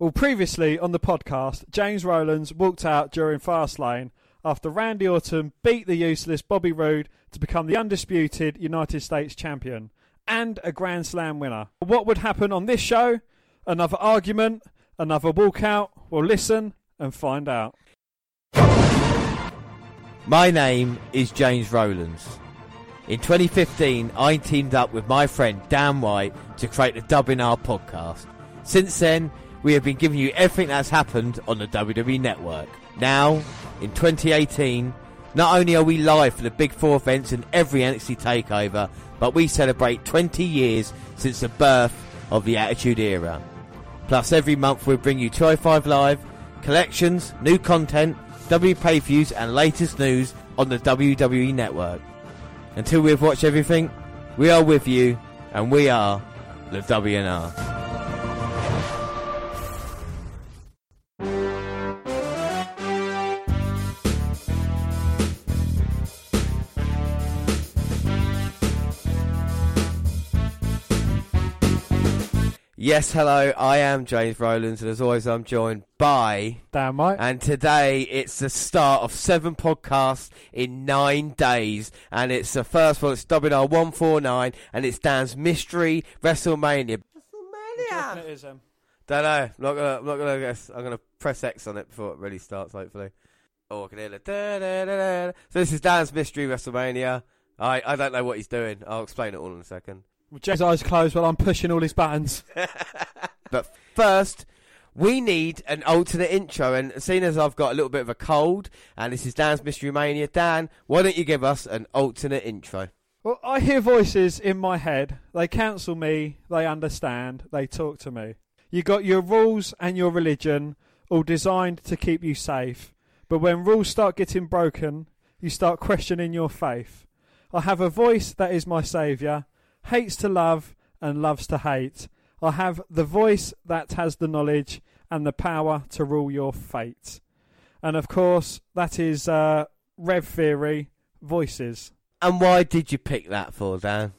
Well, previously on the podcast, James Rowlands walked out during Fastlane after Randy Orton beat the useless Bobby Roode to become the undisputed United States champion and a Grand Slam winner. What would happen on this show? Another argument, another walkout. We'll listen and find out. My name is James Rowlands. In 2015, I teamed up with my friend Dan White to create the Dubbing R podcast. Since then, we have been giving you everything that's happened on the WWE Network. Now, in 2018, not only are we live for the Big Four events and every NXT takeover, but we celebrate 20 years since the birth of the Attitude Era. Plus, every month we bring you 205 Live, collections, new content, W pay views, and latest news on the WWE Network. Until we've watched everything, we are with you, and we are the WNR. Yes, hello, I am James Rowlands, and as always, I'm joined by. Dan White. And today it's the start of seven podcasts in nine days, and it's the first one. It's WR one four nine, and it's Dan's mystery WrestleMania. WrestleMania. It is, um, Don't know. I'm not gonna. I'm not gonna guess. I'm gonna press X on it before it really starts. Hopefully. Oh, I can hear the. da, da, da, da. So this is Dan's mystery WrestleMania. I I don't know what he's doing. I'll explain it all in a second. With James' eyes closed while I'm pushing all his buttons. But first, we need an alternate intro. And seeing as I've got a little bit of a cold, and this is Dan's Mystery Mania, Dan, why don't you give us an alternate intro? Well, I hear voices in my head. They counsel me, they understand, they talk to me. You got your rules and your religion, all designed to keep you safe. But when rules start getting broken, you start questioning your faith. I have a voice that is my saviour, hates to love and loves to hate. I have the voice that has the knowledge and the power to rule your fate. And of course, that is uh, Rev Theory Voices. And why did you pick that for, Dan?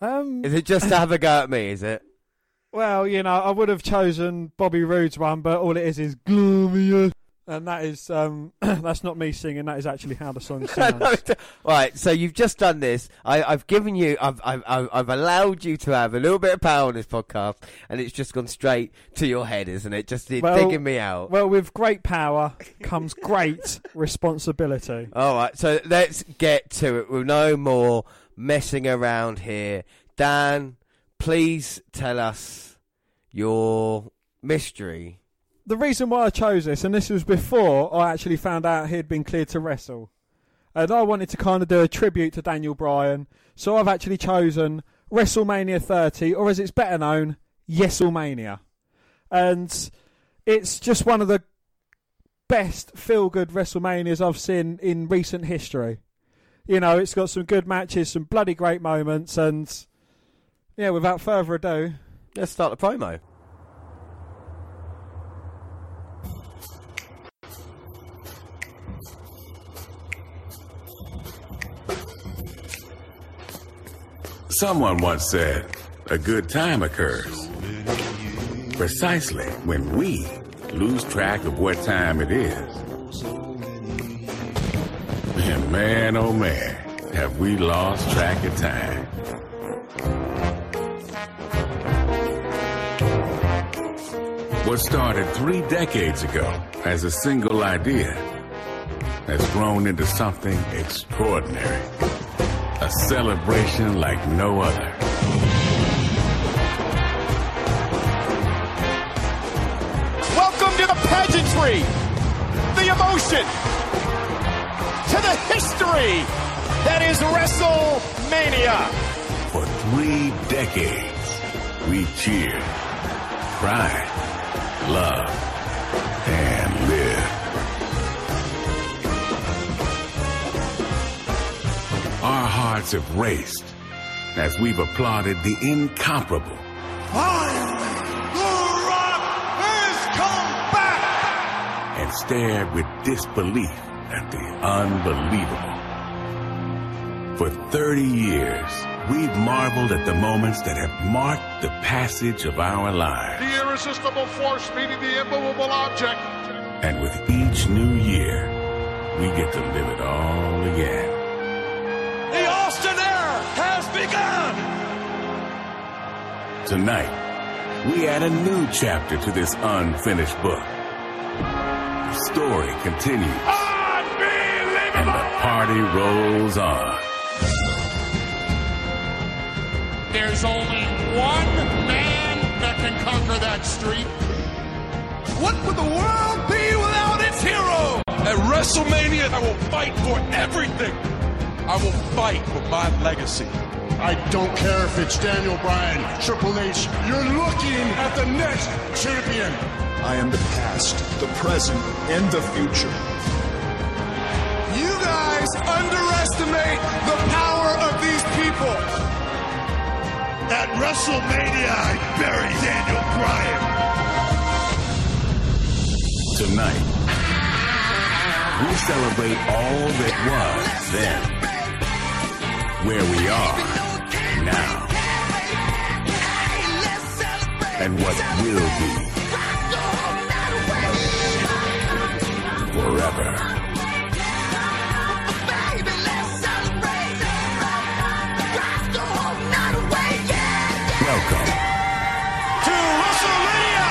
Um, Is it just to have a go at me, is it? well, you know, I would have chosen Bobby Roode's one, but all it is is glorious, and that is um, that's not me singing. That is actually how the song sounds. right, so you've just done this. I, I've given you, I've, I've, I've allowed you to have a little bit of power on this podcast, and it's just gone straight to your head, isn't it? Just Well- digging me out. well, with great power comes great responsibility. All right, so let's get to it. With no more messing around here. Dan, please tell us your mystery. The reason why I chose this, and this was before I actually found out he'd been cleared to wrestle, and I wanted to kind of do a tribute to Daniel Bryan, so I've actually chosen WrestleMania 30, or as it's better known, YesleMania. And it's just one of the best feel good WrestleManias I've seen in recent history. You know, it's got some good matches, some bloody great moments, and yeah, without further ado, Let's start the promo. Someone once said, a good time occurs precisely when we lose track of what time it is. And man, oh man, have we lost track of time. What started three decades ago as a single idea has grown into something extraordinary. A celebration like no other. Welcome to the pageantry, the emotion, to the history that is WrestleMania. For three decades, we cheered, cried, loved, and hearts have raced as we've applauded the incomparable and stared with disbelief at the unbelievable. For 30 years, we've marveled at the moments that have marked the passage of our lives. The irresistible force meeting the immovable object. And with each new year, we get to live it all again. Begun! Tonight, we add a new chapter to this unfinished book. The story continues. Unbelievable! And the party rolls on. There's only one man that can conquer that street. What would the world be without its hero? At WrestleMania, I will fight for everything. I will fight for my legacy. I don't care if it's Daniel Bryan, Triple H. You're looking at the next champion. I am the past, the present, and the future. You guys underestimate the power of these people. At WrestleMania, I bury Daniel Bryan. Tonight, we celebrate all that was then, where we are now, and what will be forever. Welcome To WrestleMania!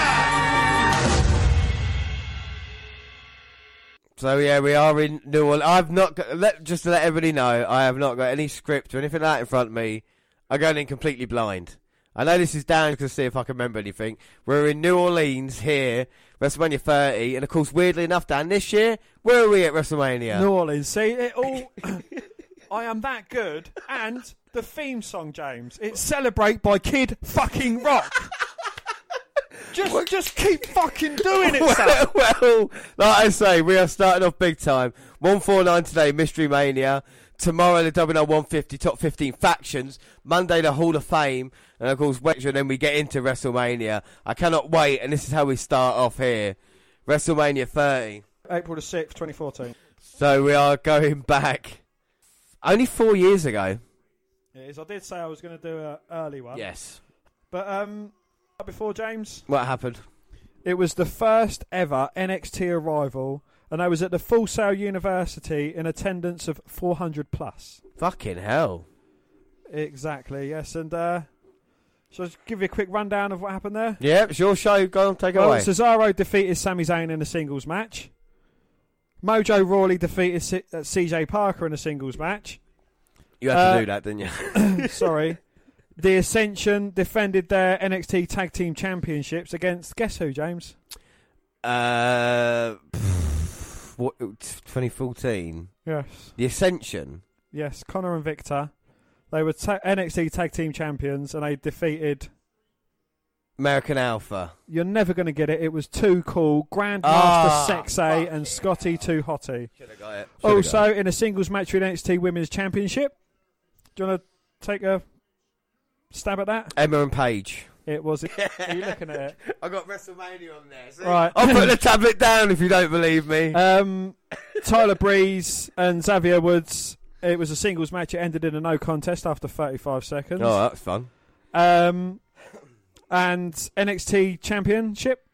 So yeah, we are in New Orleans. I've not got, let, just to let everybody know, I have not got any script or anything like that in front of me. I'm going in completely blind. I know this is down to see if I can remember anything. We're in New Orleans here, WrestleMania 30, and of course, weirdly enough, Dan, this year, where are we at WrestleMania? New Orleans. See, it all. I am that good. And the theme song, James. It's Celebrate by Kid Fucking Rock. just, just keep fucking doing it, Sam. well, well, like I say, we are starting off big time. 149 today, Mystery Mania. Tomorrow, the WNL 150 top 15 factions. Monday, the Hall of Fame. And of course, Wednesday, then we get into WrestleMania. I cannot wait, and this is how we start off here. WrestleMania 30. April the 6th, 2014. So we are going back only four years ago. It is. I did say I was going to do an early one. Yes. But um, before James, What happened? it was the first ever NXT arrival, and I was at the Full Sail University in attendance of 400 plus. Fucking hell. Exactly. Yes, and uh, shall I just give you a quick rundown of what happened there? Yeah, it's your show. Go on, take it Well, away. Cesaro defeated Sami Zayn in a singles match. Mojo Rawley defeated C- uh, CJ Parker in a singles match. You had to uh, do that, didn't you? Sorry. The Ascension defended their NXT Tag Team Championships against guess who, James? uh, what, 2014. Yes. The Ascension. Yes, Connor and Victor. They were ta- NXT Tag Team Champions and they defeated. American Alpha. You're never going to get it. It was too cool. Grandmaster Ah, Sexay and Scotty Too Hottie. Should have got it. Also, in a singles match with NXT Women's Championship. Do you want to take a stab at that? Emma and Paige. It was. Are you looking at it? I got WrestleMania on there. See? Right. I'll put the tablet down if you don't believe me. Um, Tyler Breeze and Xavier Woods. It was a singles match. It ended in a no contest after 35 seconds. oh, that's fun. Um, and NXT Championship.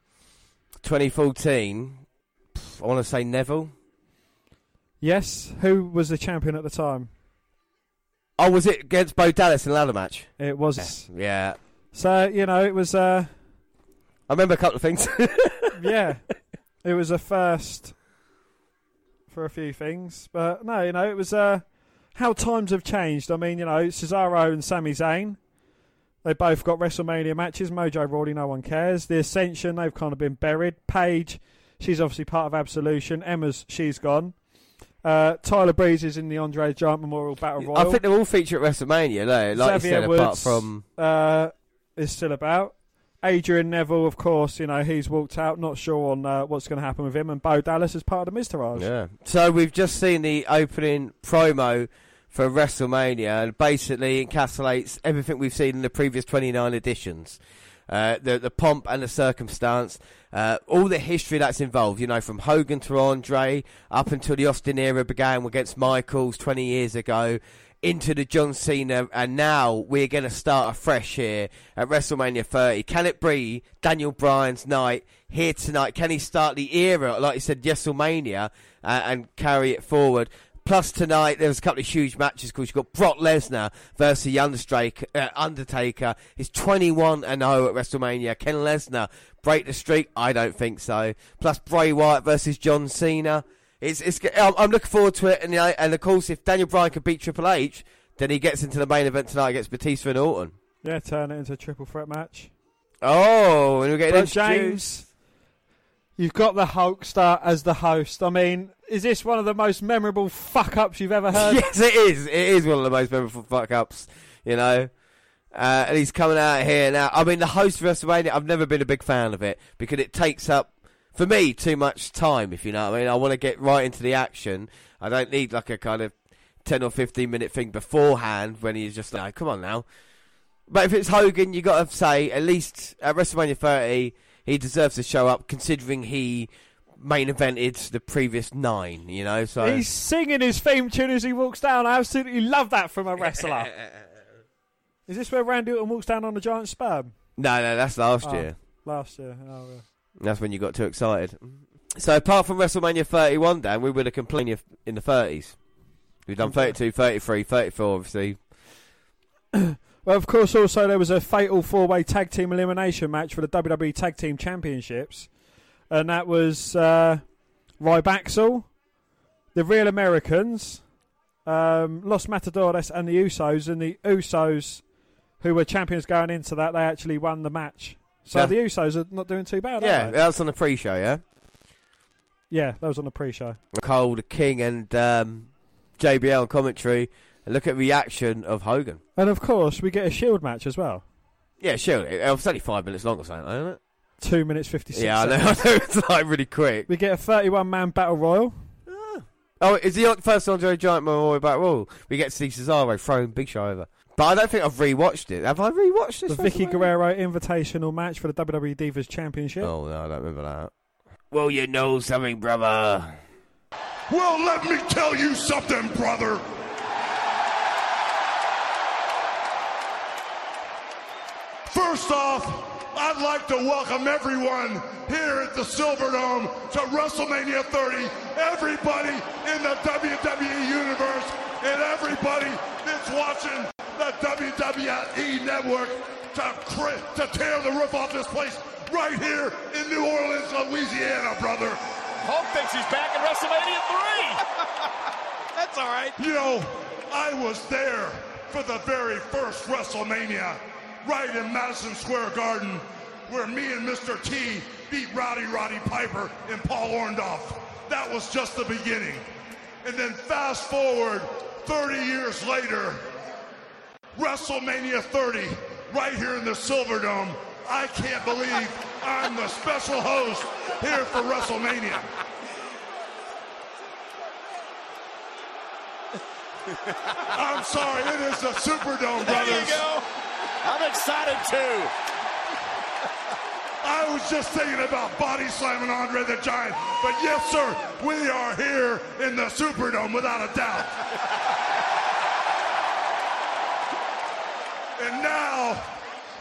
2014. I want to say Neville. Yes. Who was the champion at the time? Oh, was it against Bo Dallas in a ladder match? It was. Yeah. So you know, it was. Uh, I remember a couple of things. yeah, it was a first for a few things, but no, you know, it was uh, how times have changed. I mean, you know, Cesaro and Sami Zayn, they both got WrestleMania matches. Mojo Rawley, no one cares. The Ascension, they've kind of been buried. Paige, she's obviously part of Absolution. Emma's, she's gone. Uh, Tyler Breeze is in the Andre Giant Memorial Battle Royal. I think they're all featured at WrestleMania, though. Like Xavier you said, apart from. uh, is still about. Adrian Neville, of course, you know he's walked out. Not sure on uh, what's going to happen with him. And Bo Dallas is part of the Miztourage. Yeah. So we've just seen the opening promo for WrestleMania, and basically encapsulates everything we've seen in the previous 29 editions. Uh, the the pomp and the circumstance, uh, all the history that's involved. You know, from Hogan to Andre, up until the Austin era began against Michaels 20 years ago. Into the John Cena, and now we're going to start afresh here at WrestleMania 30. Can it be Daniel Bryan's night here tonight? Can he start the era, like you said, WrestleMania, uh, and carry it forward? Plus tonight there was a couple of huge matches because you've got Brock Lesnar versus the Undertaker. Uh, Undertaker is 21 and 0 at WrestleMania. Can Lesnar break the streak? I don't think so. Plus Bray Wyatt versus John Cena. It's, it's, I'm, I'm looking forward to it, and, you know, and of course, if Daniel Bryan can beat Triple H, then he gets into the main event tonight against Batista and Orton. Yeah, turn it into a triple threat match. Oh, and we're getting But. James, you've got the Hulkster as the host. I mean, is this one of the most memorable fuck ups you've ever heard? yes, it is. It is one of the most memorable fuck ups, you know. Uh, and he's coming out here now. I mean, the host of WrestleMania, I've never been a big fan of it because it takes up, for me, too much time, if you know what I mean. I want to get right into the action. I don't need like a kind of 10 or 15 minute thing beforehand when he's just like, oh, come on now. But if it's Hogan, you got to say, at least at WrestleMania 30, he deserves to show up considering he main evented the previous nine, you know. So He's singing his theme tune as he walks down. I absolutely love that from a wrestler. is this where Randy Orton walks down on the giant sperm? No, no, that's last Oh. year. Last year. Oh, yeah. That's when you got too excited. So apart from WrestleMania 31, Dan, we would have completely in the 30s. We've done 32, 33, 34, obviously. Well, of course, also there was a fatal four-way tag team elimination match for the WWE Tag Team Championships, and that was uh, Rybaxel, the Real Americans, um, Los Matadores, and the Usos. And the Usos, who were champions going into that, they actually won the match. So Yeah. the Usos are not doing too bad. Yeah, are they? that was on the pre-show, yeah? yeah, that was on the pre-show. Cole, the King, and um, JBL commentary. And look at the reaction of Hogan. And of course, we get a Shield match as well. Yeah, sure. It, was only five minutes long or something, isn't it? Two minutes fifty-six. Yeah, I know. I know. It's like really quick. We get a thirty-one man battle royal. Oh, is he the first Andre Giant Memorial Battle Royal? We get to see Cesaro throwing Big Show over. But I don't think I've rewatched it. Have I rewatched this? The Vickie Guerrero Invitational match for the WWE Divas Championship. Oh no, I don't remember that. Well, you know something, brother. Well, let me tell you something, brother. First off, I'd like to welcome everyone here at the Silverdome to WrestleMania 30. Everybody in the WWE universe and everybody that's watching the WWE network to, to tear the roof off this place right here in New Orleans, Louisiana, brother. Hulk thinks he's back in WrestleMania 3. That's all right. You know, I was there for the very first WrestleMania, right in Madison Square Garden, where me and Mr. T beat Rowdy Roddy Piper and Paul Orndorff. That was just the beginning. And then fast forward 30 years later, WrestleMania 30, right here in the Silverdome. I can't believe I'm the special host here for WrestleMania. I'm sorry, it is the Superdome, brothers. There you go. I'm excited too. I was just thinking about body slamming Andre the Giant, but yes, sir, we are here in the Superdome without a doubt. and now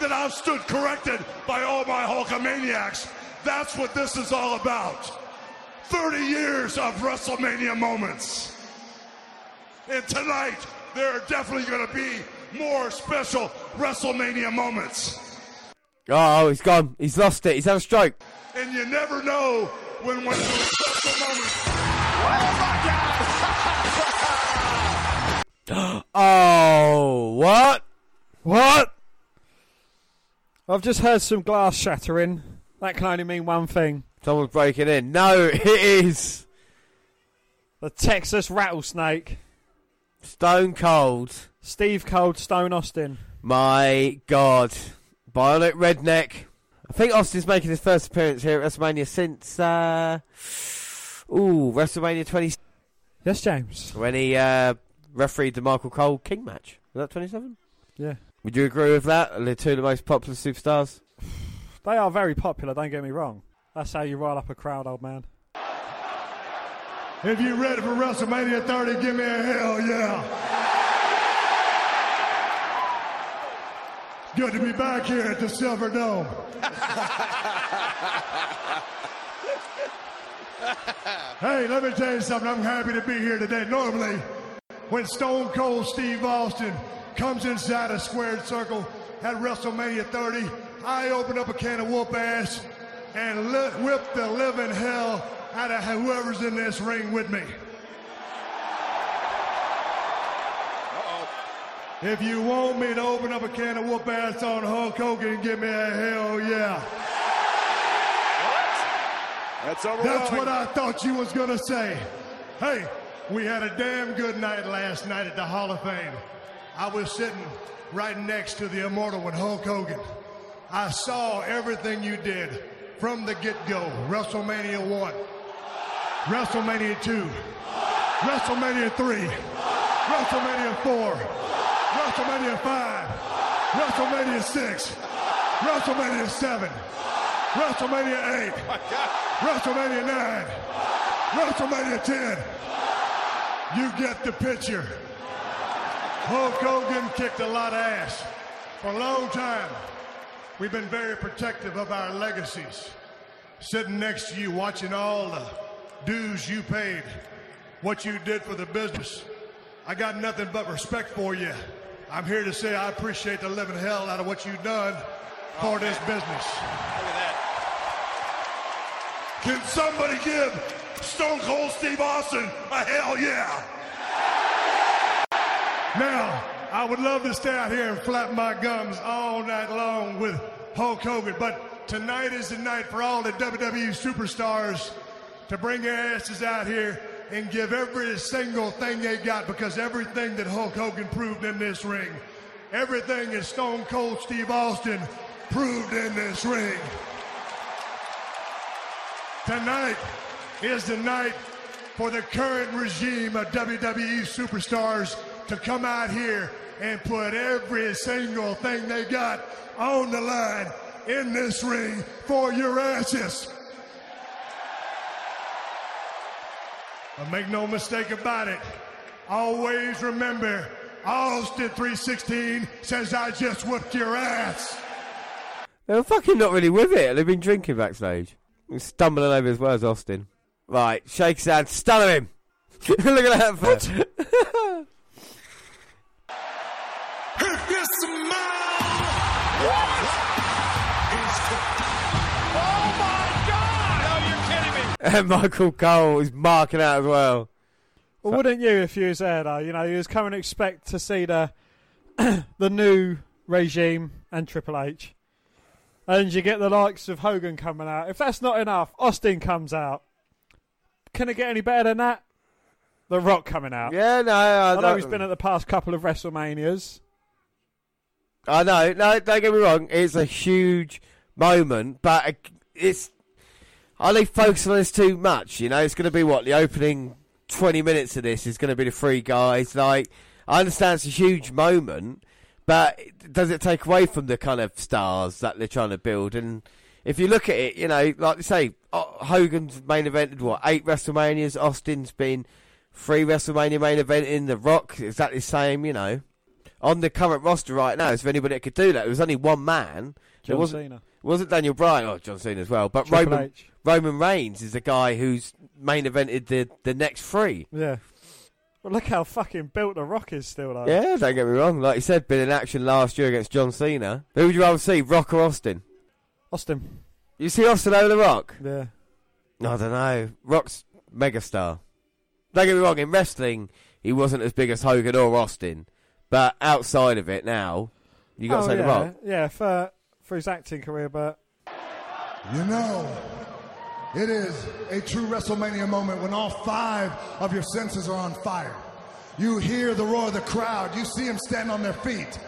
that I've stood corrected by all my Hulkamaniacs, that's what this is all about. 30 years of WrestleMania moments. And tonight, there are definitely going to be more special WrestleMania moments. Oh, he's gone. He's lost it. He's had a stroke. And you never know when one of those special moments. Oh, what? What? I've just heard some glass shattering. That can only mean one thing. Someone's breaking in. No, it is The Texas Rattlesnake. Stone Cold. Steve Cold, Stone Austin. My God. Bionic Redneck. I think Austin's making his first appearance here at WrestleMania since, uh, ooh, WrestleMania 20, Yes, James. when he, uh, refereed the Michael Cole King match. Was that 27? Yeah. Would Would you agree with that? They're two of the most popular superstars. They are very popular, don't get me wrong. That's how you rile up a crowd, old man. If you're ready for WrestleMania 30, give me a hell yeah. Good to be back here at the Silver Dome. hey, let me tell you something. I'm happy to be here today. Normally, when Stone Cold Steve Austin comes inside a squared circle at WrestleMania 30, I open up a can of whoop ass and whip the living hell out of whoever's in this ring with me. If you want me to open up a can of whoop ass on Hulk Hogan, give me a hell yeah. That's overwhelming. That's what I thought you was gonna say. Hey, we had a damn good night last night at the Hall of Fame. I was sitting right next to the immortal one, Hulk Hogan. I saw everything you did from the get-go. WrestleMania 1, WrestleMania 2, WrestleMania 3, WrestleMania 4, WrestleMania 5, WrestleMania 6, WrestleMania 7, WrestleMania 8, WrestleMania 9, WrestleMania 10. You get the picture. Hulk Hogan kicked a lot of ass for a long time. We've been very protective of our legacies. Sitting next to you, watching all the dues you paid, what you did for the business. I got nothing but respect for you. I'm here to say I appreciate the living hell out of what you've done for this business. Look at that. Can somebody give Stone Cold Steve Austin a hell yeah? Now, I would love to stay out here and flap my gums all night long with Hulk Hogan, but tonight is the night for all the WWE superstars to bring their asses out here and give every single thing they got because everything that Hulk Hogan proved in this ring, everything that Stone Cold Steve Austin proved in this ring. Tonight is the night for the current regime of WWE superstars to come out here and put every single thing they got on the line in this ring for your asses. But make no mistake about it. Always remember, Austin 316 says I just whipped your ass. They're fucking not really with it. They've been drinking backstage. Stumbling over his words, Austin. Right, shake his hand, stun him. Look at that. and Michael Cole is marking out as well. Well, wouldn't you if you was there though? You know, you was coming to expect to see the the new regime and Triple H, and you get the likes of Hogan coming out. If that's not enough, Austin comes out. Can it get any better than that? The Rock coming out. Yeah, no, I, I know don't- he's been at the past couple of WrestleManias. I know. No, don't get me wrong. It's a huge moment, but it's. Are they focusing on this too much? You know, it's going to be what the opening twenty minutes of this is going to be the three guys. Like, I understand it's a huge moment, but does it take away from the kind of stars that they're trying to build? And if you look at it, you know, like they say, Hogan's main evented what eight WrestleManias. Austin's been three WrestleMania main event in The Rock, exactly the same. You know on the current roster right now, is there anybody that could do that? It was only one man. John it wasn't, Cena. It wasn't Daniel Bryan, oh, John Cena as well, but Triple Roman H. Roman Reigns is the guy who's main evented the, the next three. Yeah. Well, look how fucking built the Rock is still, though. Yeah, don't get me wrong. Like you said, been in action last year against John Cena. Who would you rather see, Rock or Austin? Austin. You see Austin over the Rock? Yeah. I don't know. Rock's megastar. Don't get me wrong. In wrestling, he wasn't as big as Hogan or Austin, but outside of it now, you got to Oh, say yeah. the Rock. Yeah, for for his acting career, but You know, it is a true WrestleMania moment when all five of your senses are on fire. You hear the roar of the crowd. You see them stand on their feet.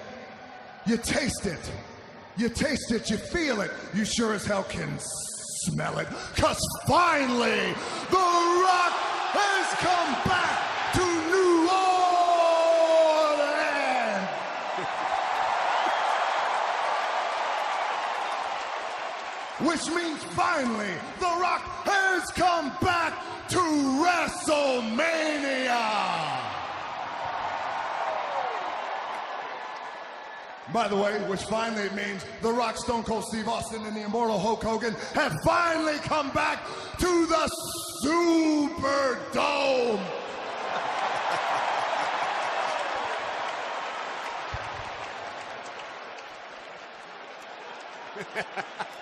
You taste it. You taste it. You feel it. You sure as hell can smell it. Because finally, The Rock has come back to New Orleans. Which means finally The Rock has come back to WrestleMania. by the way, which finally means The Rock, Stone Cold Steve Austin, and the Immortal Hulk Hogan have finally come back to the Superdome.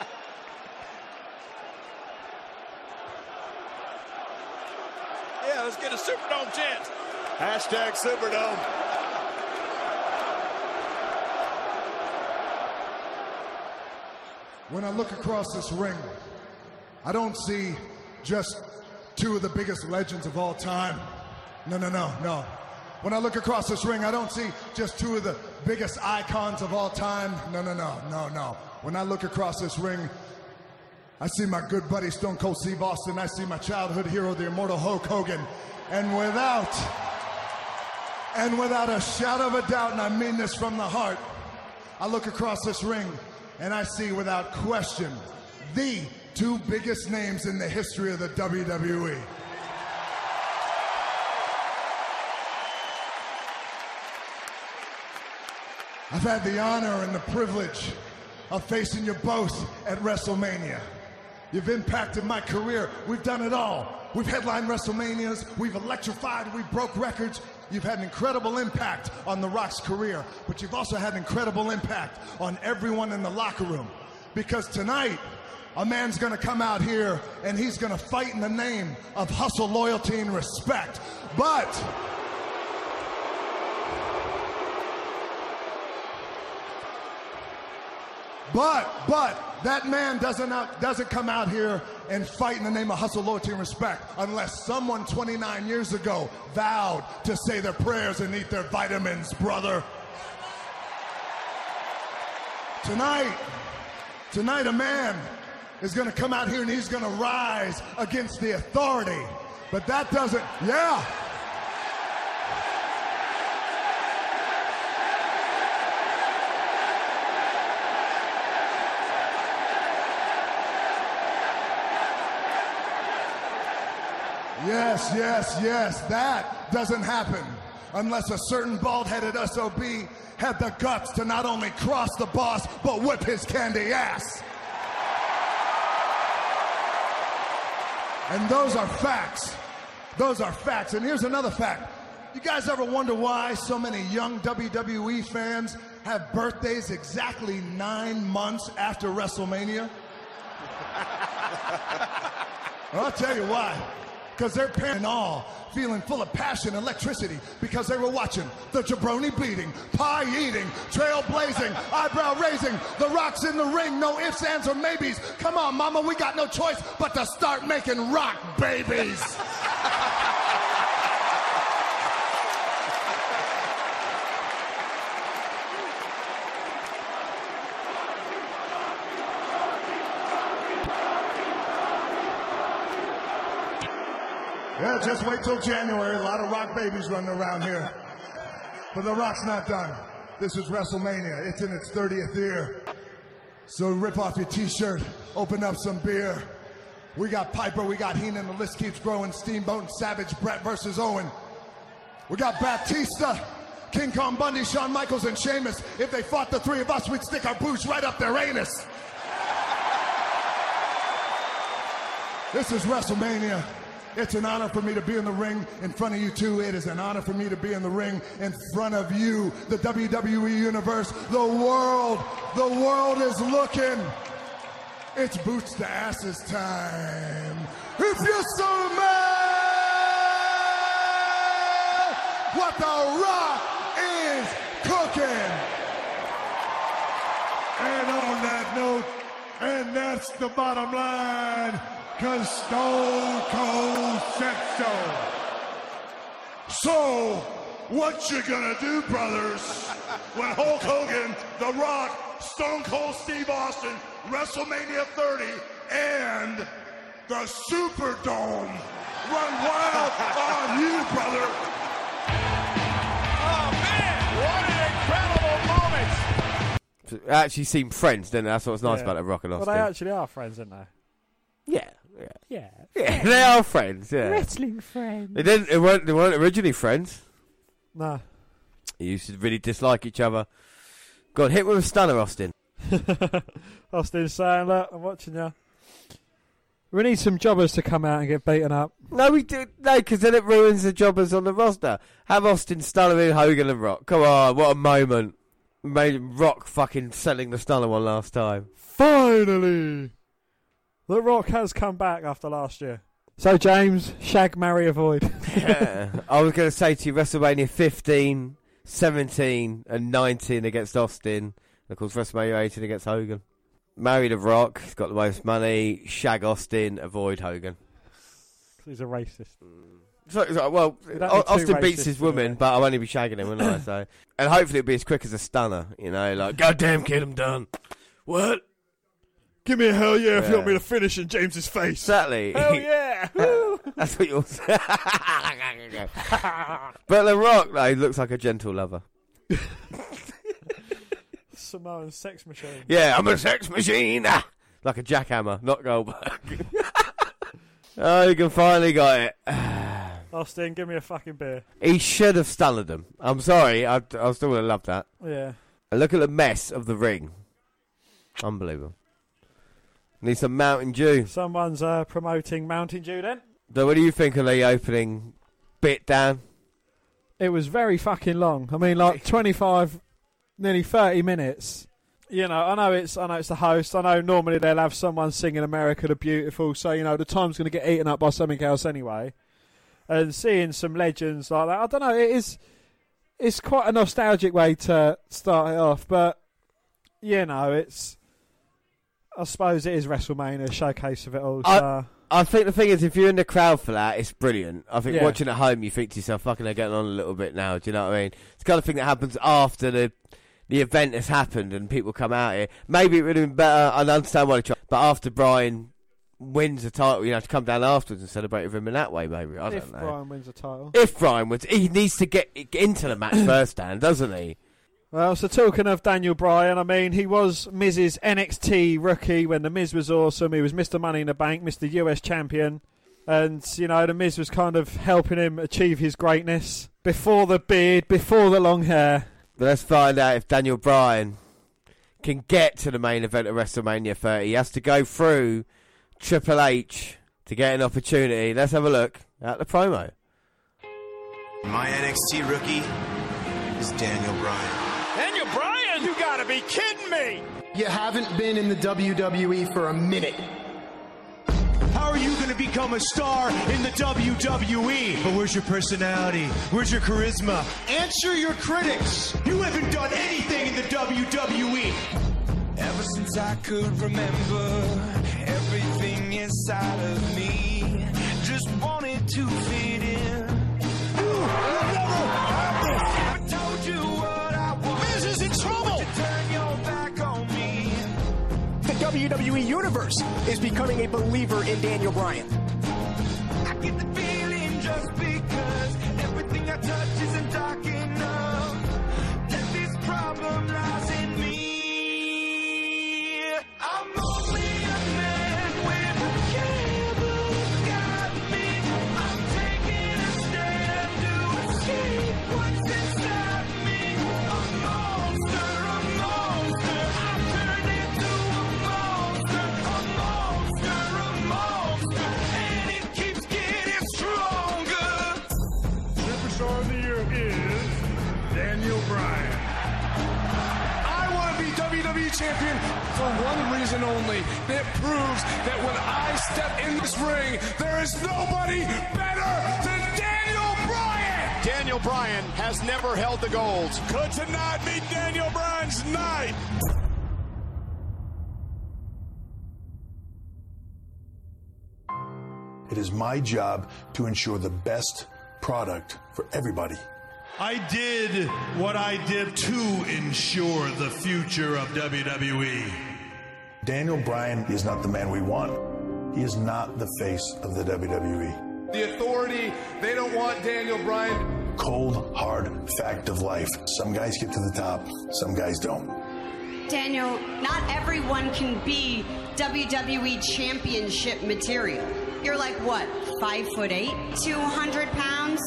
Yeah, let's get a Superdome chant. Hashtag Superdome. When I look across this ring, I don't see just two of the biggest legends of all time. No, no, no, no. When I look across this ring, I don't see just two of the biggest icons of all time. No, no, no, no, no. When I look across this ring, I see my good buddy Stone Cold Steve Austin. I see my childhood hero, the immortal Hulk Hogan. And without, and without a shadow of a doubt, and I mean this from the heart, I look across this ring and I see without question the two biggest names in the history of the. WWE. I've had the honor and the privilege of facing you both at WrestleMania. You've impacted my career. We've done it all. We've headlined WrestleManias, we've electrified, we've broke records. You've had an incredible impact on The Rock's career, but you've also had an incredible impact on everyone in the locker room. Because tonight, a man's gonna come out here and he's gonna fight in the name of hustle, loyalty, and respect. But But, but, that man doesn't, out, doesn't come out here and fight in the name of hustle, loyalty, and respect unless someone 29 years ago vowed to say their prayers and eat their vitamins, brother. Tonight, tonight a man is going to come out here and he's going to rise against the authority. But that doesn't, yeah. Yes, yes, yes. That doesn't happen unless a certain bald headed SOB had the guts to not only cross the boss, but whip his candy ass. And those are facts. Those are facts. And here's another fact. You guys ever wonder why so many young WWE fans have birthdays exactly nine months after WrestleMania? I'll tell you why. Because they're parent all, feeling full of passion electricity because they were watching the jabroni beating, pie eating, trailblazing, eyebrow raising, the rocks in the ring, no ifs, ands, or maybes. Come on, mama, we got no choice but to start making rock babies. Yeah, just wait till January. A lot of rock babies running around here. But The Rock's not done. This is WrestleMania. It's in its 30th year. So rip off your t-shirt, open up some beer. We got Piper, we got Heenan, the list keeps growing. Steamboat and Savage, Bret versus Owen. We got Batista, King Kong Bundy, Shawn Michaels, and Sheamus. If they fought the three of us, we'd stick our boots right up their anus. This is WrestleMania. It's an honor for me to be in the ring in front of you two. It is an honor for me to be in the ring in front of you, the WWE Universe, the world. The world is looking. It's boots to asses time. If you're so mad, what the rock is cooking. And on that note, and that's the bottom line, cause Stone Cold said so. So, what you gonna do, brothers, when Hulk Hogan, The Rock, Stone Cold Steve Austin, WrestleMania 30, and the Superdome run wild on you, brother? Oh, man, what an incredible moment. It actually seemed friends, didn't it? That's what's nice Yeah. about the Rock and Austin. Well, they actually are friends, aren't they? yeah, yeah, Yeah. yeah. they are friends. Yeah, Wrestling friends. they didn't. They weren't. They weren't originally friends. No. They used to really dislike each other. Go on, hit with a stunner, Austin. Austin saying, look, I'm watching you. We need some jobbers to come out and get beaten up. No, we do no, because then it ruins the jobbers on the roster. Have Austin Stunner in Hogan and Rock. Come on, what a moment! Made Rock fucking selling the Stunner one last time. Finally! The Rock has come back after last year. So, James, shag, marry, avoid. Yeah. I was going to say to you, WrestleMania 15, 17, and 19 against Austin. And of course, WrestleMania 18 against Hogan. Marry the Rock. He's got the most money. Shag Austin. Avoid Hogan. He's a racist. Mm. So, so, well, be Austin beats his wouldn't woman, it? but I'll only be shagging him, wouldn't I? So, and hopefully it'll be as quick as a stunner. You know, like goddamn kid, I'm done. What? Give me a hell yeah if you want me to finish in James's face. Exactly. Hell yeah! Woo! That's what you're saying. but The Rock, though, he looks like a gentle lover. Samoan sex machine. Yeah, I'm a sex machine. Ah, Like a jackhammer, not Goldberg. oh, you can finally got it. Austin, give me a fucking beer. He should have stunned them. I'm sorry, I, I still would have loved that. Yeah. And look at the mess of the ring. Unbelievable. Need some Mountain Dew. Someone's uh, promoting Mountain Dew then. So what do you think of the opening bit, Dan? It was very fucking long. I mean, like 25, nearly 30 minutes. You know, I know it's I know it's the host. I know normally they'll have someone singing "America the Beautiful," so you know the time's going to get eaten up by something else anyway. And seeing some legends like that, I don't know. It is it's quite a nostalgic way to start it off, but you know, it's I suppose it is WrestleMania a showcase of it all. I- So. I think the thing is, if you're in the crowd for that, it's brilliant. I think Yeah. watching at home, you think to yourself, "Fucking, they're getting on a little bit now." Do you know what I mean? It's the kind of thing that happens after the the event has happened and people come out here. Maybe it would have been better. I understand why they tried, but after Bryan wins the title, you know, to come down afterwards and celebrate with him in that way. Maybe I don't if know. Bryan wins the title. If Bryan wins, he needs to get into the match first, Dan, doesn't he? Well, so talking of Daniel Bryan, I mean, he was Miz's NXT rookie when The Miz was awesome. He was Mr. Money in the Bank, Mr. US Champion. And, you know, The Miz was kind of helping him achieve his greatness. Before the beard, before the long hair. But let's find out if Daniel Bryan can get to the main event of WrestleMania 30. He has to go through Triple H to get an opportunity. Let's have a look at the promo. My NXT rookie is Daniel Bryan. Daniel Bryan, you gotta be kidding me! You haven't been in the WWE for a minute. How are you going to become a star in the WWE? But where's your personality? Where's your charisma? Answer your critics. You haven't done anything in the WWE. Ever since I could remember, everything inside of me just wanted to fit in. Never WWE Universe is becoming a believer in Daniel Bryan. I get the feeling just because everything I touch isn't dark enough. Champion for one reason only. It proves that when I step in this ring, there is nobody better than Daniel Bryan. Daniel Bryan has never held the gold. Could tonight be Daniel Bryan's night? It is my job to ensure the best product for everybody. I did what I did to ensure the future of WWE. Daniel Bryan is not the man we want. He is not the face of the WWE. The authority, they don't want Daniel Bryan. Cold, hard fact of life. Some guys get to the top, some guys don't. Daniel, not everyone can be WWE championship material. You're like what, five foot eight, 200 pounds?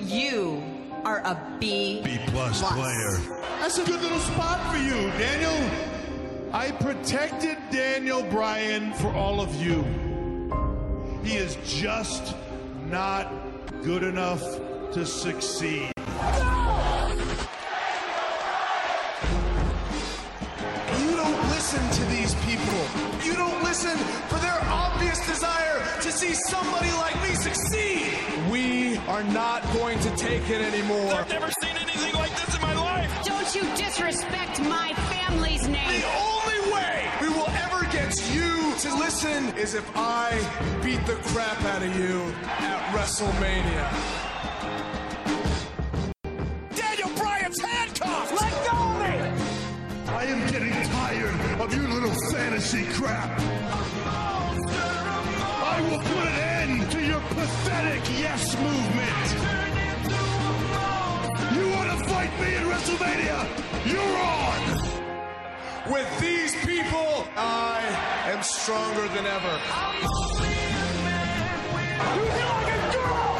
You are a B, B plus player. That's a good little spot for you, Daniel. I protected Daniel Bryan for all of you. He is just not good enough to succeed. You don't listen to these people. You don't listen for their obvious desire to see somebody like me succeed. We are not going to take it anymore. I've never seen anything like this in my life. Don't you disrespect my family's name. The only way we will ever get you to listen is if I beat the crap out of you at WrestleMania. Daniel Bryan's handcuffed! Let go of me! I am getting tired of your little fantasy crap. I will put an end to your pathetic yes movement. You want to fight me at WrestleMania? You're on. With these people, I am stronger than ever. You feel like a girl!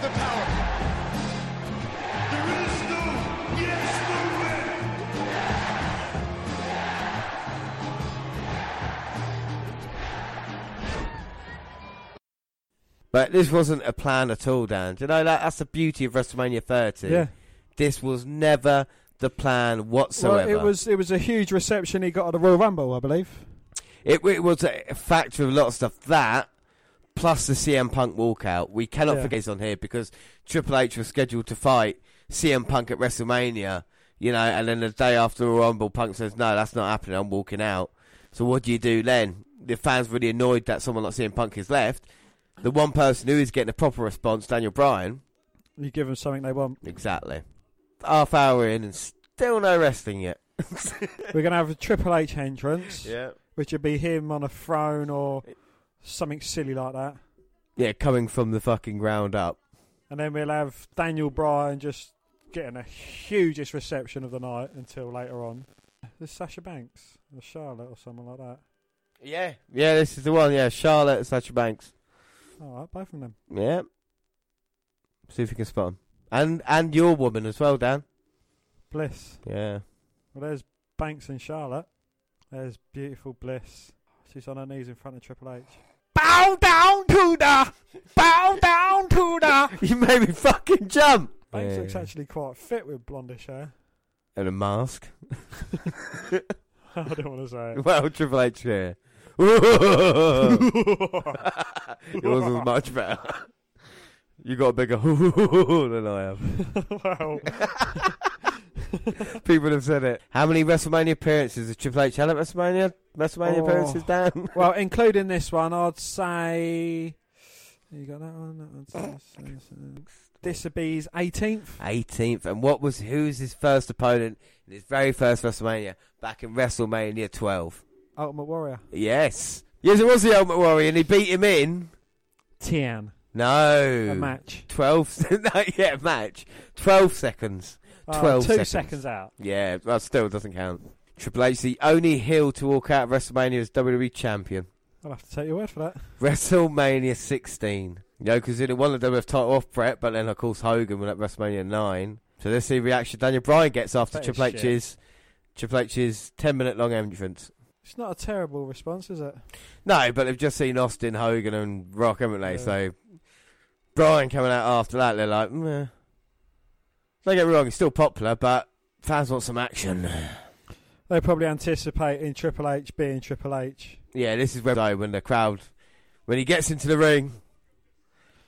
Have the power. There is no yes movement. But this wasn't a plan at all, Dan. Do you know that? That's the beauty of WrestleMania 30. Yeah. This was never the plan whatsoever. Well, whatsoever. it was it was a huge reception he got at the Royal Rumble, I believe. It, it was a factor of a lot of stuff. That plus the CM Punk walkout. We cannot Yeah. forget this on here because Triple H was scheduled to fight CM Punk at WrestleMania. You know, and then the day after the Rumble, Punk says, "No, that's not happening. I'm walking out." So what do you do then? The fans really annoyed that someone like CM Punk is left. The one person who is getting a proper response, Daniel Bryan. You give them something they want. Exactly. Half hour in and still no wrestling yet. We're gonna have a Triple H entrance. Yeah. Which would be him on a throne or something silly like that. Yeah, coming from the fucking ground up. And then we'll have Daniel Bryan just getting a hugest reception of the night until later on. There's Sasha Banks or Charlotte or someone like that. Yeah. Yeah, this is the one. Yeah, Charlotte and Sasha Banks. All right, both of them. Yeah. See if you can spot him. And and your woman as well, Dan. Bliss. Yeah. Well, there's Banks and Charlotte. There's beautiful Bliss. She's on her knees in front of Triple H. Bow down to the. Bow down to the. you made me fucking jump. Banks Yeah. looks actually quite fit with blondish hair. And a mask. I don't want to say it. well, Triple H here. it wasn't much better. You got a bigger than I have. well, People have said it. How many WrestleMania appearances has Triple H had at WrestleMania? WrestleMania Oh. appearances, Dan? well, including this one, I'd say. You got that one? That one's, this would be his 18th. 18th. And what was who was his first opponent in his very first WrestleMania back in WrestleMania 12? Ultimate Warrior. Yes. Yes, it was the Ultimate Warrior, and he beat him in. Tian. No. A match. 12. no, yeah, a match. 12 seconds. Oh, 12 two seconds. seconds out. Yeah, well, still doesn't count. Triple H, the only heel to walk out of WrestleMania as WWE Champion. I'll have to take your word for that. WrestleMania 16. You know, because it won the WWF title off Bret, but then, of course, Hogan won at WrestleMania 9. So let's see the reaction Daniel Bryan gets after That Triple shit. H's Triple H's 10 minute long entrance. It's not a terrible response, is it? No, but they've just seen Austin, Hogan, and Rock, haven't they? Yeah. So Bryan coming out after that, they're like, meh. Don't get me wrong, he's still popular, but fans want some action. They probably anticipate in Triple H being Triple H. Yeah, this is where though, when the crowd, when he gets into the ring,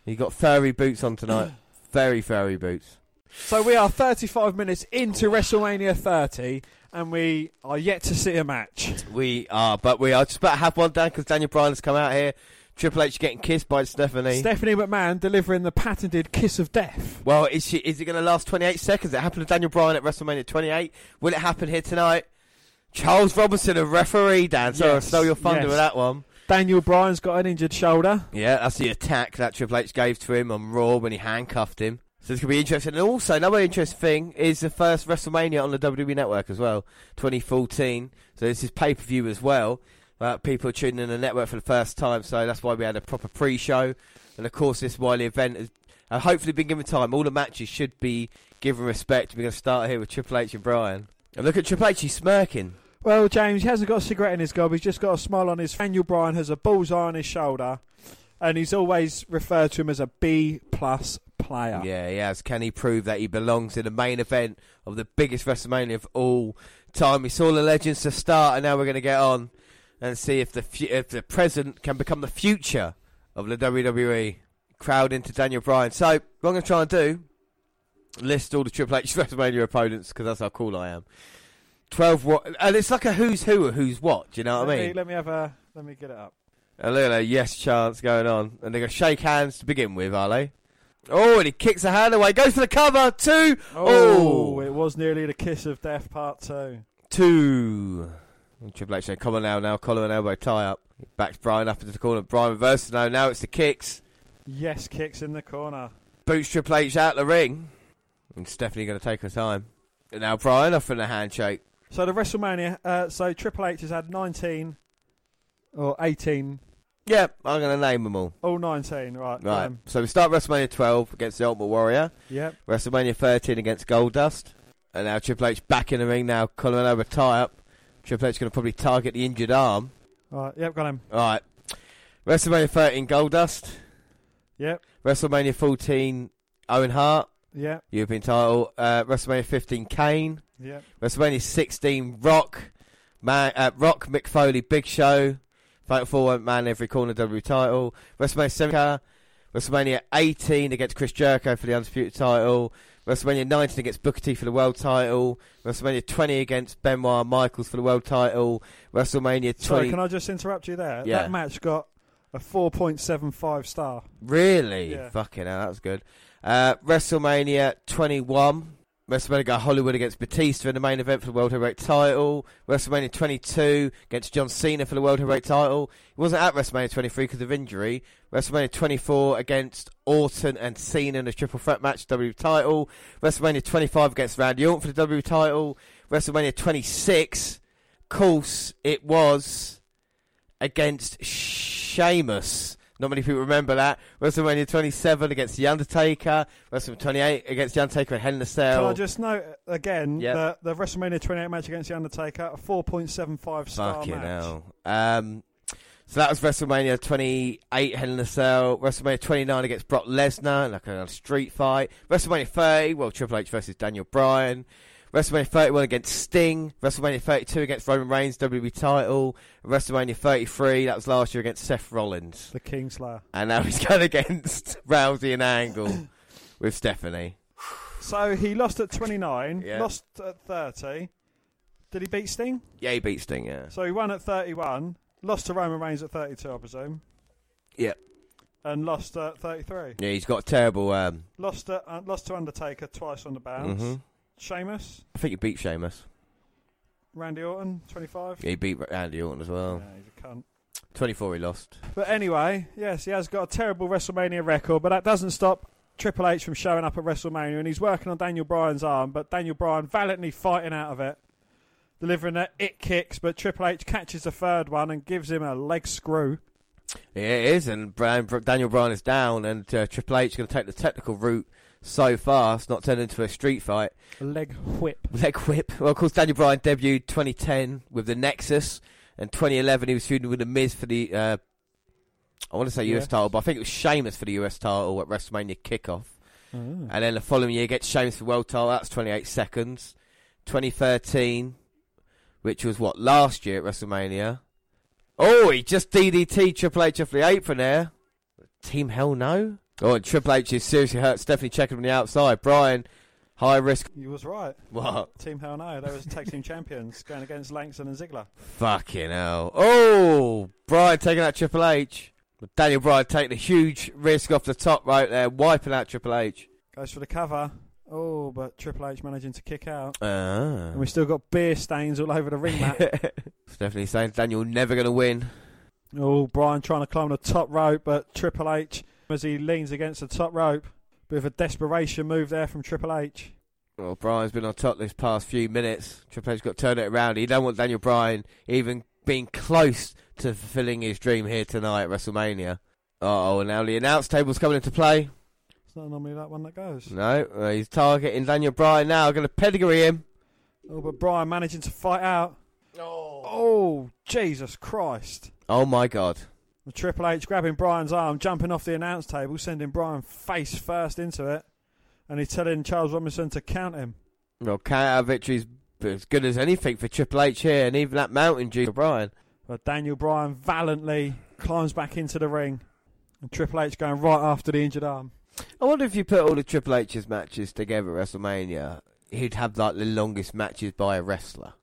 he got furry boots on tonight. Very furry boots. So we are 35 minutes into WrestleMania 30, and we are yet to see a match. We are, but we are just about to have one done because Daniel Bryan has come out here. Triple H getting kissed by Stephanie. Stephanie McMahon delivering the patented kiss of death. well, is she? Is it going to last 28 seconds? It happened to Daniel Bryan at WrestleMania 28. Will it happen here tonight? Charles Robinson, a referee, Dan. So I Yes, stole your thunder yes. with that one. Daniel Bryan's got an injured shoulder. Yeah, that's the attack that Triple H gave to him on Raw when he handcuffed him. So it's going to be interesting. And also, another interesting thing is the first WrestleMania on the WWE Network as well, 2014. So this is pay per view as well. Uh, people tuning in the network for the first time, so that's why we had a proper pre show. And of course, this Wiley event has uh, hopefully been given time. All the matches should be given respect. We're going to start here with Triple H and Bryan. And look at Triple H, he's smirking. Well, James, he hasn't got a cigarette in his gob. He's just got a smile on his. Daniel Bryan has a bullseye on his shoulder, and he's always referred to him as a B plus player. Yeah, he has. Can he prove that he belongs in the main event of the biggest WrestleMania of all time? We saw the legends to start, and now we're going to get on and see if the fu- if the present can become the future of the WWE. Crowd into Daniel Bryan. So what I'm going to try and do list all the Triple H WrestleMania opponents because that's how cool I am. Twelve, wa- and it's like a who's who or who's what. Do you know what let I mean? Me, let me have a. Let me get it up. A little yes chance going on. And they're going to shake hands to begin with, are they? Oh, and he kicks a hand away. Goes for the cover. Two. Oh, Oh. it was nearly the kiss of death, part two. Two. And Triple H saying, come on now, now, collar and elbow tie up. He backs Bryan up into the corner. Bryan reverses now. Now it's the kicks. Yes, kicks in the corner. Boots Triple H out the ring. And Stephanie going to take her time. And now Bryan off in a handshake. So the WrestleMania. Uh, so Triple H has had 19 or 18. Yeah, I'm going to name them all. All 19, right? Right. um, so we start WrestleMania 12 against the Ultimate Warrior. Yep. WrestleMania 13 against Goldust. And now Triple H back in the ring now, and elbow tie up. Triple H going to probably target the injured arm. Right. Yep. Got him. Alright. WrestleMania 13 Goldust. Yep. WrestleMania 14 Owen Hart. Yep. European title. Uh, WrestleMania 15 Kane. Yep. WrestleMania 16 Rock. Man, uh, Rock, Mick Foley, Big Show. Fatal 4 Man every corner WWE title. WrestleMania 7 WrestleMania 18 against Chris Jericho for the Undisputed title. WrestleMania 19 against Booker T for the world title. WrestleMania 20 against Benoit Michaels for the world title. WrestleMania 20. Sorry, can I just interrupt you there? Yeah. That match got a 4.75 star. Really? Yeah. Fucking hell, that was good. Uh, WrestleMania 21. WrestleMania got Hollywood against Batista in the main event for the World Heavyweight title. WrestleMania 22 against John Cena for the World Heavyweight title. He wasn't at WrestleMania 23 because of injury. WrestleMania 24 against Orton and Cena in a triple threat match, W title. WrestleMania 25 against Randy Orton for the W title. WrestleMania 26, of course, it was against Sheamus. Not many people remember that. WrestleMania 27 against The Undertaker. WrestleMania 28 against The Undertaker and Hell in a Cell. Can I just note again Yep. that the WrestleMania 28 match against The Undertaker, a 4.75 star Fucking match. hell. Um, so that was WrestleMania 28, Hell in a Cell. WrestleMania 29 against Brock Lesnar, like a street fight. WrestleMania 30, well, Triple H versus Daniel Bryan. WrestleMania 31 against Sting. WrestleMania 32 against Roman Reigns, WWE title. WrestleMania 33, that was last year against Seth Rollins. The Kingslayer. And now he's going against Rousey and Angle with Stephanie. So he lost at 29, Yeah. lost at 30. Did he beat Sting? Yeah, he beat Sting, yeah. So he won at 31, lost to Roman Reigns at 32, I presume, Yeah. and lost at 33. Yeah, he's got a terrible. Um, Lost to, uh, lost to Undertaker twice on the bounce. Mhm. Sheamus, I think he beat Sheamus. Randy Orton, 25. Yeah, he beat Randy Orton as well. Yeah, he's a cunt. 24 he lost. But anyway, yes, he has got a terrible WrestleMania record, but that doesn't stop Triple H from showing up at WrestleMania, and he's working on Daniel Bryan's arm, but Daniel Bryan valiantly fighting out of it, delivering the it kicks, but Triple H catches the third one and gives him a leg screw. Yeah, it is, and Bryan, Daniel Bryan is down, and uh, Triple H is going to take the technical route so fast, not turn into a street fight. Leg whip. Leg whip. Well, of course, Daniel Bryan debuted 2010 with the Nexus, and 2011 he was feuding with the Miz for the, uh, I want to say US Yes. title, but I think it was Sheamus for the US title at WrestleMania kickoff. Oh. And then the following year gets Sheamus for world title. That's 28 seconds. 2013, which was what last year at WrestleMania. Oh, he just DDT Triple H off the apron there. Team Hell No. Oh, and Triple H is seriously hurt. Stephanie checking from the outside. Bryan, high risk. You was right. What? Team Hell No, they was tag team champions going against Langston and Ziggler. Fucking hell. Oh, Bryan taking out Triple H. Daniel Bryan taking a huge risk off the top right there, wiping out Triple H. Goes for the cover. Oh, but Triple H managing to kick out. Ah. And we still got beer stains all over the ring mat. It's definitely saying Daniel never going to win. oh, Bryan trying to climb the top rope, but Triple H, as he leans against the top rope, bit of a desperation move there from Triple H. Well, Bryan's been on top this past few minutes. Triple H's got to turn it around. He don't want Daniel Bryan even being close to fulfilling his dream here tonight at WrestleMania. Oh, and now the announce table's coming into play. It's not normally that one that goes. No, uh, he's targeting Daniel Bryan now. Going to pedigree him. Oh, but Bryan managing to fight out. Oh, Jesus Christ. Oh my God. The Triple H grabbing Bryan's arm, jumping off the announce table, sending Bryan face first into it, and he's telling Charles Robinson to count him. Well, count out victory's as good as anything for Triple H here, and even that Mountain Dew for Bryan. But Daniel Bryan valiantly climbs back into the ring, and Triple H going right after the injured arm. I wonder if you put all the Triple H's matches together at WrestleMania, he'd have like the longest matches by a wrestler.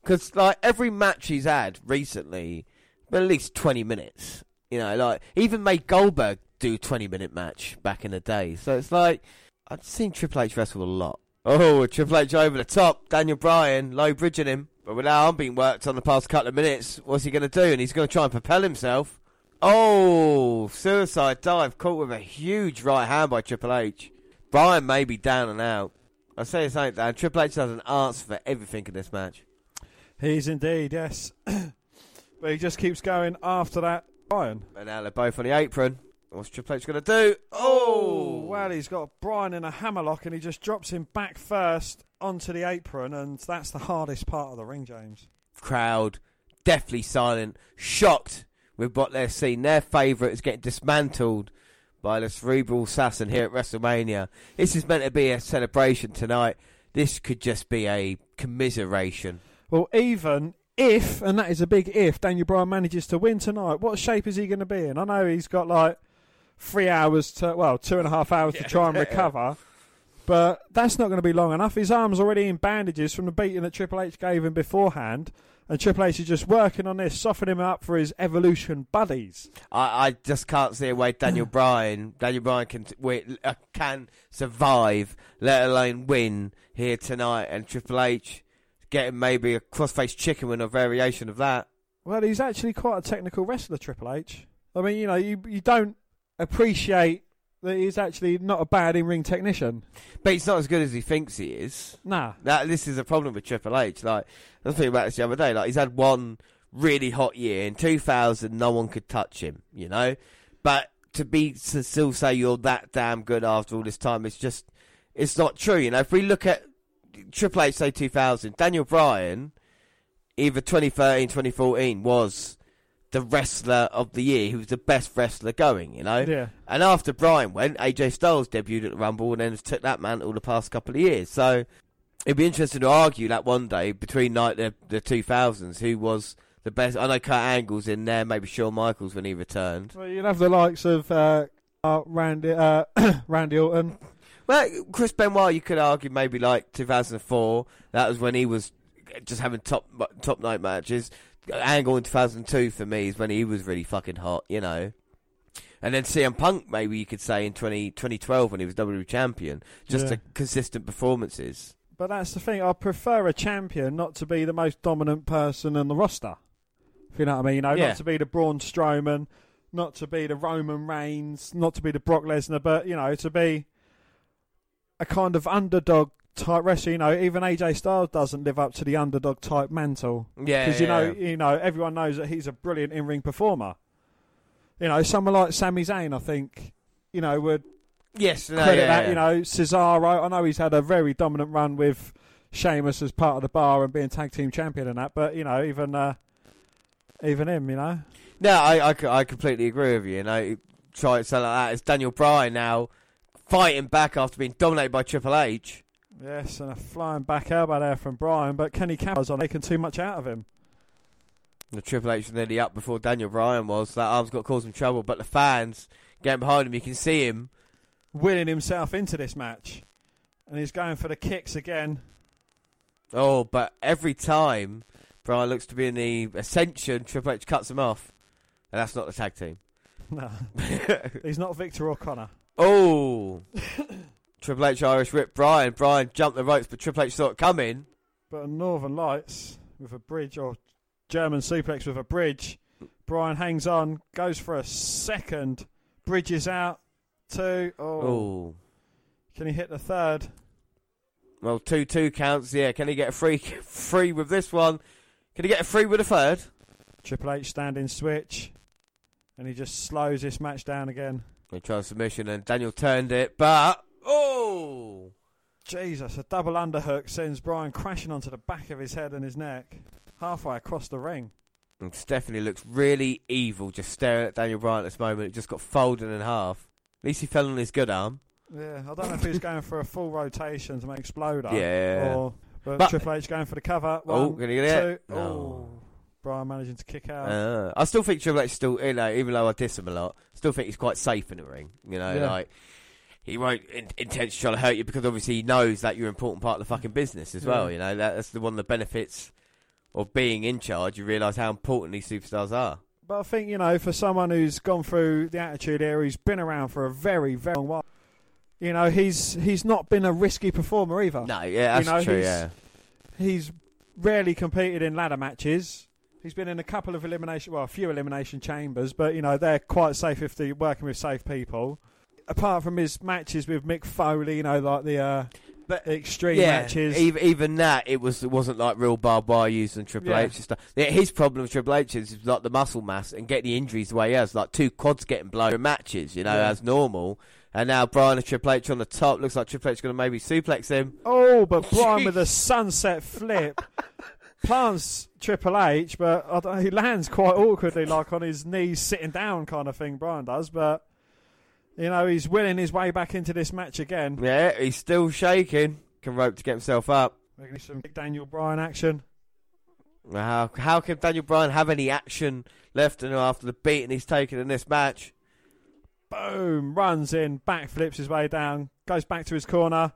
Because like every match he's had recently, been at least twenty minutes. You know, like even made Goldberg do twenty minute match back in the day. So it's like I've seen Triple H wrestle a lot. Oh, Triple H over the top, Daniel Bryan low bridging him, but with that arm being worked on the past couple of minutes, what's he going to do? And he's going to try and propel himself. Oh, suicide dive caught with a huge right hand by Triple H. Bryan may be down and out. I say ain't that. Triple H has an answer for everything in this match. He's indeed, yes. but he just keeps going after that Bryan. And now they're both on the apron. What's Triple H going to do? Oh, well, he's got Bryan in a hammerlock and he just drops him back first onto the apron, and that's the hardest part of the ring, James. Crowd deathly silent, shocked with what they're seeing. Their favourite is getting dismantled by the cerebral assassin here at WrestleMania. This is meant to be a celebration tonight. This could just be a commiseration. Well, even if, and that is a big if, Daniel Bryan manages to win tonight, what shape is he going to be in? I know he's got like three hours to, well, two and a half hours to try and recover, but that's not going to be long enough. His arm's already in bandages from the beating that Triple H gave him beforehand, and Triple H is just working on this, softening him up for his evolution buddies. I, I just can't see a way Daniel Bryan, Daniel Bryan can uh, can survive, let alone win here tonight, and Triple H getting maybe a crossface chicken win a variation of that. Well, he's actually quite a technical wrestler, Triple H. I mean, you know, you you don't appreciate that he's actually not a bad in-ring technician. But he's not as good as he thinks he is. Nah. That this is a problem with Triple H. Like I was thinking about this the other day. Like he's had one really hot year in 2000. No one could touch him. You know, but to be to still say you're that damn good after all this time, it's just it's not true. You know, if we look at Triple H say 2000, Daniel Bryan, either 2013, 2014 was the wrestler of the year. He was the best wrestler going, you know? Yeah. And after Bryan went, AJ Styles debuted at the Rumble and then took that mantle the past couple of years. So it'd be interesting to argue that one day between like the, the 2000s, who was the best. I know Kurt Angle's in there, maybe Shawn Michaels when he returned. Well, you'd have the likes of uh, uh, Randy uh, Randy Orton. Well, Chris Benoit, you could argue maybe like 2004. That was when he was just having top top night matches. Angle in 2002 for me is when he was really fucking hot, you know. And then CM Punk, maybe you could say in 20, 2012 when he was WWE champion, just Yeah. consistent performances. But that's the thing. I prefer a champion not to be the most dominant person in the roster. If you know what I mean. You know, Yeah. not to be the Braun Strowman, not to be the Roman Reigns, not to be the Brock Lesnar, but you know, to be a kind of underdog type wrestler. You know, even AJ Styles doesn't live up to the underdog type mantle. Yeah, because you yeah, know, yeah. you know, everyone knows that he's a brilliant in-ring performer. You know, someone like Sami Zayn, I think, you know, would Yes, no, credit yeah, that. You know, Cesaro. I know he's had a very dominant run with Sheamus as part of the bar and being tag team champion and that. But you know, even uh, even him, you know, No, I, I, I completely agree with you. You know, try it something like that. It's Daniel Bryan now fighting back after being dominated by Triple H. yes, and a flying back elbow there from Bryan. But Kenny Campbell's on taking too much out of him. The Triple H was nearly up before Daniel Bryan was. That arm's got to cause him trouble, but the fans getting behind him, you can see him. Willing himself into this match, and he's going for the kicks again. Oh, but every time Bryan looks to be in the ascension, Triple H cuts him off. And that's not the tag team. No, he's not Victor O'Connor. Oh. Triple H Irish whip Bryan. Bryan jumped the ropes, but Triple H saw it coming. But a Northern Lights with a bridge or German suplex with a bridge. Bryan hangs on, goes for a second, bridges out. Two. Oh. Oh. Can he hit the third? Well, 2 2 counts, yeah. Can he get a free free with this one? Can he get a free with a third? Triple H standing switch. And he just slows this match down again. He tried submission and Daniel turned it, but. Oh! Jesus, a double underhook sends Bryan crashing onto the back of his head and his neck, halfway across the ring. And Stephanie looks really evil just staring at Daniel Bryan at this moment. It just got folded in half. At least he fell on his good arm. Yeah, I don't know if he was going for a full rotation to make Exploder. Yeah. Or, but, But- Triple H going for the cover. Oh, One, gonna get two. it? Oh, Bryan managing to kick out. Uh, I still think Triple H still, you know, even though I diss him a lot, still think he's quite safe in the ring. You know, Yeah. like he won't in, to try to hurt you because obviously he knows that you're an important part of the fucking business as well. Yeah. You know, that, that's the one of the benefits of being in charge. You realise how important these superstars are. But I think, you know, for someone who's gone through the Attitude Era, who's been around for a very, very long while, you know, he's he's not been a risky performer either. No, yeah, that's you know, true. he's- Yeah, He's rarely competed in ladder matches. He's been in a couple of elimination, well, a few elimination chambers, but, you know, they're quite safe if they're working with safe people. Apart from his matches with Mick Foley, you know, like the uh, But- extreme yeah. matches. Even, even that, it was it wasn't like real barbed wire on Triple Yeah. H and stuff. Yeah, his problem with Triple H is like the muscle mass and getting the injuries the way he has, like two quads getting blown in matches, you know, Yeah. as normal. And now Bryan and Triple H on the top. Looks like Triple H going to maybe suplex him. Oh, but Bryan with a sunset flip plants Triple H, but he lands quite awkwardly, like on his knees, sitting down, kind of thing. Bryan does, but you know he's willing his way back into this match again. Yeah, he's still shaking. Can rope to get himself up. Maybe some big Daniel Bryan action. How how can Daniel Bryan have any action left in him after the beating he's taken in this match? Boom! Runs in, backflips his way down, goes back to his corner,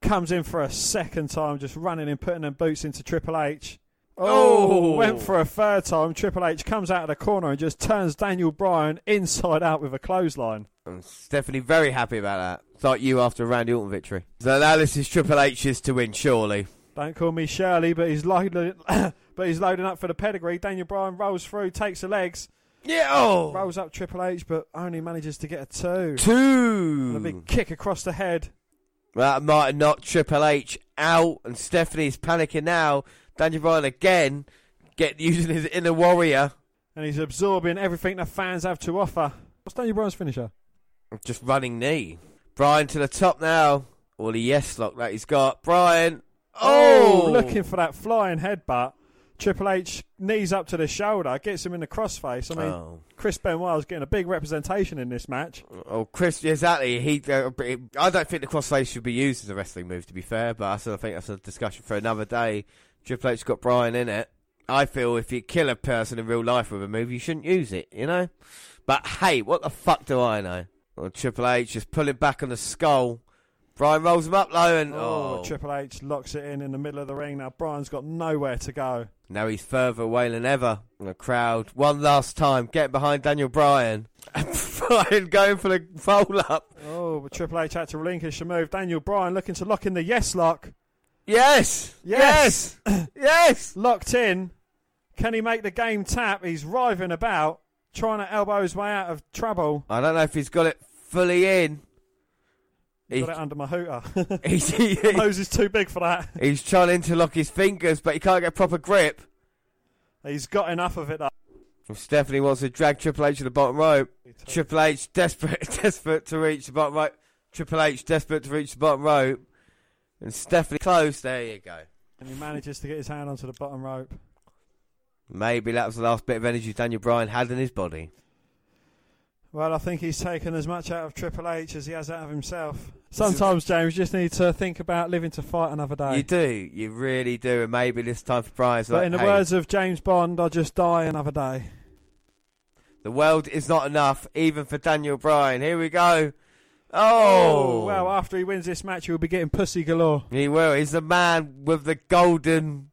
comes in for a second time, just running and putting them boots into Triple H. Oh, oh! went for a third time. Triple H comes out of the corner and just turns Daniel Bryan inside out with a clothesline. I'm Stephanie very happy about that. It's like you after a Randy Orton victory. So now this is Triple H's to win, surely. Don't call me Shirley, but he's loading, but he's loading up for the pedigree. Daniel Bryan rolls through, takes the legs, Yeah, oh! rolls up Triple H, but only manages to get a two. Two! And a big kick across the head. That might have knocked Triple H out, and Stephanie's panicking now. Daniel Bryan again, get using his inner warrior. And he's absorbing everything the fans have to offer. What's Daniel Bryan's finisher? Just running knee. Bryan to the top now. All the yes lock that he's got. Bryan. Oh! oh! looking for that flying headbutt. Triple H knees up to the shoulder, gets him in the crossface. I mean, Oh. Chris Benoit's getting a big representation in this match. Oh, Chris, exactly. He, uh, I don't think the crossface should be used as a wrestling move, to be fair, but I still think that's a discussion for another day. Triple H got Bryan in it. I feel if you kill a person in real life with a move, you shouldn't use it, you know? But hey, what the fuck do I know? Well, Triple H just pulling back on the skull. Bryan rolls him up low and Oh, oh, Triple H locks it in in the middle of the ring. Now Bryan's got nowhere to go. Now he's further away than ever. And the crowd, one last time, get behind Daniel Bryan. Bryan going for the roll up. Oh, but Triple H had to relinquish the move. Daniel Bryan looking to lock in the yes lock. Yes! Yes! Yes! yes! Locked in. Can he make the game tap? He's writhing about, trying to elbow his way out of trouble. I don't know if he's got it fully in. He's, Got it under my hooter. he's, he- My nose is too big for that. he's trying to interlock his fingers, but he can't get proper grip. He's got enough of it. Though. And Stephanie wants to drag Triple H to the bottom rope. Triple H desperate, desperate to reach the bottom rope. Triple H desperate to reach the bottom rope. And Stephanie close. There you go. And he manages to get his hand onto the bottom rope. Maybe that was the last bit of energy Daniel Bryan had in his body. Well, I think he's taken as much out of Triple H as he has out of himself. Sometimes, James, you just need to think about living to fight another day. You do, you really do, and maybe this time for Bryan's but like, in the hey, words of James Bond, I'll just die another day. the world is not enough, even for Daniel Bryan. Here we go. Oh, oh. well, after he wins this match, he'll be getting pussy galore. He will. He's the man with the golden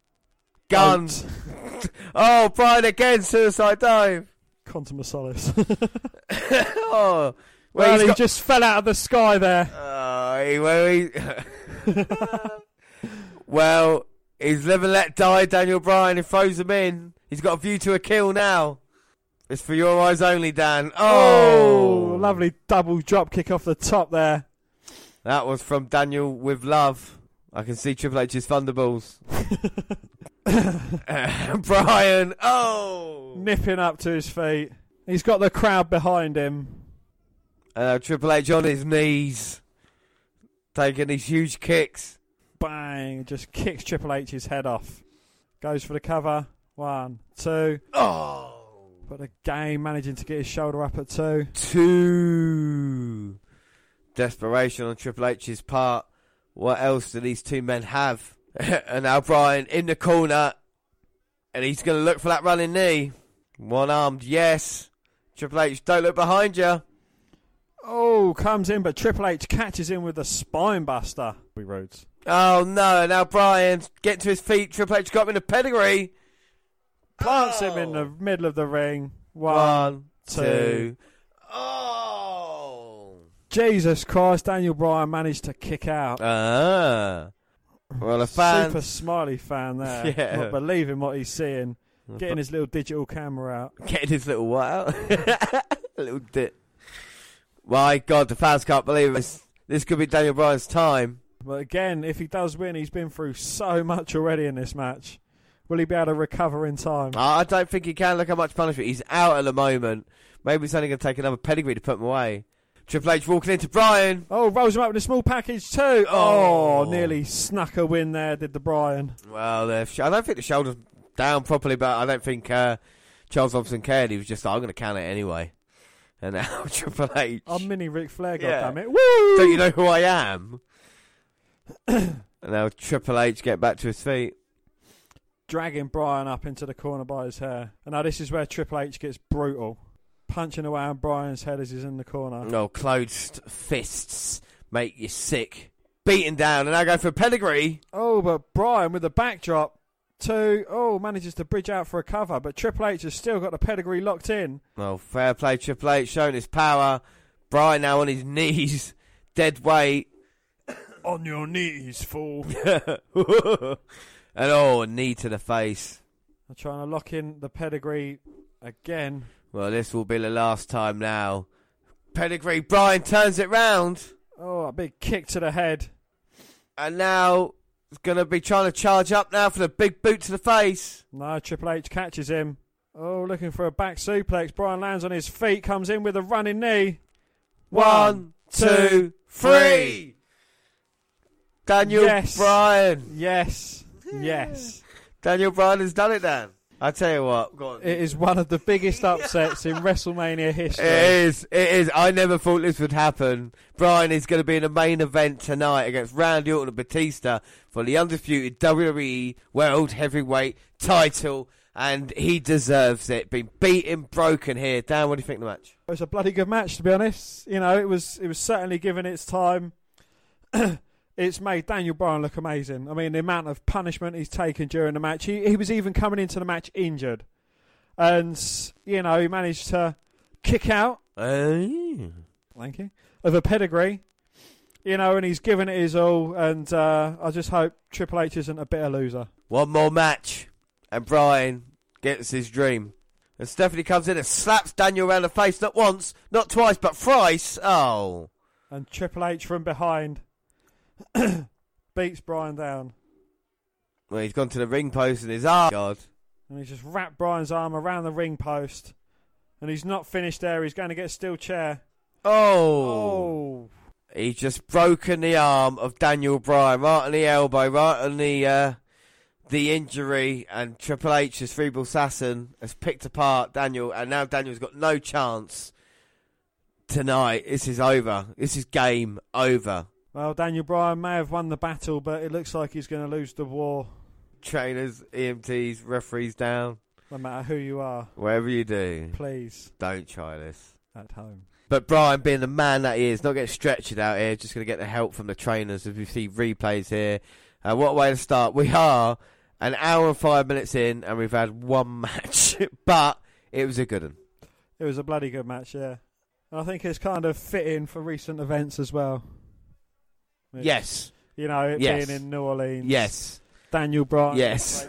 guns. oh, Bryan again, suicide dive. Quantum of Solace. oh, well, well, he got- just fell out of the sky there. Uh, Wait, wait, wait. well, he's and let die, Daniel Bryan. He throws him in. He's got a view to a kill now. It's for your eyes only, Dan. Oh, Oh, lovely double drop kick off the top there. that was from Daniel with love. I can see Triple H's thunderballs. Bryan, oh, Nipping up to his feet. He's got the crowd behind him. uh, Triple H on his knees, taking these huge kicks. Bang! Just kicks Triple H's head off. Goes for the cover. One, two. Oh, But again, managing to get his shoulder up at two. two. Desperation on Triple H's part. What else do these two men have? and now Bryan in the corner, and he's going to look for that running knee. One armed, yes. Triple H, don't look behind you. Oh, comes in, but Triple H catches him with a spine buster. We Rhodes. Oh no! Now Bryan get to his feet. Triple H got him in a pedigree. Plants him in the middle of the ring. One, One, two. two. Oh. Jesus Christ, Daniel Bryan managed to kick out. Ah. Well, a fan. Super smiley fan there. Yeah. Not believing what he's seeing. Getting his little digital camera out. Getting his little what out? a little dip. My God, the fans can't believe this. This could be Daniel Bryan's time. But again, if he does win, he's been through so much already in this match. Will he be able to recover in time? I don't think he can look at much punishment. He's out at the moment. Maybe it's only going to take another pedigree to put him away. Triple H walking into Bryan. Oh, rolls him up in a small package too. Oh, Oh. nearly snuck a win there, did the Bryan. Well, I don't think the shoulder's down properly, but I don't think uh, Charles Thompson cared. He was just like, I'm going to count it anyway. And now Triple H. I'm mini Ric Flair, Yeah. goddammit. Woo! Don't you know who I am? and now Triple H get back to his feet. Dragging Bryan up into the corner by his hair. And now this is where Triple H gets brutal. Punching away on Bryan's head as he's in the corner. No, closed fists make you sick. Beaten down, and I go for a pedigree. Oh, but Bryan with the backdrop. Two. Oh, manages to bridge out for a cover, but Triple H has still got the pedigree locked in. Well, fair play, Triple H showing his power. Bryan now on his knees, dead weight. On your knees, fool. and oh, a knee to the face. I'm trying to lock in the pedigree again. Well, this will be the last time now. Pedigree, Bryan turns it round. Oh, a big kick to the head. And now he's going to be trying to charge up now for the big boot to the face. No, Triple H catches him. Oh, looking for a back suplex. Bryan lands on his feet, comes in with a running knee. One, two, three. Daniel Yes. Bryan. Yes. Yes. Daniel Bryan has done it, Dan. I tell you what, go on. It is one of the biggest upsets in WrestleMania history. It is. It is. I never thought this would happen. Bryan is going to be in the main event tonight against Randy Orton and Batista for the undisputed WWE World Heavyweight title, and he deserves it. Been beaten, broken here. Dan, what do you think of the match? It was a bloody good match, to be honest. You know, it was it was certainly given its time. it's made Daniel Bryan look amazing. I mean, the amount of punishment he's taken during the match. He he was even coming into the match injured, and you know he managed to kick out. Thank you of a pedigree. You know, and he's given it his all, and uh, I just hope Triple H isn't a bitter loser. One more match, and Bryan gets his dream. And Stephanie comes in and slaps Daniel around the face not once, not twice, but thrice. Oh. And Triple H from behind beats Bryan down. Well, he's gone to the ring post and his arm. God. And he's just wrapped Bryan's arm around the ring post. And he's not finished there. He's going to get a steel chair. Oh. Oh. He's just broken the arm of Daniel Bryan, right on the elbow, right on the uh, the injury, and Triple H's feeble assassin has picked apart Daniel, and now Daniel's got no chance tonight. This is over. This is game over. Well, Daniel Bryan may have won the battle, but it looks like he's going to lose the war. Trainers, EMTs, referees down, No matter who you are, whatever you do, please, don't try this. at home. But Bryan, being the man that he is, not getting stretched out here, just going to get the help from the trainers as we see replays here. Uh, what a way to start. We are an hour and five minutes in, and we've had one match, but it was a good one. It was a bloody good match, yeah. And I think it's kind of fitting for recent events as well. It's, Yes. You know, it Yes. being in New Orleans. Yes. Daniel Bryan. Yes.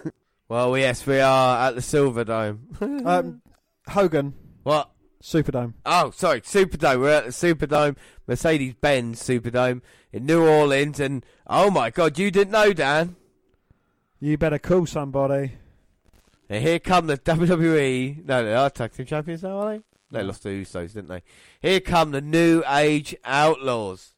well, yes, we are at the Silver Dome. um, Hogan. What? Superdome. Oh, sorry, Superdome. We're at the Superdome, Mercedes Benz Superdome in New Orleans, and oh my God, you didn't know, Dan? You better call somebody. And here come the WWE. No, they are tag team champions now, are they? They lost to Usos, didn't they? Here come the New Age Outlaws.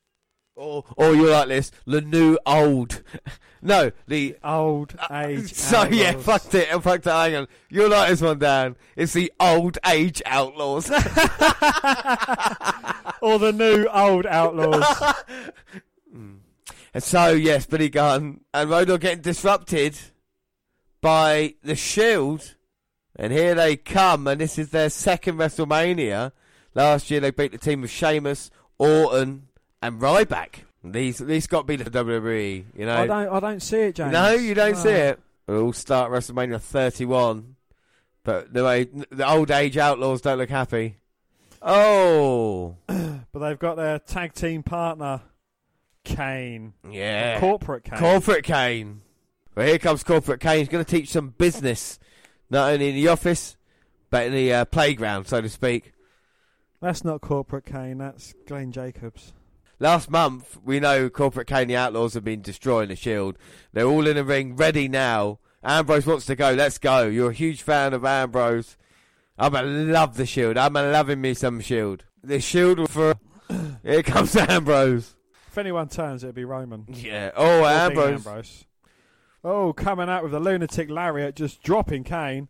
Or, or you're like this, the new old. no, the old uh, age. So yeah, fucked it. I fucked it. Hang on, you'll like this one, Dan. It's the old age outlaws. or the new old outlaws. Hmm. and so yes, Billy Gunn and Road are getting disrupted by the Shield, and here they come, and this is their second WrestleMania. Last year they beat the team of Sheamus, Orton, and Ryback. These these got to be the WWE, you know. I don't. I don't see it, James. No, you don't No. see it. We'll start WrestleMania 31, but the way the old age outlaws don't look happy. Oh, But they've got their tag team partner, Kane. yeah, Corporate Kane. Corporate Kane. Well, here comes Corporate Kane. He's going to teach some business, not only in the office, but in the uh, playground, so to speak. That's not Corporate Kane. That's Glenn Jacobs. Last month, we know Corporate Kane, the Outlaws, have been destroying the Shield. They're all in the ring, ready now. Ambrose wants to go. Let's go. You're a huge fan of Ambrose. I'm a love the Shield. I'm a loving me some Shield. The Shield for. Here comes Ambrose. If anyone turns, it'd be Roman. Yeah. Oh, Ambrose. Ambrose. Oh, coming out with the lunatic lariat, just dropping Kane.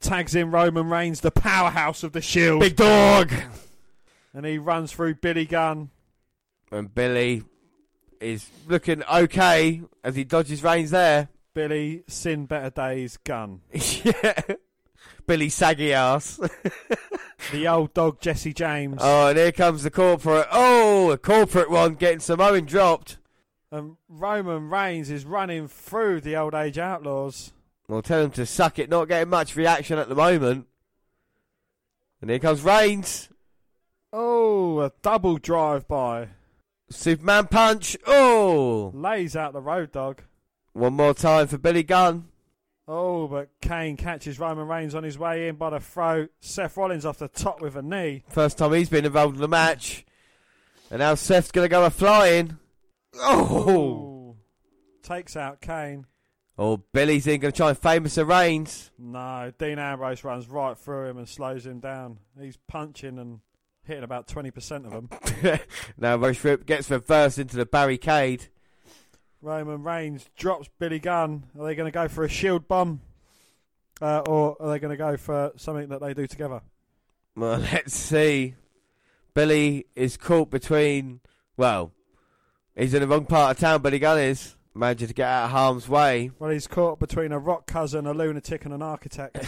Tags in Roman Reigns, the powerhouse of the Shield. Big dog. And he runs through Billy Gunn. And Billy is looking okay as he dodges Reigns there. Billy, sin better days, gun. yeah. Billy saggy ass. the old dog Jesse James. oh, and here comes the corporate. Oh, a corporate one getting Samoan dropped. And Roman Reigns is running through the old age outlaws. We'll tell him to suck it, not getting much reaction at the moment. And here comes Reigns. Oh, a double drive by. Superman punch. Oh. Lays out the road dog. One more time for Billy Gunn. Oh, but Kane catches Roman Reigns on his way in by the throat. Seth Rollins off the top with a knee. First time he's been involved in the match. And now Seth's going to go a flying. Oh. Ooh. Takes out Kane. Oh, Billy's in going to try and famous a Reigns. No, Dean Ambrose runs right through him and slows him down. He's punching and hitting about 20% of them. now Rush Rip gets reversed into the barricade. Roman Reigns drops Billy Gunn. Are they going to go for a shield bomb? Uh, or are they going to go for something that they do together? Well, let's see. Billy is caught between. Well, he's in the wrong part of town. Billy Gunn is. Managed to get out of harm's way. Well, he's caught between a rock cousin, a lunatic, and an architect.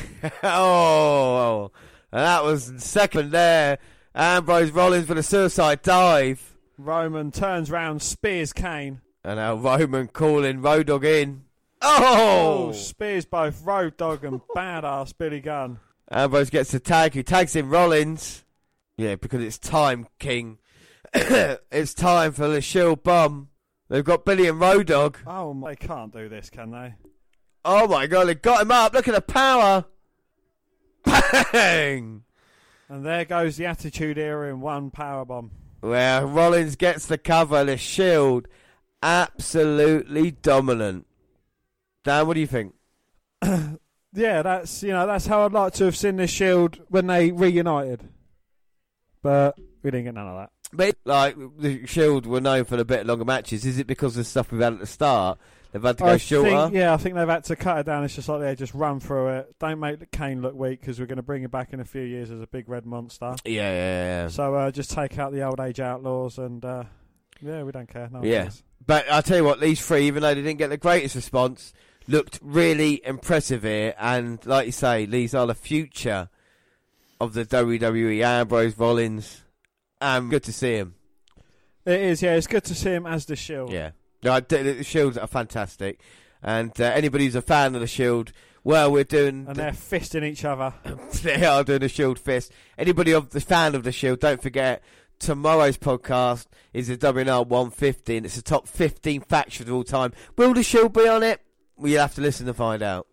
oh, and that was second there. Ambrose Rollins with a suicide dive. Roman turns round, spears Kane. And now Roman calling Road Dogg in. Oh! oh spears both Road Dogg and badass Billy Gunn. Ambrose gets the tag. He tags in Rollins. Yeah, because it's time, King. it's time for the Shield bomb. They've got Billy and Road Dogg. Oh, my- they can't do this, can they? Oh my god, they got him up. Look at the power. Bang! And there goes the Attitude Era in one power bomb. Well, Rollins gets the cover. The Shield, absolutely dominant. Dan, what do you think? Yeah, that's you know that's how I'd like to have seen this Shield when they reunited, but we didn't get none of that. But like the Shield were known for the bit longer matches. Is it because of the stuff we've had at the start? They've had to go I shorter. think, yeah, I think they've had to cut it down. It's just like they just run through it. Don't make Kane look weak because we're going to bring him back in a few years as a big red monster. Yeah, yeah, yeah. So uh, just take out the old age outlaws and uh, yeah, we don't care. No Yeah. cares. But I'll tell you what, these three, even though they didn't get the greatest response, looked really impressive here. And like you say, these are the future of the WWE. Ambrose, Rollins. Um, good to see him. It is. Yeah, it's good to see him as the Shield. Yeah. No, the the Shields are fantastic. And uh, anybody who's a fan of the Shield, well, we're doing. And they're fisting each other. they are doing a Shield fist. Anybody of the fan of the Shield, don't forget tomorrow's podcast is the WNR 150, and it's the top 15 factions of all time. Will the Shield be on it? Well, you'll have to listen to find out.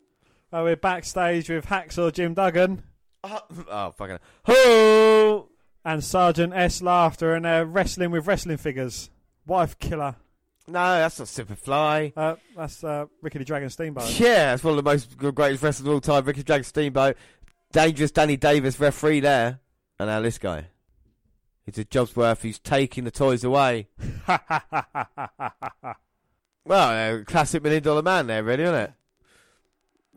Oh, we're backstage with Hacksaw Jim Duggan Oh, fucking. Ho! and Sergeant Slaughter, and they're wrestling with wrestling figures. Wife killer. No, that's not Superfly. Uh, that's uh, Ricky the Dragon Steamboat. Yeah, that's one of the most greatest wrestlers of all time. Ricky the Dragon Steamboat. Dangerous Danny Davis, referee there. And now this guy. He's a Jobsworth who's taking the toys away. Well, a classic million dollar man there, really, isn't it?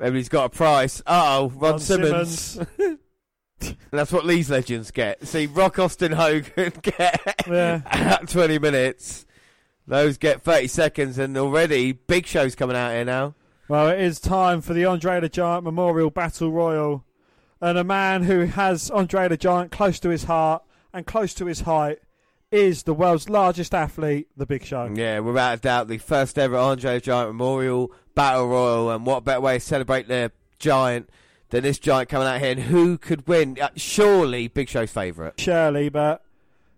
Everybody's got a price. Uh oh, Ron, Ron Simmons. Simmons. That's what Lee's legends get. See, Rock Austin Hogan get Yeah. 20 minutes. Those get 30 seconds, and already Big Show's coming out here now. Well, it is time for the Andre the Giant Memorial Battle Royal. And a man who has Andre the Giant close to his heart and close to his height is the world's largest athlete, the Big Show. Yeah, without a doubt, the first ever Andre the Giant Memorial Battle Royal, and what better way to celebrate the Giant than this Giant coming out here? And who could win? Uh, surely Big Show's favourite. Surely, but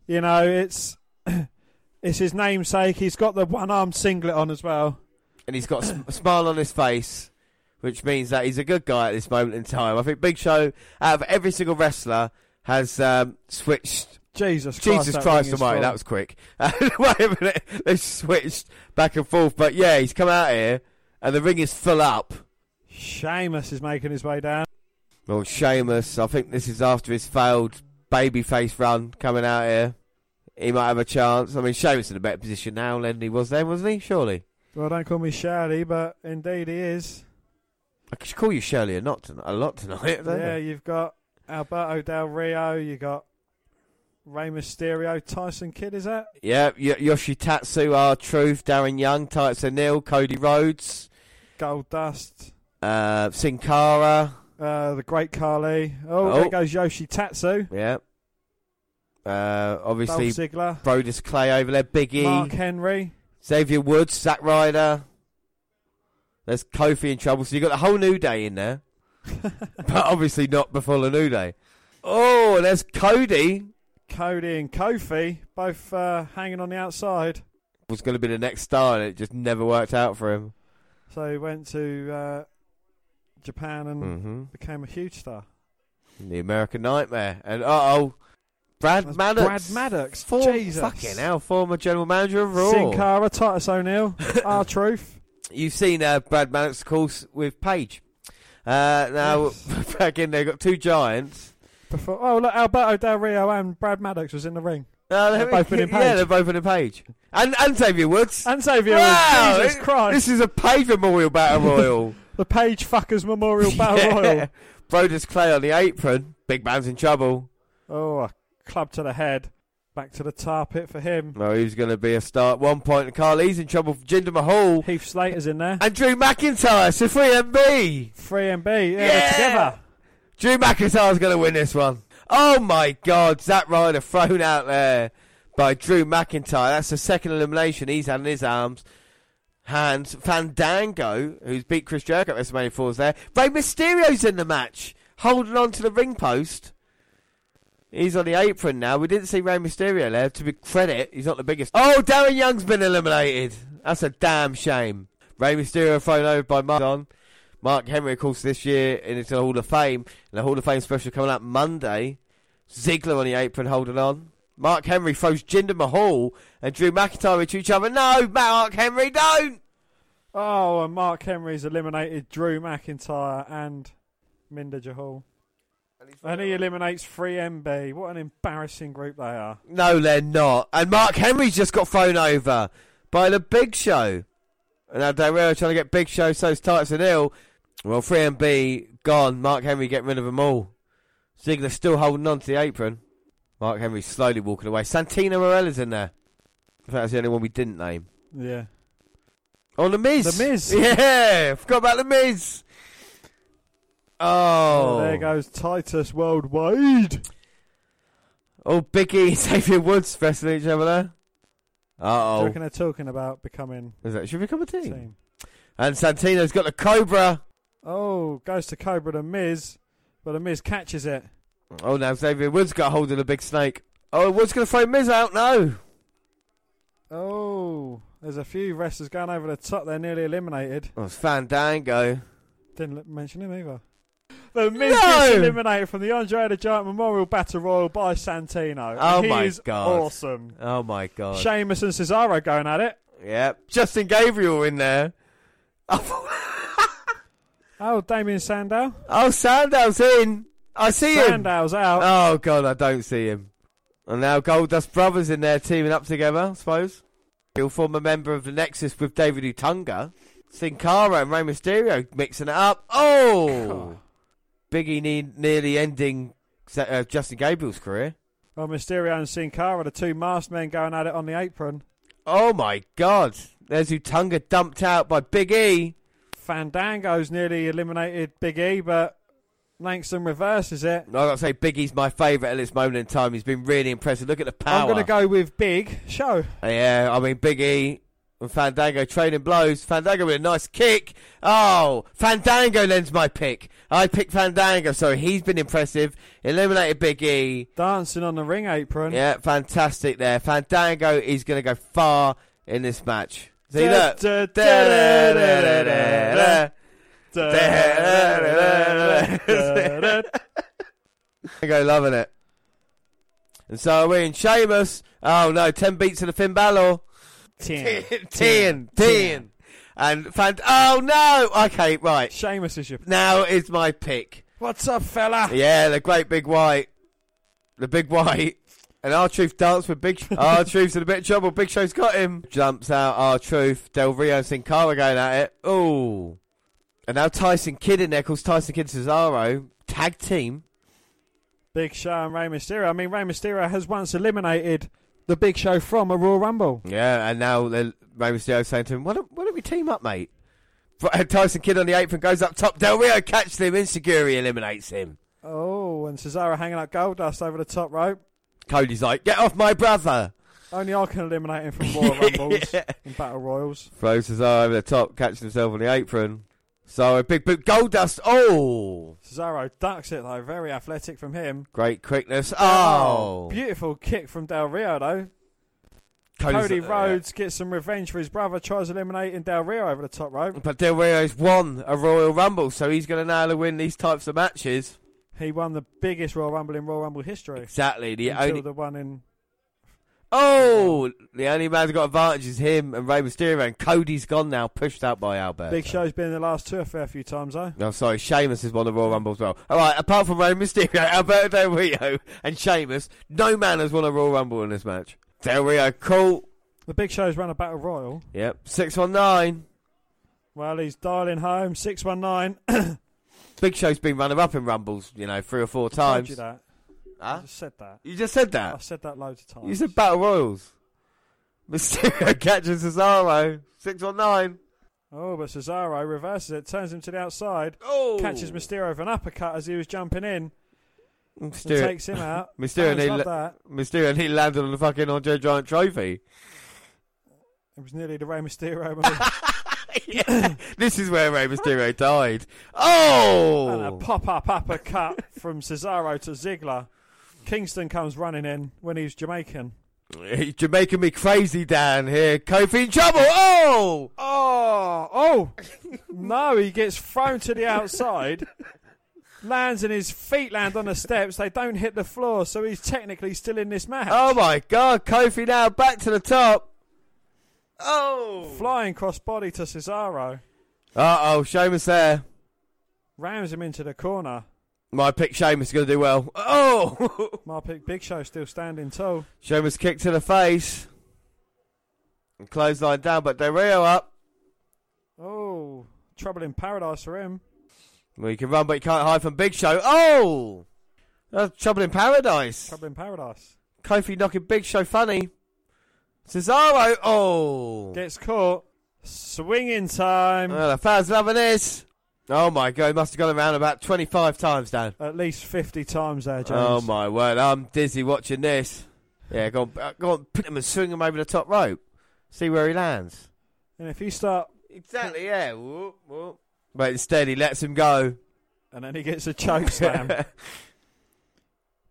you know, it's it's his namesake. He's got the one-armed singlet on as well. and he's got a smile on his face, which means that he's a good guy at this moment in time. I think Big Show, out of every single wrestler, has um, switched. Jesus Christ, Jesus Christ Almighty, that was quick. Wait a minute, they switched back and forth, but yeah, he's come out here, and the ring is full up. Sheamus is making his way down. Well, Sheamus, I think this is after his failed babyface run coming out here. He might have a chance. I mean, Sheamus in a better position now than he was then, wasn't he? Surely. Well, don't call me Shirley, but indeed he is. I could call you Shirley a lot tonight. A lot tonight. Yeah, I? you've got Alberto Del Rio, you got Rey Mysterio, Tyson Kidd, is that? Yeah, y- Yoshi Tatsu, R Truth, Darren Young, Tyson O'Neill, Cody Rhodes, Goldust, uh, Sin Cara. uh, the Great Khali. Oh, Oh. there goes Yoshi Tatsu. Yeah. Uh, obviously, Dolph Ziggler. Brodus Clay over there, Big E, Mark Henry. Xavier Woods, Zack Ryder. There's Kofi in trouble, so you've got the whole New Day in there, but obviously not before the New Day. Oh, there's Cody. Cody and Kofi, both uh, hanging on the outside. Was going to be the next star, and it just never worked out for him. So he went to uh, Japan and Mhm. became a huge star. The American Nightmare, and uh oh, Brad Maddox. Brad Maddox. For- Jesus. Fucking hell, former general manager of Raw. Sin Cara, Titus O'Neill, R Truth. You've seen uh, Brad Maddox, of course, with Paige. Uh, now, back in there, got two giants. Before, oh, look, Alberto Del Rio and Brad Maddox was in the ring. Uh, They're both in Yeah, they're both in a Paige. And, and Xavier Woods. And Xavier Wow, Woods. Jesus it- Christ. This is a Paige Memorial Battle Royal. the Paige Fuckers Memorial Battle Royal. Brodus Clay on the apron. Big man's in trouble. Oh, club to the head. Back to the tar pit for him. Well, he's going to be a start. one point. Khali's in trouble for Jinder Mahal. Heath Slater's in there. And Drew McIntyre, so 3MB. 3MB, yeah, Yeah. together. Drew McIntyre's going to win this one. Oh my God, Zack Ryder thrown out there by Drew McIntyre. That's the second elimination he's had in his arms. Hands. Fandango, who's beat Chris Jericho at WrestleMania 4, is there. Rey Mysterio's in the match, holding on to the ring post. He's on the apron now. We didn't see Rey Mysterio there. To be credit, he's not the biggest. Oh, Darren Young's been eliminated. That's a damn shame. Rey Mysterio thrown over by Mark. Mark Henry, of course, this year into the Hall of Fame. And the Hall of Fame special coming out Monday. Ziggler on the apron holding on. Mark Henry throws Jinder Mahal and Drew McIntyre into each other. No, Mark Henry, don't! Oh, and Mark Henry's eliminated Drew McIntyre and Minda Jahal. And he eliminates 3MB. What an embarrassing group they are. No, they're not. And Mark Henry's just got thrown over by the Big Show. And now Del Rio trying to get Big Show, so's Titus O'Neil. Well, 3MB gone. Mark Henry getting rid of them all. Ziggler still holding on to the apron. Mark Henry slowly walking away. Santino Marella's in there. I think that's the only one we didn't name. Yeah. Oh, The Miz. The Miz. Yeah, forgot about The Miz. Oh. there goes Titus Worldwide. Oh, Biggie and Xavier Woods wrestling each other there. Uh reckon they're talking about becoming oh. Is that should become a team? team? And Santino's got the Cobra. Oh, goes to Cobra the Miz, but the Miz catches it. Oh, now Xavier Woods got hold of the big snake. Oh, what's going to throw Miz out? now. Oh, there's a few wrestlers going over the top. They're nearly eliminated. Oh, it's Fandango. Didn't mention him either. The Miz No! gets eliminated from the Andre the Giant Memorial Battle Royal by Santino. Oh my god. awesome. Oh my god. Sheamus and Cesaro going at it. Yep. Justin Gabriel in there. Oh, Damien Sandow. Oh, Sandow's in. I see him. Sandow's out. Oh god, I don't see him. And now Goldust Brothers in there teaming up together, I suppose. He'll form a member of the Nexus with David Otunga. Sin Cara and Rey Mysterio mixing it up. Oh! Biggie ne- nearly ending uh, Justin Gabriel's career. Well, Mysterio and Sin Cara, the two masked men going at it on the apron. Oh my god. There's Otunga dumped out by Big E. Fandango's nearly eliminated Big E, but Langston reverses it. i got to say, Big E's my favourite at this moment in time. He's been really impressive. Look at the power. I'm going to go with Big Show. Yeah, I mean, Big E and Fandango trading blows. Fandango with a nice kick. Oh, Fandango lends my pick. I picked Fandango, so he's been impressive. Eliminated Big E. Dancing on the ring apron. Yeah, fantastic there. Fandango is going to go far in this match. See, look. da, Da, da, da, da, da, da, da. da, Da, da, da, da. Fandango loving it. And so we're in Sheamus. Oh no, 10 beats to the Finn Balor. Ten. 10, 10. Ten. And Fan. Oh no! Okay, right. Sheamus is your. Now is my pick. What's up, fella? Yeah, the great big white. The big white. And R Truth dance with Big R Truth's in a bit of trouble. Big Show's got him. Jumps out R Truth. Del Rio and Sin Cara going at it. Ooh. And now Tyson Kidd in there calls Tyson Kidd Cesaro. Tag team. Big Show and Rey Mysterio. I mean, Rey Mysterio has once eliminated the Big Show from a Royal Rumble. Yeah, and now Rey Mysterio saying to him, why don't, why don't we team up, mate? But uh, Tyson Kidd on the apron goes up top. Del Rio catches him. Insecurity eliminates him. Oh, and Cesaro hanging out Goldust over the top rope. Cody's like, get off my brother. Only I can eliminate him from Royal Rumbles Yeah. and Battle Royals. Throws Cesaro over the top, catches himself on the apron. So a big boot. Goldust. Oh. Cesaro ducks it though, very athletic from him. Great quickness. Oh. oh. beautiful kick from Del Rio though. Cody's- Cody Rhodes gets some revenge for his brother, tries eliminating Del Rio over the top rope. But Del Rio's won a Royal Rumble, so he's going to nail now win these types of matches. He won the biggest Royal Rumble in Royal Rumble history. Exactly. The until only the one in oh, the only man who's got advantage is him and Rey Mysterio, and Cody's gone now, pushed out by Albert. Big Show's been in the last two a fair few times though. No, sorry, Sheamus has won the Royal Rumble as well. All right, apart from Rey Mysterio, Alberto Del Rio, and Sheamus, no man has won a Royal Rumble in this match. Del Rio, cool. The Big Show's run a Battle Royal. Yep, six one nine. Well, he's dialing home six one nine. Big Show's been runner up in Rumbles, you know, three or four times. Huh? I just said that. You just said that. I that. said that loads of times. You said Battle Royals. Mysterio catches Cesaro. six on nine. Oh, but Cesaro reverses it, turns him to the outside, Oh. catches Mysterio with an uppercut as he was jumping in, and Mysterio, takes him out. Mysterio, nearly, love that. Mysterio nearly landed on the fucking Andre Giant trophy. It was nearly the Rey Mysterio. Yeah, this is where Rey Mysterio died. Oh, and a Oh! pop up uppercut from Cesaro to Ziggler. Kingston comes running in when he's Jamaican. You're making me crazy down here. Kofi in trouble. Oh! Oh, oh! no, he gets thrown to the outside, lands and his feet land on the steps. They don't hit the floor, so he's technically still in this match. Oh my god, Kofi now back to the top. Oh! Flying crossbody to Cesaro. Uh oh, Sheamus there. Rams him into the corner. My pick Sheamus is going to do well. Oh! My pick Big Show still standing tall. Sheamus kick to the face. And clothesline down, but Del Rio up. Oh, trouble in paradise for him. Well, you can run, but you can't hide from Big Show. Oh! That's trouble in paradise. Trouble in paradise. Kofi knocking Big Show funny. Cesaro. Oh! Gets caught. Swinging time. Oh, the fans loving this. Oh my god, he must have gone around about 25 times, Dan. At least 50 times there, James. Oh my word, I'm dizzy watching this. Yeah, go on, uh, go on, put him and swing him over the top rope. See where he lands. And if you start, Exactly, yeah. Whoop, whoop. But instead, he lets him go. and then he gets a choke slam.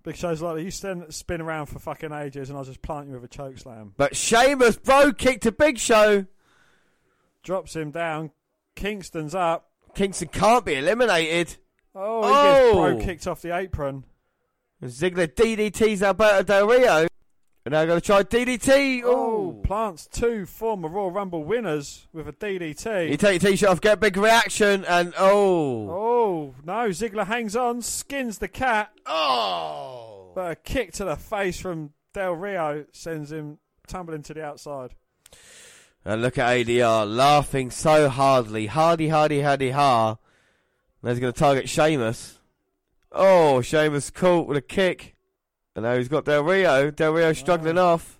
Big Show's like, you stand, spin around for fucking ages and I'll just plant you with a choke slam. But Sheamus, bro, kicked to Big Show. Drops him down. Kingston's up. Kingston can't be eliminated. Oh, he gets Oh. bro kicked off the apron. Ziggler DDT's Alberto Del Rio. And now going to try DDT. Oh, Oh. plants two former Royal Rumble winners with a DDT. You take your t-shirt off, get a big reaction, and oh. Oh, no. Ziggler hangs on, skins the cat. Oh. But a kick to the face from Del Rio sends him tumbling to the outside. And look at ADR laughing so hardly. Hardy, hardy, hardy, ha. Now he's going to target Sheamus. Oh, Sheamus caught with a kick. And now he's got Del Rio. Del Rio struggling off.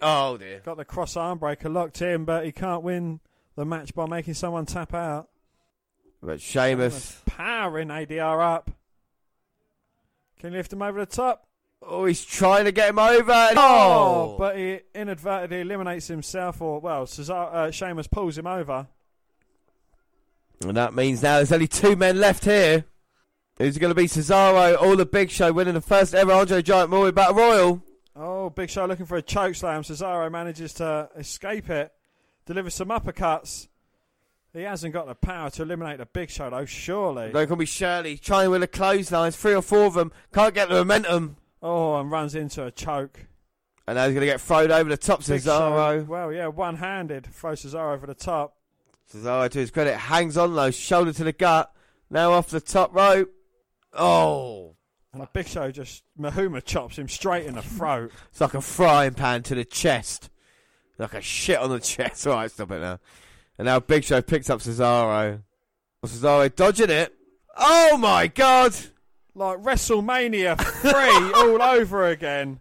Oh, dear. Got the cross arm breaker locked in, but he can't win the match by making someone tap out. But Sheamus. Powering ADR up. Can you lift him over the top? Oh, he's trying to get him over. Oh, but he inadvertently eliminates himself, or, well, Cesar- uh, Sheamus pulls him over. And that means now there's only two men left here. Who's going to be Cesaro or the Big Show winning the first ever Andre Giant Memorial Battle Royal? Oh, Big Show looking for a choke slam. Cesaro manages to escape it, delivers some uppercuts. He hasn't got the power to eliminate the Big Show, though, surely. There can be Shirley trying with the clotheslines, three or four of them. Can't get the momentum. Oh, and runs into a choke. And now he's going to get thrown over the top, Big Cesaro. Show, well, yeah, one handed. Throws Cesaro over the top. Cesaro, to his credit, hangs on low, shoulder to the gut. Now off the top rope. Oh. And the Big Show just, Mahuma chops him straight in the throat. It's like a frying pan to the chest. Like a shit on the chest. Alright, stop it now. And now Big Show picks up Cesaro. Cesaro dodging it. Oh my god! Like WrestleMania 3 all over again.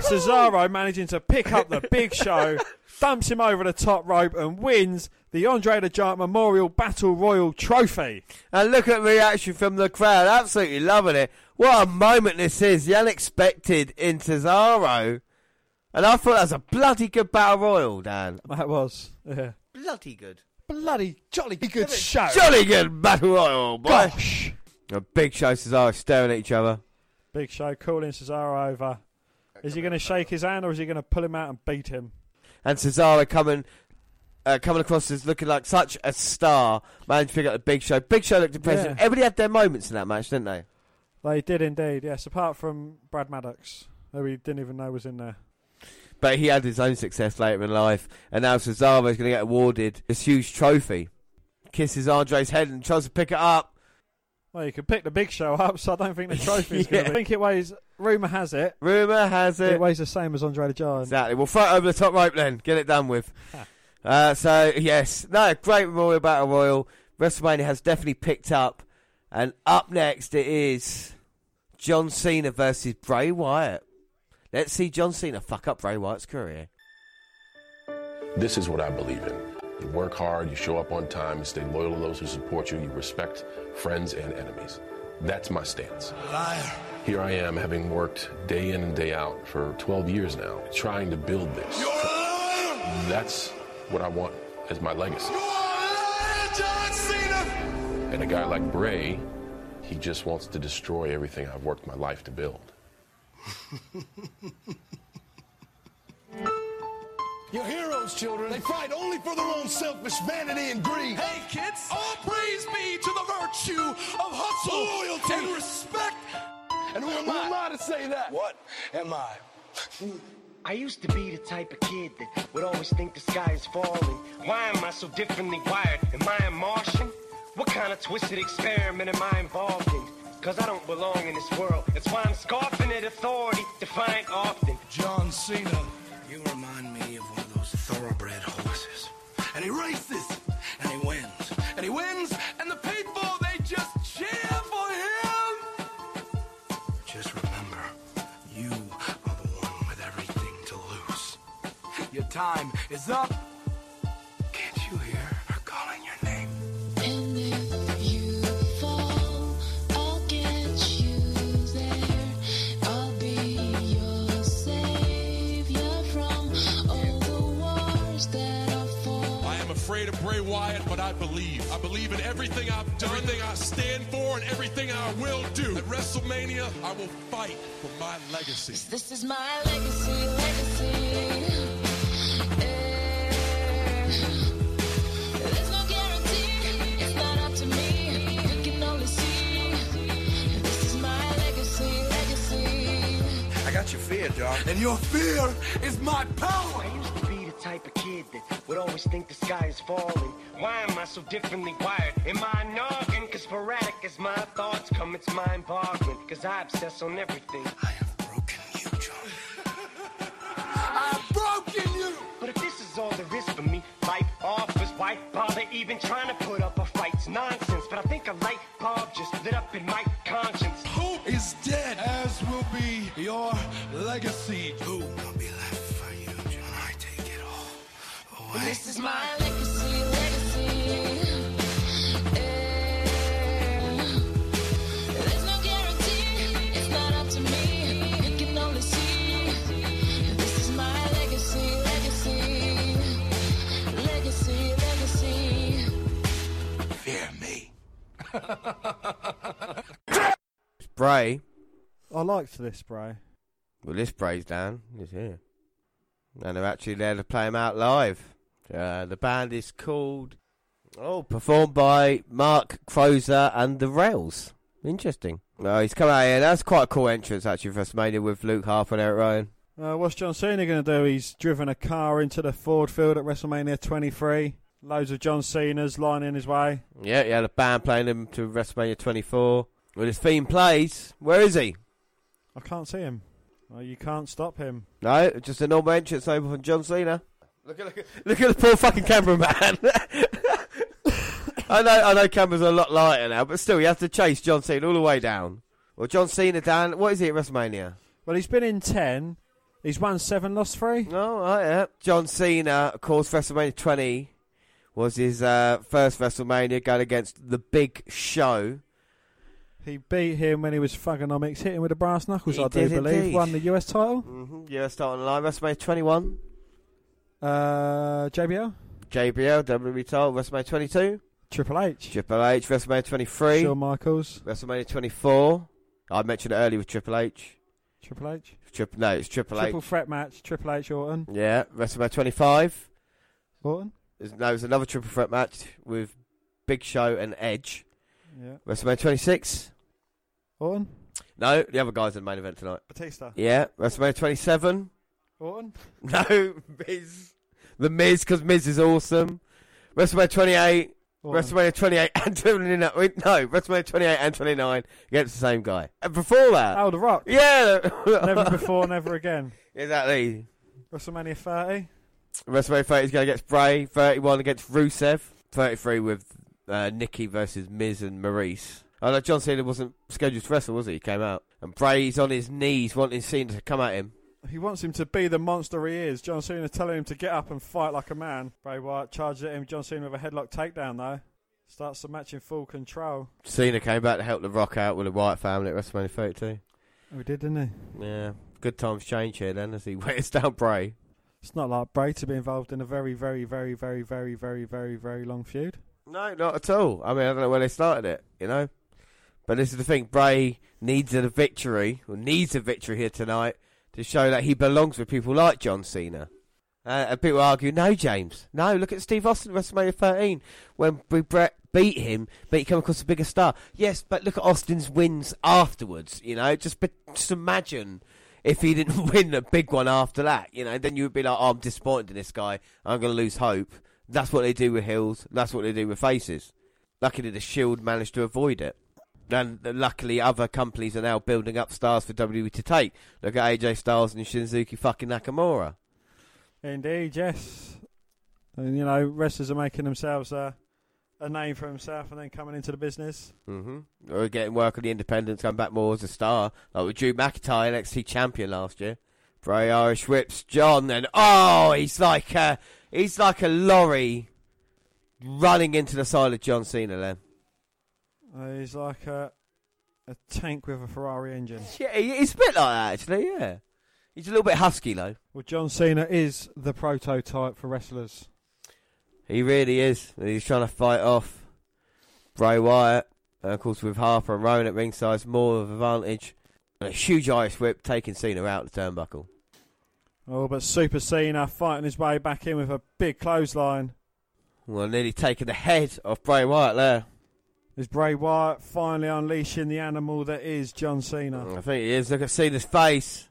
Cesaro managing to pick up the Big Show, dumps him over the top rope, and wins the Andre the Giant Memorial Battle Royal Trophy. And look at the reaction from the crowd. Absolutely loving it. What a moment this is. The unexpected in Cesaro. And I thought that was a bloody good battle royal, Dan. That was, yeah. Bloody good. Bloody jolly good show. Jolly good battle royal, boy. Gosh. A big show Cesaro staring at each other. Big Show calling Cesaro over. Is he going to shake his hand or is he going to pull him out and beat him? And Cesaro coming uh, coming across as looking like such a star. Managed to pick up the big show. Big show looked impressive. Yeah. Everybody had their moments in that match, didn't they? They did indeed, yes, apart from Brad Maddox, who we didn't even know was in there. But he had his own success later in life. And now Cesaro Cesaro's going to get awarded this huge trophy. Kisses Andre's head and tries to pick it up. Well, you could pick the Big Show up, so I don't think the trophy's going Yeah. to be. I think it weighs, rumour has it, Rumour has it it. weighs the same as Andre the Giant. Exactly. We'll throw it over the top rope then. Get it done with. Uh, so, yes. No, great Memorial Battle Royal. WrestleMania has definitely picked up. And up next it is John Cena versus Bray Wyatt. Let's see John Cena fuck up Bray Wyatt's career. This is what I believe in. You work hard, you show up on time, you stay loyal to those who support you, you respect friends and enemies. That's my stance. Liar. Here I am, having worked day in and day out for 12 years now, trying to build this. You're a liar. That's what I want as my legacy. You're a liar, John Cena. And a guy like Bray, he just wants to destroy everything I've worked my life to build. Your heroes, children, they fight only for their own selfish vanity and greed. Hey, kids, all praise be to the virtue of hustle, loyalty, and respect. And who am, I? to say that? What am I? I used to be the type of kid that would always think the sky is falling. Why am I so differently wired? Am I a Martian? What kind of twisted experiment am I involved in? Cause I don't belong in this world. That's why I'm scoffing at authority, defiant often. John Cena. You remind me thoroughbred horses. And he races, and he wins, and he wins, and the people they just cheer for him. Just remember, you are the one with everything to lose. Your time is up. Afraid of Bray Wyatt, but I believe. I believe in everything I've done, everything I stand for, and everything I will do. At WrestleMania, I will fight for my legacy. This is my legacy, legacy. There's no guarantee, it's not up to me. You can only see. This is my legacy, legacy. I got your fear, John. And your fear is my power. I used to be the type of kid that would always think the sky is falling. Why am I so differently wired? Am I noggin? Cause sporadic as my thoughts come, it's mind boggling. Cause I obsess on everything. I have broken you, John. I've broken you. But if this is all there is for me, life offers, why bother even trying to put up a fight? It's nonsense, but I think a light bulb just lit up in my conscience. Hope is dead, as will be your legacy. Is my legacy, legacy. There's no guarantee, it's not up to me. You can only see. This is my legacy, legacy. Legacy, legacy. Fear me. Bray. I liked this spray. Well, this Bray's down. He's here. And they're actually there to play him out live. Uh, the band is called. Oh, performed by Mark Crozer and the Rails. Interesting. Oh, he's come out here. That's quite a cool entrance, actually, for WrestleMania with Luke Harper and Eric Rowan. Uh, what's John Cena going to do? He's driven a car into the Ford field at WrestleMania 23. Loads of John Cena's lining his way. Yeah, he had a band playing him to WrestleMania 24. When his theme plays, where is he? I can't see him. Well, you can't stop him. No, just a normal entrance over from John Cena. Look at look at, look at the poor fucking cameraman. I know I know cameras are a lot lighter now, but still you have to chase John Cena all the way down. Well, John Cena down. What is he at WrestleMania? Well, he's been in 10. He's won 7, lost 3. Oh, right, yeah. John Cena, of course, WrestleMania 20 was his uh, first WrestleMania going against the Big Show. He beat him when he was Thuganomics, hit him with the brass knuckles, He I do believe. indeed. Won the US title. Mm-hmm. Yeah, starting the line. WrestleMania 21. Uh, JBL. JBL, WWE title. WrestleMania 22. Triple H. Triple H. WrestleMania 23. Shawn Michaels. WrestleMania 24. I mentioned it earlier with Triple H. Triple H. Triple, no, it's Triple, H. Triple H. threat match. Triple H Orton. Yeah, WrestleMania 25. Orton. There's, no, there's another triple threat match with Big Show and Edge. Yeah. WrestleMania 26. Orton. No, the other guy's in the main event tonight. Batista. Yeah, WrestleMania 27. Orton. No, Miz. The Miz, because Miz is awesome. WrestleMania 28. Orton. WrestleMania 28 and 29. No, WrestleMania 28 and 29 against the same guy. And before that. Oh, The Rock. Yeah. never before, never again. Exactly. WrestleMania 30. WrestleMania 30 is going against Bray. 31 against Rusev. 33 with uh, Nikki versus Miz and Maryse. Oh no, John Cena wasn't scheduled to wrestle, was he? He came out. And Bray's on his knees wanting Cena to come at him. He wants him to be the monster he is. John Cena telling him to get up and fight like a man. Bray Wyatt charges at him. John Cena with a headlock takedown though. Starts the match in full control. Cena came back to help the Rock out with the Wyatt family at WrestleMania 32. Oh, he did, didn't he? Yeah, good times change here then as he wears down Bray. It's not like Bray to be involved in a very, very, very, very, very, very, very, very long feud. No, not at all. I mean, I don't know where they started it, you know. But this is the thing: Bray needs a victory, or needs a victory here tonight to show that he belongs with people like John Cena. Uh, and people argue, no, James, no. Look at Steve Austin WrestleMania 13 when Bret beat him, but he came across a bigger star. Yes, but look at Austin's wins afterwards. You know, just but just imagine if he didn't win a big one after that. You know, then you would be like, oh, I'm disappointed in this guy. I'm going to lose hope. That's what they do with heels. That's what they do with faces. Luckily, the Shield managed to avoid it. And luckily, other companies are now building up stars for WWE to take. Look at AJ Styles and Shinsuke fucking Nakamura. Indeed, yes. And you know, wrestlers are making themselves a, a name for himself and then coming into the business. Mm-hmm. Or getting work on the independents, going back more as a star. Like with Drew McIntyre, NXT champion last year. Bray Irish whips John, and oh, he's like a, he's like a lorry running into the side of John Cena then. Uh, he's like a, a tank with a Ferrari engine. Yeah, he- he's a bit like that actually, yeah. He's a little bit husky though. Well, John Cena is the prototype for wrestlers. He really is. And He's trying to fight off Bray Wyatt. And of course, with Harper and Rowan at ringside, it's more of an advantage. And a huge Irish whip taking Cena out the turnbuckle. Oh, but Super Cena fighting his way back in with a big clothesline. Well, nearly taking the head off Bray Wyatt there. Is Bray Wyatt finally unleashing the animal that is John Cena? I think he is. Look at Cena's face.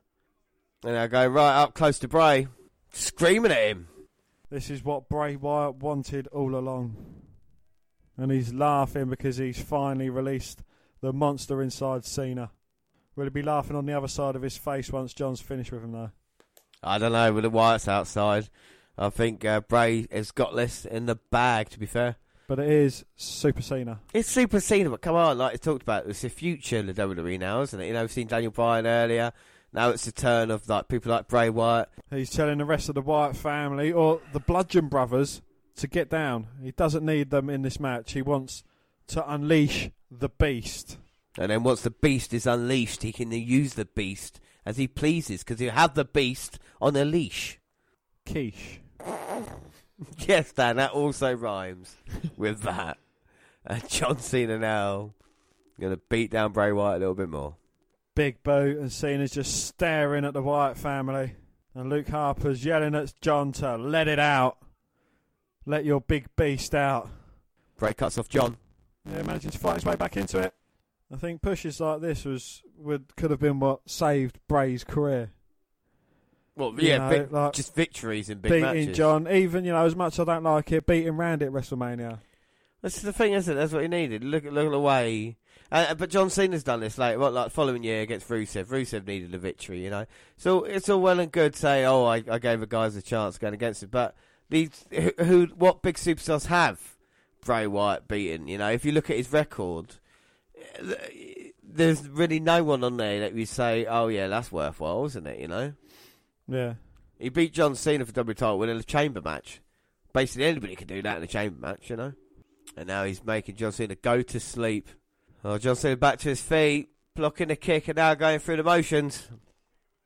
And I go right up close to Bray, screaming at him. This is what Bray Wyatt wanted all along. And he's laughing because he's finally released the monster inside Cena. Will he be laughing on the other side of his face once John's finished with him, though? I don't know, with the Wyatt's outside. I think uh, Bray has got this in the bag, to be fair. But it is Super Cena. It's Super Cena, but come on, like I talked about, it's the future of the WWE now, isn't it? You know, we've seen Daniel Bryan earlier. Now it's the turn of like people like Bray Wyatt. He's telling the rest of the Wyatt family or the Bludgeon Brothers to get down. He doesn't need them in this match. He wants to unleash the beast. And then once the beast is unleashed, he can use the beast as he pleases because he'll have the beast on a leash. Quiche. yes, Dan, that also rhymes with that. And John Cena now going to beat down Bray Wyatt a little bit more. Big Boot and Cena's just staring at the Wyatt family. And Luke Harper's yelling at John to let it out. Let your big beast out. Bray cuts off John. Yeah, managing to fight his way back into it. I think pushes like this was would could have been what saved Bray's career. Well, You yeah, know, big- like just victories in big beating matches. John, even you know as much as I don't like it, beating Randy at WrestleMania. That's the thing, isn't it? That's what he needed. Look at look at the way. Uh, but John Cena's done this like what, like following year against Rusev. Rusev needed a victory, you know. So it's all well and good say, "Oh, I, I gave the guys a chance going against it," but these who, who what big superstars have Bray Wyatt beaten? You know, if you look at his record, uh, there's really no one on there that you say, "Oh yeah, that's worthwhile," isn't it? You know. Yeah. He beat John Cena for W title in a chamber match. Basically, anybody can do that in a chamber match, you know. And now he's making John Cena go to sleep. Oh, John Cena back to his feet, blocking the kick, and now going through the motions.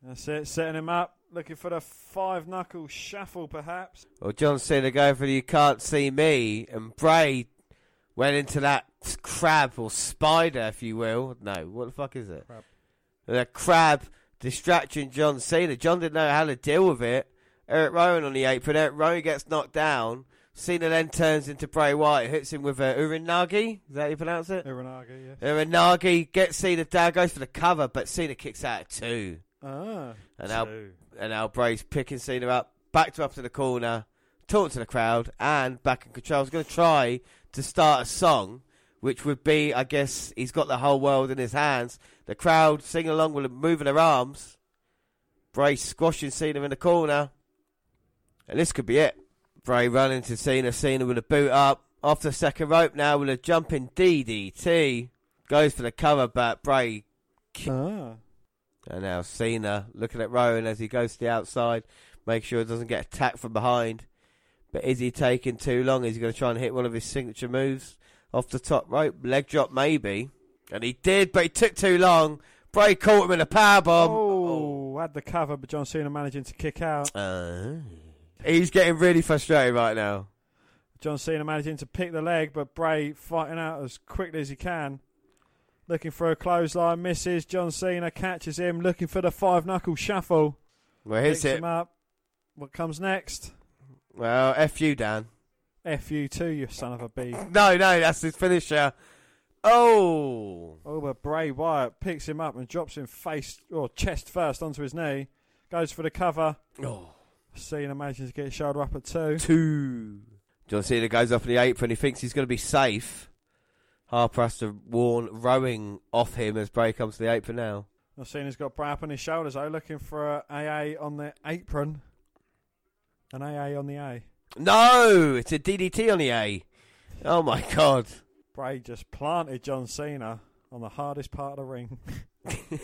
That's it, setting him up, looking for the five knuckle shuffle, perhaps. Well, John Cena going for the "You Can't See Me," and Bray went into that crab or spider, if you will. No, what the fuck is it? Crab. The crab distracting John Cena. John didn't know how to deal with it. Eric Rowan on the apron. Eric Rowan gets knocked down. Cena then turns into Bray Wyatt, hits him with a Uranagi. Is that how you pronounce it? Uranagi, yeah. Uranagi gets Cena down, goes for the cover, but Cena kicks out at two. Ah, And now, two. and now Bray's picking Cena up, backed her up to the corner, talking to the crowd, and back in control. He's going to try to start a song, which would be, I guess, he's got the whole world in his hands. The crowd singing along with him, moving their arms. Bray squashing Cena in the corner. And this could be it. Bray running to Cena, Cena with a boot up. Off the second rope now with a jumping DDT. Goes for the cover, but Bray Ah. and now Cena looking at Rowan as he goes to the outside, make sure he doesn't get attacked from behind. But is he taking too long? Is he going to try and hit one of his signature moves off the top rope? Leg drop, maybe. And he did, but he took too long. Bray caught him in a powerbomb. Oh, had the cover, but John Cena managing to kick out. Uh, he's getting really frustrated right now. John Cena managing to pick the leg, but Bray fighting out as quickly as he can. Looking for a clothesline, misses. John Cena catches him, looking for the five knuckle shuffle. Well, Picks it. him up. What comes next? Well, F you, Dan. F you too, you son of a bee. No, no, that's his finisher. Oh. Oh, but Bray Wyatt picks him up and drops him face or chest first onto his knee. Goes for the cover. Oh. Cena manages to get his shoulder up at two. Two. John Cena goes off the apron. He thinks he's going to be safe. Harper has to warn Rowan off him as Bray comes to the apron now. John Cena's got Bray up on his shoulders, though, looking for a AA on the apron. An AA on the A. No, it's a DDT on the A. Oh my god. Bray just planted John Cena on the hardest part of the ring.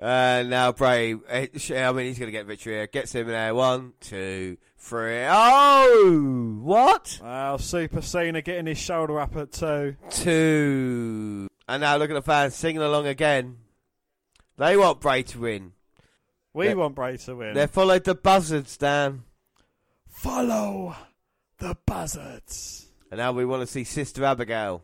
Uh, now Bray, eh, I mean, he's going to get victory here. Gets him there. One, two, three. Oh, what? Well, Super Cena getting his shoulder up at two. Two. And now look at the fans singing along again. They want Bray to win. We They- want Bray to win. They followed the buzzards, Dan. Follow The Buzzards. And now we want to see Sister Abigail.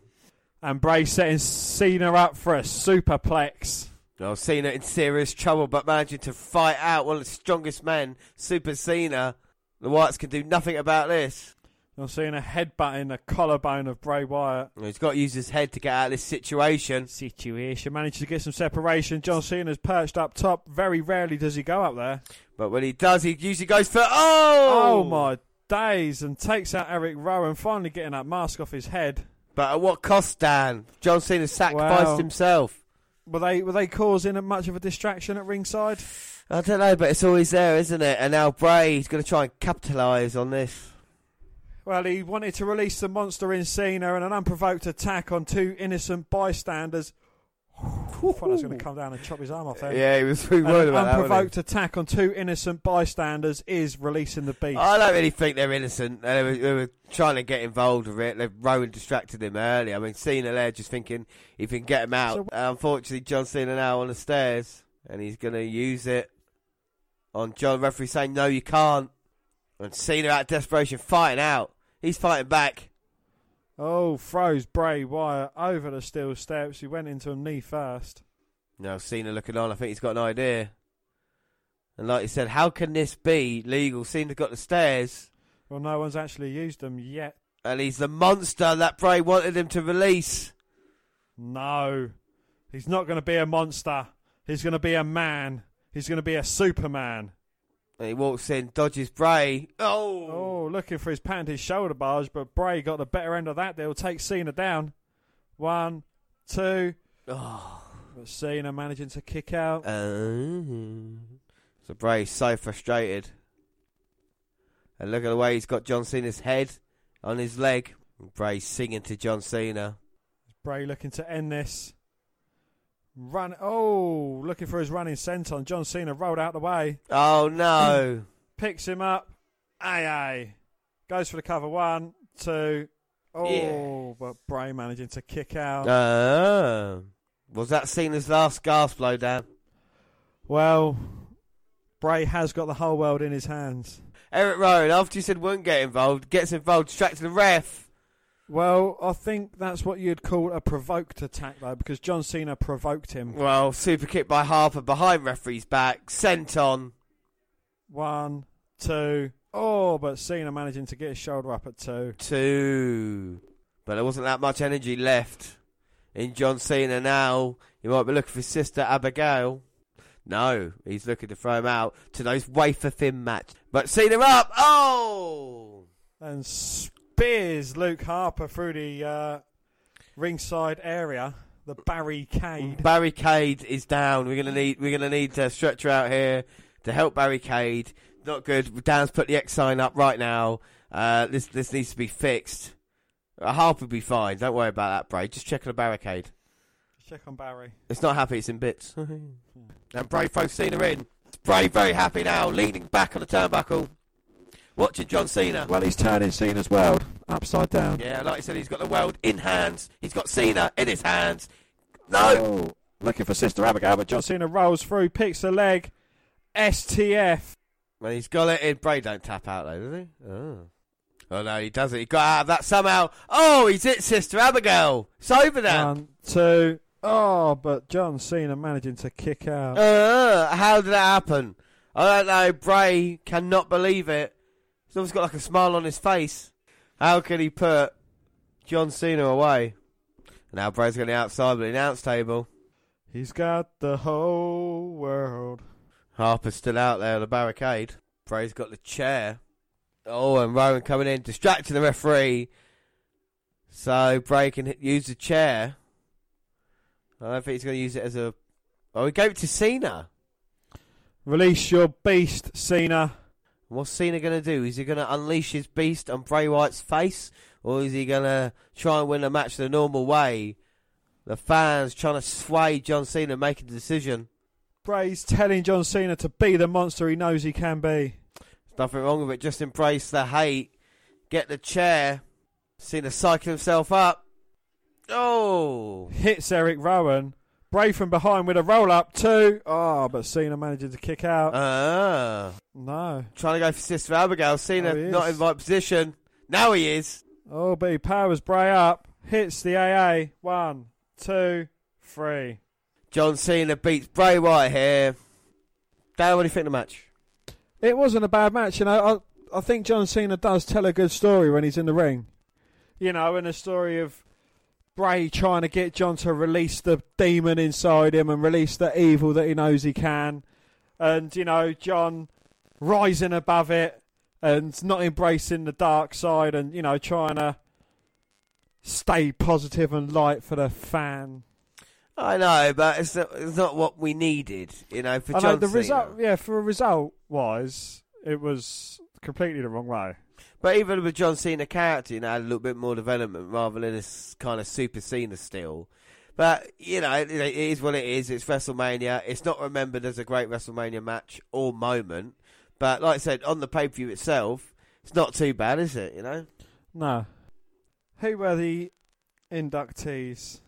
And Bray setting Cena up for a superplex. Well, Cena in serious trouble, but managing to fight out one of the strongest men, Super Cena. The Wyatts can do nothing about this. I'm seeing a headbutting the collarbone of Bray Wyatt. He's got to use his head to get out of this situation. Situation. Manages to get some separation. John Cena's perched up top. Very rarely does he go up there. But when he does, he usually goes for oh, Oh my days! And takes out Eric Rowan, finally getting that mask off his head. But at what cost, Dan? John Cena sacrificed Wow. himself. Were they were they causing much of a distraction at ringside? I don't know, but it's always there, isn't it? And now Bray's going to try and capitalise on this. Well, he wanted to release the monster in Cena and an unprovoked attack on two innocent bystanders. I thought I was going to come down and chop his arm off there. Yeah, he was really And worried an about that. unprovoked attack on two innocent bystanders is releasing the beast. I don't really think they're innocent. They were, they were trying to get involved with it. They've Rowan distracted him early. I mean, Cena there just thinking if he can get him out. Uh, unfortunately, John Cena now on the stairs, and he's going to use it on John. Referee saying no, you can't. And Cena out of desperation fighting out. He's fighting back. Oh, throws Bray Wyatt over the steel steps. He went into a knee first. Now Cena looking on. I think he's got an idea. And like you said, how can this be legal? Cena's got the stairs, Well, no one's actually used them yet. and he's the monster that Bray wanted him to release. No. He's not going to be a monster. He's going to be a man. He's going to be a Superman. And he walks in, dodges Bray. Oh, Oh, looking for his patented shoulder barge, but Bray got the better end of that deal. Take Cena down. One, two. Oh. But Cena managing to kick out. Oh. So Bray's so frustrated. And look at the way he's got John Cena's head on his leg. Bray's singing to John Cena. Bray looking to end this. Run. Oh, looking for his running centre. senton. John Cena rolled out the way. Oh no. Picks him up. Aye, aye. Goes for the cover. One, two. Oh, Yeah. but Bray managing to kick out. Oh. Was that Cena's last gasp blow down? Well, Bray has got the whole world in his hands. Eric Rowan, after you said wouldn't get involved, gets involved, distracting the ref. Well, I think that's what you'd call a provoked attack, though, because John Cena provoked him. Well, super kick by Harper behind referee's back, senton. One, two. Oh, but Cena managing to get his shoulder up at two. Two. But there wasn't that much energy left in John Cena now. He might be looking for his sister Abigail. No, he's looking to throw him out to those wafer thin match. But Cena up. Oh! And spears Luke Harper through the uh, ringside area, the barricade. Barricade is down. We're gonna need we're gonna need a stretcher out here to help barricade. Not good. Dan's put the X sign up right now. Uh, this this needs to be fixed. Uh, Harper will be fine. Don't worry about that, Bray. Just check on the barricade. Check on Barry. It's not happy, it's in bits. and Bray throws Cena in. Bray very happy now, leaning back on the turnbuckle. Watching John Cena. Well, he's turning Cena's world upside down. Yeah, like I said, he's got the world in hands. He's got Cena in his hands. No! Oh, looking for Sister Abigail, but John Cena rolls through, picks the leg. STF. Well, he's got it in. Bray don't tap out though, does he? Oh. Oh no, he doesn't. He got out of that somehow. Oh, he's it, Sister Abigail. It's over now. One, two. Oh, but John Cena managing to kick out. Uh, how did that happen? I don't know. Bray cannot believe it. He's always got like a smile on his face. How can he put John Cena away? Now Bray's going outside of the announce table. He's got the whole world. Harper's still out there on the barricade. Bray's got the chair. Oh, and Rowan coming in, distracting the referee. So Bray can use the chair. I don't think he's going to use it as a. Oh, he gave it to Cena. Release your beast, Cena. What's Cena going to do? Is he going to unleash his beast on Bray Wyatt's face? Or is he going to try and win the match the normal way? The fans trying to sway John Cena making the decision. Bray's telling John Cena to be the monster he knows he can be. There's nothing wrong with it. Just embrace the hate. Get the chair. Cena psyching himself up. Oh! Hits Eric Rowan. Bray from behind with a roll up, two. Oh, but Cena managing to kick out. Ah. no. Trying to go for Sister Abigail. Cena Oh, not in right position. Now he is. Oh, but he powers Bray up. Hits the AA. One, two, three. John Cena beats Bray Wyatt here. Dan, what do you think of the match? It wasn't a bad match, you know. I, I think John Cena does tell a good story when he's in the ring. You know, in a story of Bray trying to get John to release the demon inside him and release the evil that he knows he can. And, you know, John rising above it and not embracing the dark side and, you know, trying to stay positive and light for the fan. I know, but it's not, it's not what we needed, you know, for I John know the Cena. result, yeah, for a result wise, it was completely the wrong way. But even with John Cena character, you know, had a little bit more development rather than this kind of super Cena still. But you know, it, it is what it is. It's WrestleMania. It's not remembered as a great WrestleMania match or moment. But like I said, on the pay per view itself, it's not too bad, is it? You know. No. Who were the inductees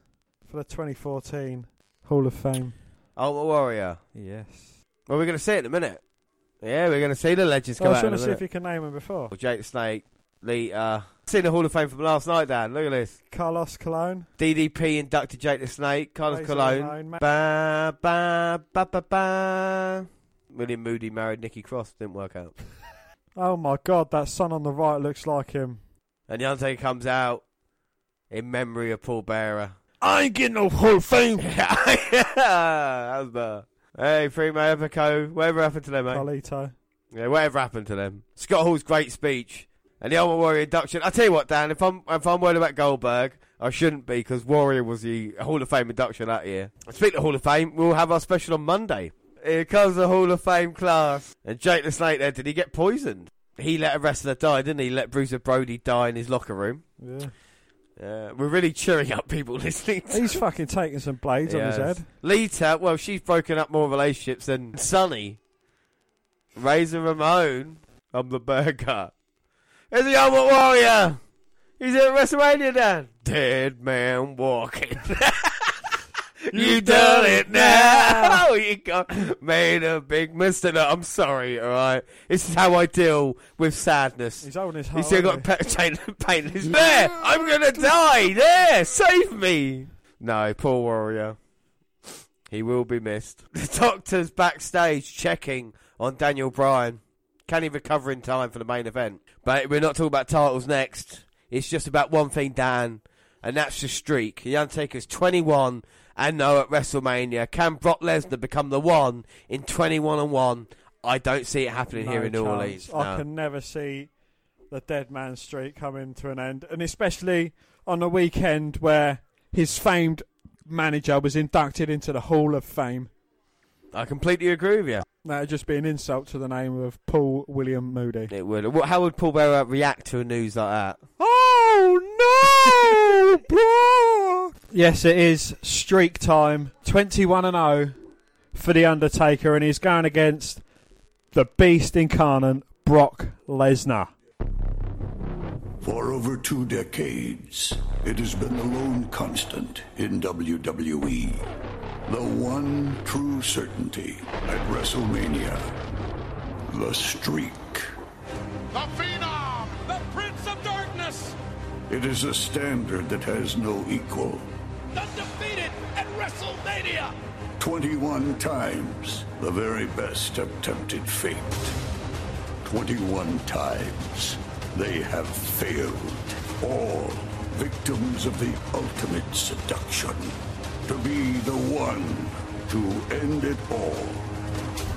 for the 2014 Hall of Fame? Ultimate Warrior. Yes. Well, we're going to see it in a minute. Yeah, we're going to see the legends I come was out. trying in to a see if minute. you can name them before. Jake the Snake, Lita. Seen the Hall of Fame from last night, Dan. Look at this. Carlos Colon. DDP inducted Jake the Snake, Carlos Razor Colon. Ramon, Ma- Ba, ba, ba, ba, ba. William Moody married Nikki Cross. Didn't work out. Oh my god, that son on the right looks like him. And The Undertaker comes out in memory of Paul Bearer. I ain't getting no Hall of Fame. that was better. Hey, Free Primo Epico. Whatever happened to them, mate? Carlito. Yeah, whatever happened to them. Scott Hall's great speech and the Ultimate Warrior induction. I tell you what, Dan, if I'm if I'm worried about Goldberg, I shouldn't be because Warrior was the Hall of Fame induction that year. Speaking of Hall of Fame, we'll have our special on Monday. Here comes the Hall of Fame class. And Jake the Snake there, did he get poisoned? He let a wrestler die, didn't he? Let Bruiser Brody die in his locker room. Yeah. Yeah, we're really cheering up people listening. To He's fucking taking some blades on his head. Lita, well, she's broken up more relationships than Sonny. Razor Ramon, I'm the burger. There's the Ultimate Warrior. He's at WrestleMania, Dan. Dead man walking. you done it now. you got made a big mistake. No, I'm sorry, all right. This is how I deal with sadness. He's holding his He's still got pe- pain, pain in his there. I'm gonna die. There, save me. No, poor warrior. He will be missed. The doctor's backstage checking on Daniel Bryan. Can he recover in time for the main event? But we're not talking about titles next. It's just about one thing, Dan, and that's the streak. The Undertaker's 21 and no at WrestleMania. Can Brock Lesnar become the one in 21 and 1? I don't see it happening No here in New chance. Orleans. I can never see the dead man streak coming to an end, and especially on a weekend where his famed manager was inducted into the Hall of Fame. I completely agree with you. That would just be an insult to the name of Paul William Moody. It would. How would Paul Bearer react to a news like that? Oh no, Brock! Yes, it is streak time. Twenty-one and zero for the Undertaker, and he's going against the Beast incarnate, Brock Lesnar. For over two decades, it has been the lone constant in WWE. The one true certainty at WrestleMania. The streak. The Phenom, the Prince of Darkness, It is a standard that has no equal. Undefeated at WrestleMania. 21 times the very best have tempted fate. 21 times they have failed. All victims of the ultimate seduction. To be the one to end it all.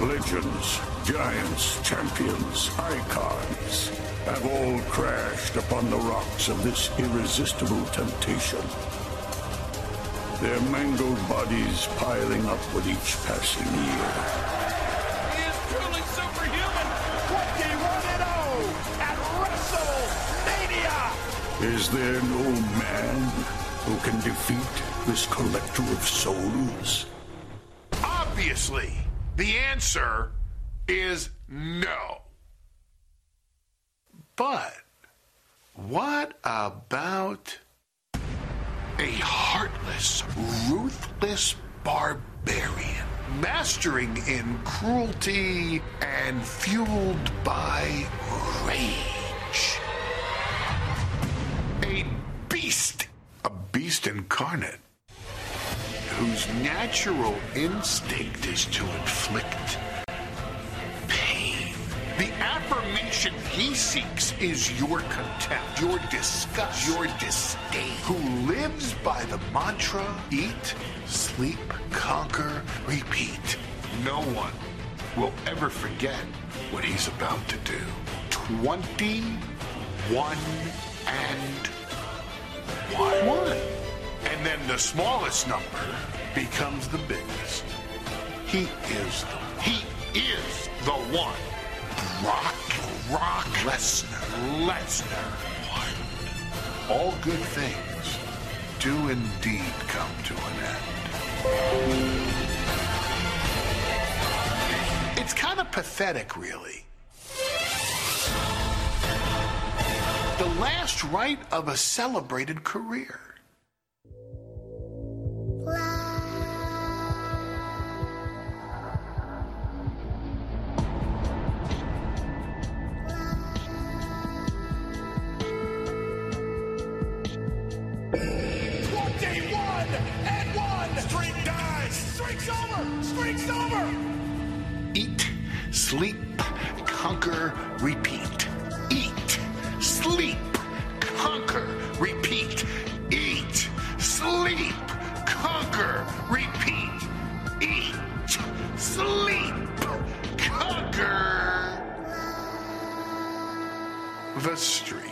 Legends, giants, champions, icons have all crashed upon the rocks of this irresistible temptation. Their mangled bodies piling up with each passing year. He is truly superhuman. 21 and 0 at WrestleMania. Is there no man who can defeat this collector of souls? Obviously, the answer is no. But what about a heartless, ruthless barbarian, mastering in cruelty and fueled by rage. A beast, a beast incarnate, whose natural instinct is to inflict the affirmation he seeks is your contempt, your disgust, your disdain. Who lives by the mantra eat, sleep, conquer, repeat. No one will ever forget what he's about to do. 21 and one. One. And then the smallest number becomes the biggest. He is the he is the one. Brock Rock Lesnar. Lesnar. All good things do indeed come to an end. It's kind of pathetic, really. The last rite of a celebrated career. Twenty-one over. Streak's over. Eat, sleep, conquer, repeat. Eat, sleep, conquer, repeat. Eat, sleep, conquer, repeat. Eat, sleep, conquer. The streak.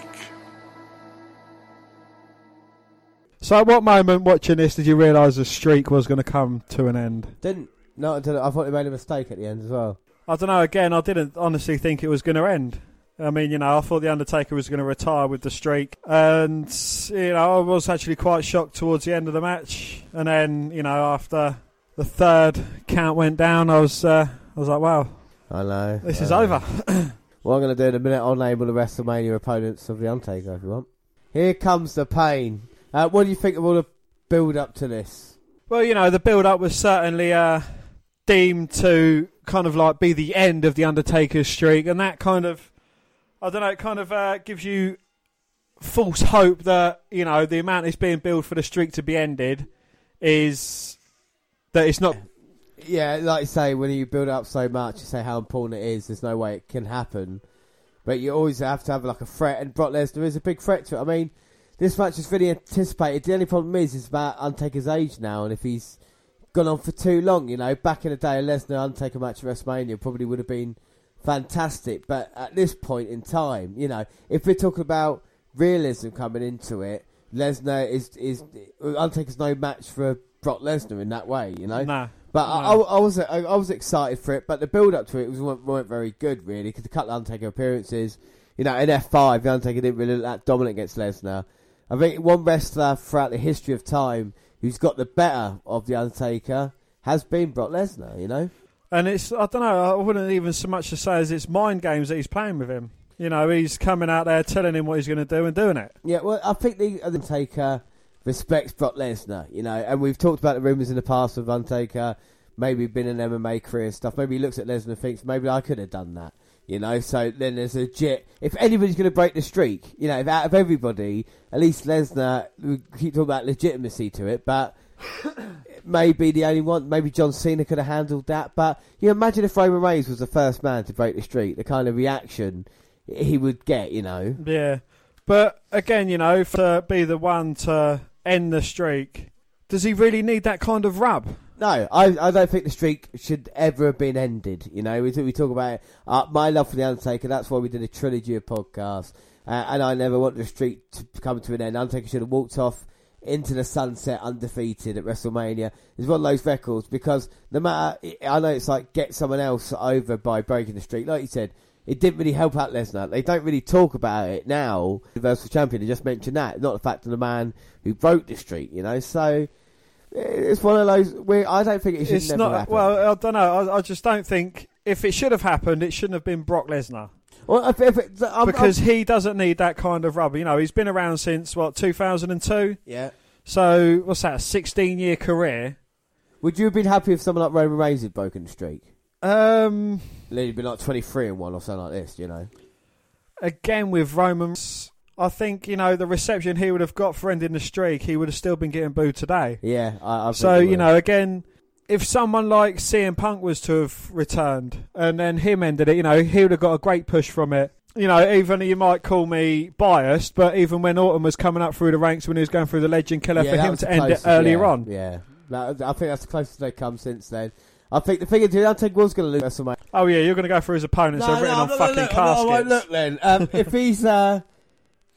So, at what moment watching this did you realise the streak was going to come to an end? Didn't. No, I didn't. I thought they made a mistake at the end as well. I don't know. Again, I didn't honestly think it was going to end. I mean, you know, I thought the Undertaker was going to retire with the streak, and you know, I was actually quite shocked towards the end of the match. And then, you know, after the third count went down, I was, uh, I was like, wow, I know. this I is know. over. What I'm going to do in a minute, I'll name all the WrestleMania opponents of The Undertaker if you want. Here comes the pain. Uh, what do you think of all the build up to this? Well, you know, the build up was certainly uh, deemed to kind of like be the end of the Undertaker's streak, and that kind of, I don't know, it kind of uh, gives you false hope that you know the amount it's being billed for the streak to be ended is that it's not. Yeah, like you say, when you build up so much, you say how important it is. There's no way it can happen, but you always have to have like a threat, and Brock Lesnar is a big threat to it. I mean, this match is really anticipated. The only problem is, it's about Undertaker's age now, and if he's gone on for too long, you know, back in the day, a Lesnar Undertaker match at WrestleMania probably would have been fantastic. But at this point in time, you know, if we're talking about realism coming into it, Lesnar is is Undertaker's no match for Brock Lesnar in that way, you know. Nah. But I, I, I was I, I was excited for it, but the build up to it was weren't, weren't very good really because the couple of Undertaker appearances, you know, in F five, the Undertaker didn't really look that dominant against Lesnar. I think one wrestler throughout the history of time who's got the better of the Undertaker has been Brock Lesnar. You know, And it's I don't know. I wouldn't even so much to say as it's mind games that he's playing with him. You know, he's coming out there telling him what he's going to do and doing it. Yeah, well, I think the Undertaker respects Brock Lesnar, you know, and we've talked about the rumours in the past of Undertaker maybe been an MMA career and stuff. Maybe he looks at Lesnar and thinks maybe I could have done that, you know. So then there's a legit. If anybody's going to break the streak, you know, if out of everybody, at least Lesnar. We keep talking about legitimacy to it, but. Maybe the only one, maybe John Cena could have handled that, but you imagine if Roman Reigns was the first man to break the streak, the kind of reaction he would get, you know. Yeah, but again, you know, to be the one to end the streak, does he really need that kind of rub? No, I, I don't think the streak should ever have been ended. You know, we, we talk about. Uh, my love for the Undertaker. That's why we did a trilogy of podcasts, uh, and I never wanted the streak to come to an end. Undertaker should have walked off into the sunset undefeated at WrestleMania. It's one of those records because no matter, I know it's like get someone else over by breaking the streak. Like you said, it didn't really help out Lesnar. They don't really talk about it now. Universal Champion, they just mentioned that, not the fact of the man who broke the streak. You know, so. It's one of those. Where I don't think it should It's never not. happen. Well, I don't know. I, I just don't think if it should have happened, it shouldn't have been Brock Lesnar. Well, if, if it, I'm, because I'm- he doesn't need that kind of rubber. You know, he's been around since what 2002. Yeah. So what's that? 16 year career. Would you have been happy if someone like Roman Reigns had broken the streak? Um, He'd been like 23 and 1 or something like this, you know? again with Roman, I think you know the reception he would have got for ending the streak, he would have still been getting booed today. Yeah, I, I So you know, again, if someone like CM Punk was to have returned and then him ended it, you know, he would have got a great push from it. You know, even you might call me biased, but even when Orton was coming up through the ranks when he was going through the Legend Killer, Yeah, for him to end it earlier yeah, on, Yeah, I think that's the closest they've come since then. I think the thing is, the Undertaker was going to lose WrestleMania. Oh yeah, you're going to go through his opponents No, who are written no, fucking gonna look, I'm not- I won't caskets. look then. Um, if he's uh,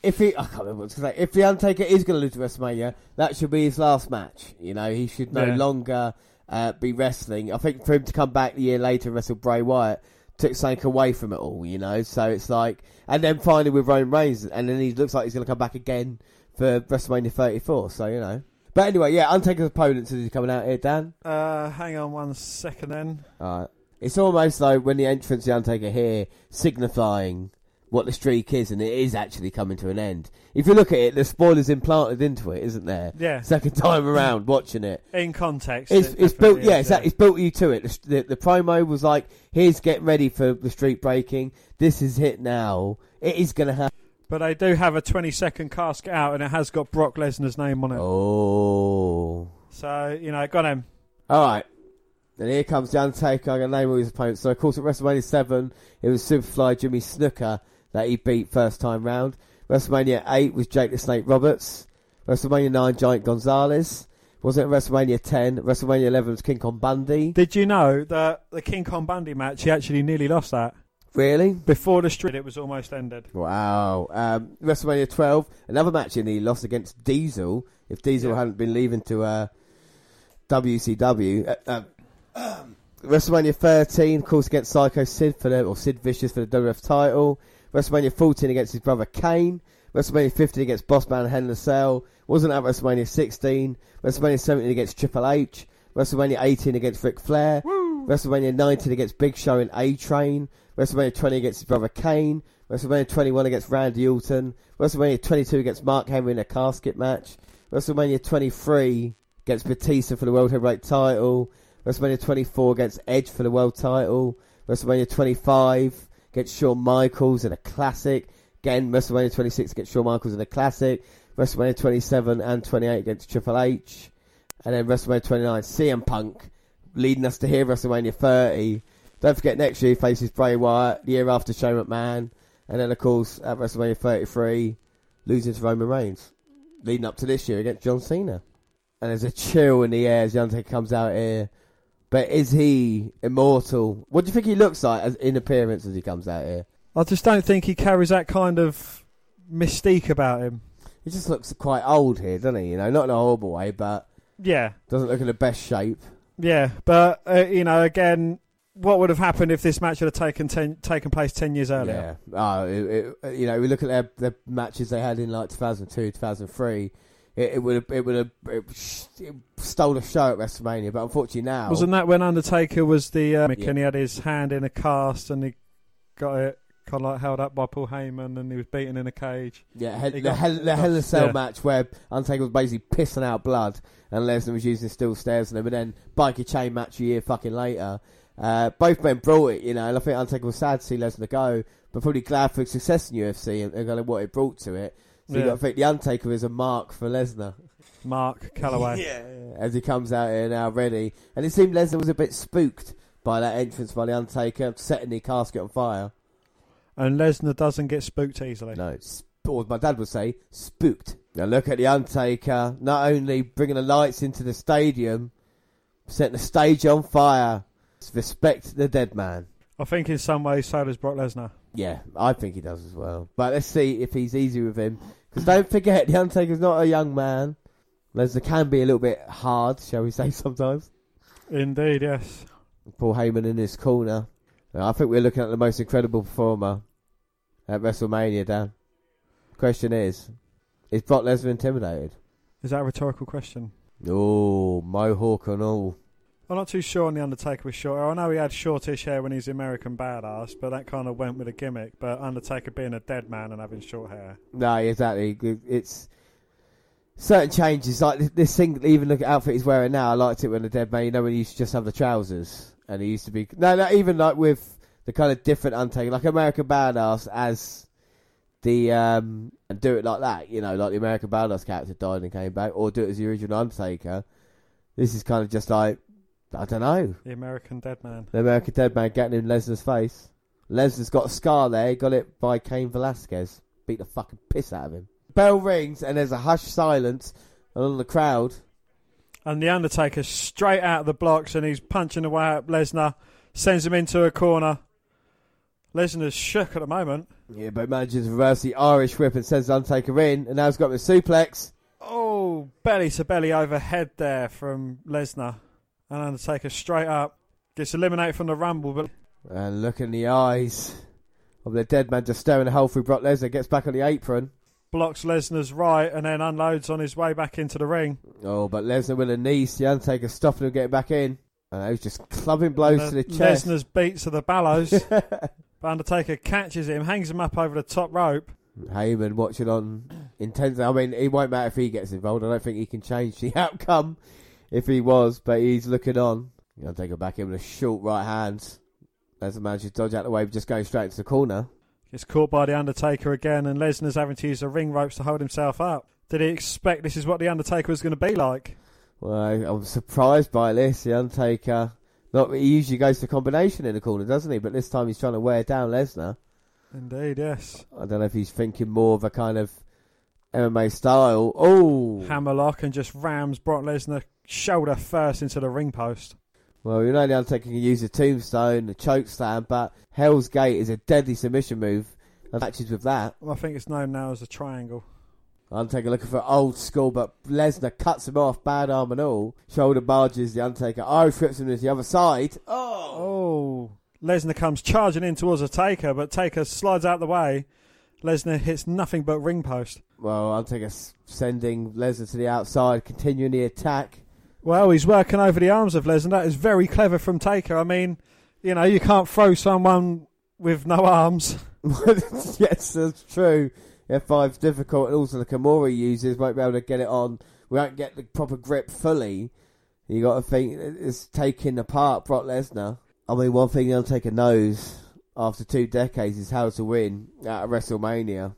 if he, I can't remember what to say. If the Undertaker is going to lose to WrestleMania, that should be his last match. You know, he should no Yeah. longer uh, be wrestling. I think for him to come back a year later and wrestle Bray Wyatt took something away from it all. You know, so it's like, and then finally with Roman Reigns, and then he looks like he's going to come back again for WrestleMania 34. So you know. But anyway, yeah, Undertaker's opponents is coming out here, Dan? Uh, hang on one second then. Alright. It's almost like when the entrance of the Undertaker here signifying what the streak is, and it is actually coming to an end. If you look at it, the spoilers implanted into it, isn't there? Yeah. Second time around watching it. In context, It's, it it's built, yeah, is, exactly. It's built you to it. The, the, the promo was like, "Here's getting ready for the streak breaking. This is it now. It is going to happen." But they do have a 20 second casket out, and it has got Brock Lesnar's name on it. Oh. So you know, got him. All right. And here comes the Undertaker. I'm going to name all his opponents. So, of course, at WrestleMania 7, it was Superfly Jimmy Snuka that he beat first time round. WrestleMania 8 was Jake the Snake Roberts. WrestleMania 9, Giant Gonzalez. Wasn't it WrestleMania 10? WrestleMania 11 was King Kong Bundy. Did you know that the King Kong Bundy match, he actually nearly lost that? Really? Before the street, it was almost ended. Wow. Um, WrestleMania 12, another match in he lost against Diesel. If Diesel hadn't been leaving to uh, WCW. Uh, uh, WrestleMania 13, of course, against Psycho Sid for the, or Sid Vicious for the WF title. WrestleMania 14 against his brother Kane. WrestleMania 15 against Bossman and Hell in a Cell. Wasn't at WrestleMania 16. WrestleMania 17 against Triple H. WrestleMania 18 against Ric Flair. WrestleMania 19 against Big Show and A Train. WrestleMania 20 against his brother Kane. WrestleMania 21 against Randy Orton. WrestleMania 22 against Mark Henry in a casket match. WrestleMania 23 against Batista for the World Heavyweight title. WrestleMania 24 against Edge for the World title. WrestleMania 25 against Shawn Michaels in a classic. Again, WrestleMania 26 against Shawn Michaels in a classic. WrestleMania 27 and 28 against Triple H. And then WrestleMania 29, CM Punk, leading us to here, WrestleMania 30. Don't forget next year he faces Bray Wyatt, the year after Shane McMahon. And then, of course, at WrestleMania 33, losing to Roman Reigns. Leading up to this year against John Cena. And there's a chill in the air as The Undertaker comes out here. But is he immortal? What do you think he looks like as, in appearance as he comes out here? I just don't think he carries that kind of mystique about him. He just looks quite old here, doesn't he? You know, not in a horrible way, but Yeah, doesn't look in the best shape. yeah, but uh, you know, again, what would have happened if this match had taken ten, taken place ten years earlier? Yeah. Oh, it, it, you know, we look at their, their matches they had in like 2002, 2003. It, it would have, it would have, it, it stole the show at WrestleMania. But unfortunately now, Wasn't that when Undertaker was the uh, Yeah. and he had his hand in a cast and he got it kind of like held up by Paul Heyman and he was beaten in a cage. Yeah, hell, He the, got- hell, the Hell in a Cell yeah. match where Undertaker was basically pissing out blood and Lesnar was using steel stairs and then, but then biker chain match a year fucking later. Uh, both men brought it, you know, and I think Undertaker was sad to see Lesnar go, but probably glad for his success in UFC and, and kind of what it brought to it. So you got to think the Undertaker is a mark for Lesnar. Mark Calaway. yeah, as he comes out here now ready. And it seemed Lesnar was a bit spooked by that entrance by the Undertaker, setting the casket on fire. And Lesnar doesn't get spooked easily. No, sp- or as my dad would say, spooked. Now look at the Undertaker, not only bringing the lights into the stadium, setting the stage on fire. Respect the dead man. I think in some ways so does Brock Lesnar. Yeah, I think he does as well. But let's see if he's easy with him. Because don't forget, the Undertaker's not a young man. Lesnar can be a little bit hard, shall we say, sometimes. Indeed, yes. Paul Heyman in his corner. I think we're looking at the most incredible performer at WrestleMania, Dan. Question is, is Brock Lesnar intimidated? Is that a rhetorical question? Oh, Mohawk and all. I'm not too sure on the Undertaker with short hair. I know he had shortish hair when he's the American Badass, but that kind of went with a gimmick. But Undertaker being a dead man and having short hair. No, exactly. It's certain changes like this, thing. Even look at outfit he's wearing now. I liked it when the dead man. You know when he used to just have the trousers, and he used to be no, no. Even like with the kind of different Undertaker, like American Badass, as the um and do it like that, you know, like the American Badass character died and came back, or do it as the original Undertaker. This is kind of just like I don't know. The American Dead Man. The American Dead Man getting in Lesnar's face. Lesnar's got a scar there. He got it by Cain Velasquez. Beat the fucking piss out of him. Bell rings and there's a hushed silence along the crowd. And the Undertaker straight out of the blocks and he's punching away at Lesnar, sends him into a corner. Lesnar's shook at the moment. Yeah, but manages to reverse the Irish whip and sends Undertaker in, and now he's got the suplex. Oh, belly to belly overhead there from Lesnar. And Undertaker straight up. Gets eliminated from the Rumble, but And look in the eyes of the dead man just staring a hole through Brock Lesnar. Gets back on the apron. blocks Lesnar's right and then unloads on his way back into the ring. Oh, but Lesnar with a knee. The Undertaker stopping him getting back in. And he was just clubbing blows to the chest. Lesnar's beats to the bellows. but Undertaker catches him, hangs him up over the top rope. Heyman watching on intensely. I mean, it won't matter if he gets involved. I don't think he can change the outcome if he was, but he's looking on. I'll take it back in with a short right hand. As the manager dodge out the way, just going straight into the corner. Gets caught by the Undertaker again, and Lesnar's having to use the ring ropes to hold himself up. Did he expect this is what the Undertaker was going to be like? Well, I, I'm surprised by this. The Undertaker, not he usually goes to combination in the corner, doesn't he? But this time he's trying to wear down Lesnar. Indeed, yes. I don't know if he's thinking more of a kind of MMA style. Oh, Hammerlock and just rams Brock Lesnar shoulder first into the ring post. Well, you know the Undertaker can use a tombstone, a choke slam, but Hell's Gate is a deadly submission move. And matches with that. Well, I think it's known now as a triangle. Undertaker looking for old school, but Lesnar cuts him off, bad arm and all. Shoulder barges the Undertaker. Irish whips him to the other side. Oh. Oh! Lesnar comes charging in towards the Taker, but Taker slides out the way. Lesnar hits nothing but ring post. Well, Undertaker sending Lesnar to the outside, continuing the attack. Well, he's working over the arms of Lesnar. That is very clever from Taker. I mean, you know, you can't throw someone with no arms. yes, that's true. F5's difficult, and also the Kimura uses won't be able to get it on. We won't get the proper grip fully. You got to think it's taking apart Brock Lesnar. I mean, one thing the Undertaker knows after two decades is how to win at WrestleMania.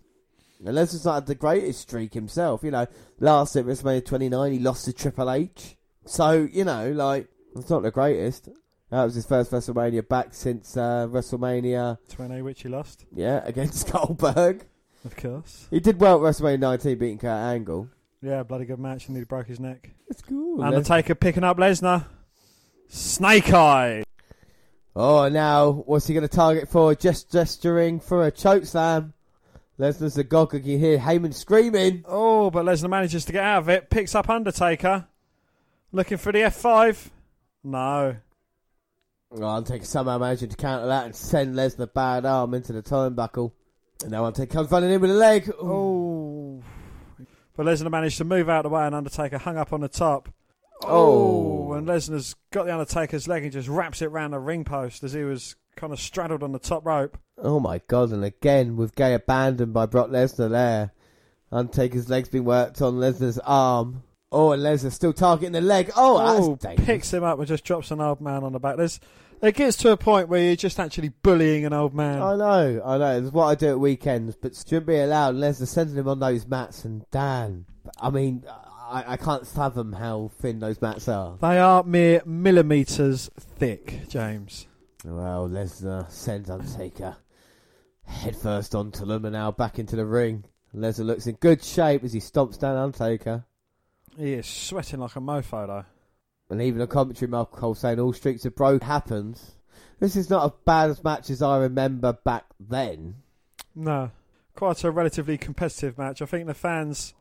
And Lesnar's not had the greatest streak himself. You know, last at WrestleMania 29, he lost to Triple H. So, you know, like, it's not the greatest. That was his first WrestleMania back since uh, WrestleMania, 20, which he lost, yeah, against Goldberg. of course. He did well at WrestleMania 19, beating Kurt Angle. Yeah, bloody good match, and he broke his neck. It's cool. Undertaker picking up Lesnar. Snake Eye. Oh, now what's he going to target for? Just gesturing for a choke slam. Lesnar's a gog. You hear Heyman screaming. Oh, but Lesnar manages to get out of it. Picks up Undertaker. Looking for the F5. No. Oh, Undertaker somehow managing to counter that and send Lesnar bad arm into the turnbuckle. And now Undertaker comes running in with a leg. Oh. But Lesnar managed to move out of the way and Undertaker hung up on the top. Oh. And Lesnar's got the Undertaker's leg and just wraps it round the ring post as he was kind of straddled on the top rope. Oh my god, and again with gay abandoned by Brock Lesnar there. Undertaker's leg's been worked on Lesnar's arm. Oh, and Lesnar still targeting the leg. Oh, Oh, picks him up and just drops an old man on the back. There's, it gets to a point where you're just actually bullying an old man. I know, I know. It's what I do at weekends, but shouldn't be allowed. Lesnar sending him on those mats, and Dan. I mean, I, I can't fathom how thin those mats are. They are mere millimetres thick, James. Well, Lesnar sends Undertaker head first onto them, and now back into the ring. Lesnar looks in good shape as he stomps down Undertaker. He is sweating like a mofo, though. And even a commentary Mark Cole saying all streaks of broke happens. This is not as bad as match as I remember back then. No. Quite a relatively competitive match. I think the fans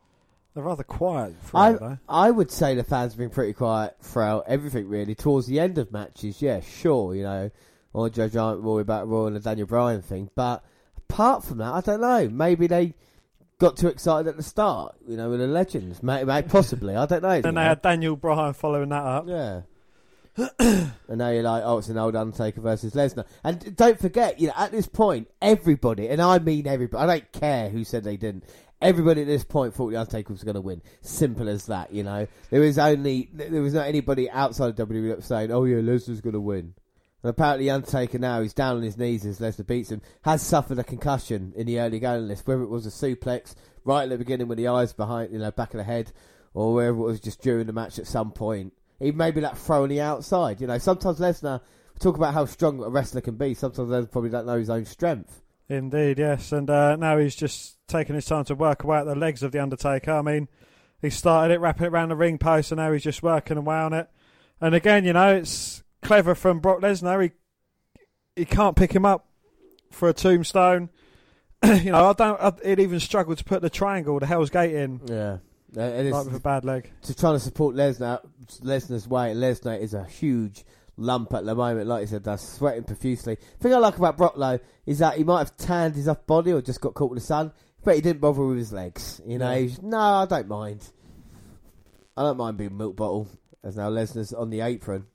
are rather quiet for I though. I would say the fans have been pretty quiet throughout everything really. Towards the end of matches, yeah, sure, you know, Andre Giant Roy about Roy and the Daniel Bryan thing. But apart from that, I don't know. Maybe they got too excited at the start, you know, with the legends. Maybe, possibly. I don't know. And they had Daniel Bryan following that up. Yeah. and now you're like, oh, it's an old Undertaker versus Lesnar. And don't forget, you know, at this point, everybody, and I mean everybody, I don't care who said they didn't. Everybody at this point thought the Undertaker was going to win. Simple as that, you know. There was only there was not anybody outside of WWE saying, "Oh yeah, Lesnar's going to win." And apparently, Undertaker now he's down on his knees as Lesnar beats him. Has suffered a concussion in the early going list, whether it was a suplex right at the beginning with the eyes behind, you know, back of the head, or whether it was just during the match at some point. Even maybe that throw on the outside. You know, sometimes Lesnar talk about how strong a wrestler can be. Sometimes Lesnar probably don't know his own strength. Indeed, yes. And uh, now he's just taking his time to work away at the legs of the Undertaker. I mean, he started it, wrapping it around the ring post, and now he's just working away on it. And again, you know, it's clever from Brock Lesnar. He he can't pick him up for a tombstone. you know, I don't. I, it even struggled to put the triangle, the Hell's Gate in. Yeah. Uh, and it's- Like with a bad leg. To trying to support Lesnar, Lesnar's weight. Lesnar is a huge lump at the moment. Like I said, that's sweating profusely. The thing I like about Brock though is that he might have tanned his upper body or just got caught with the sun, but he didn't bother with his legs. You know, Yeah. he's, no, I don't mind. I don't mind being milk bottle. As now Lesnar's on the apron.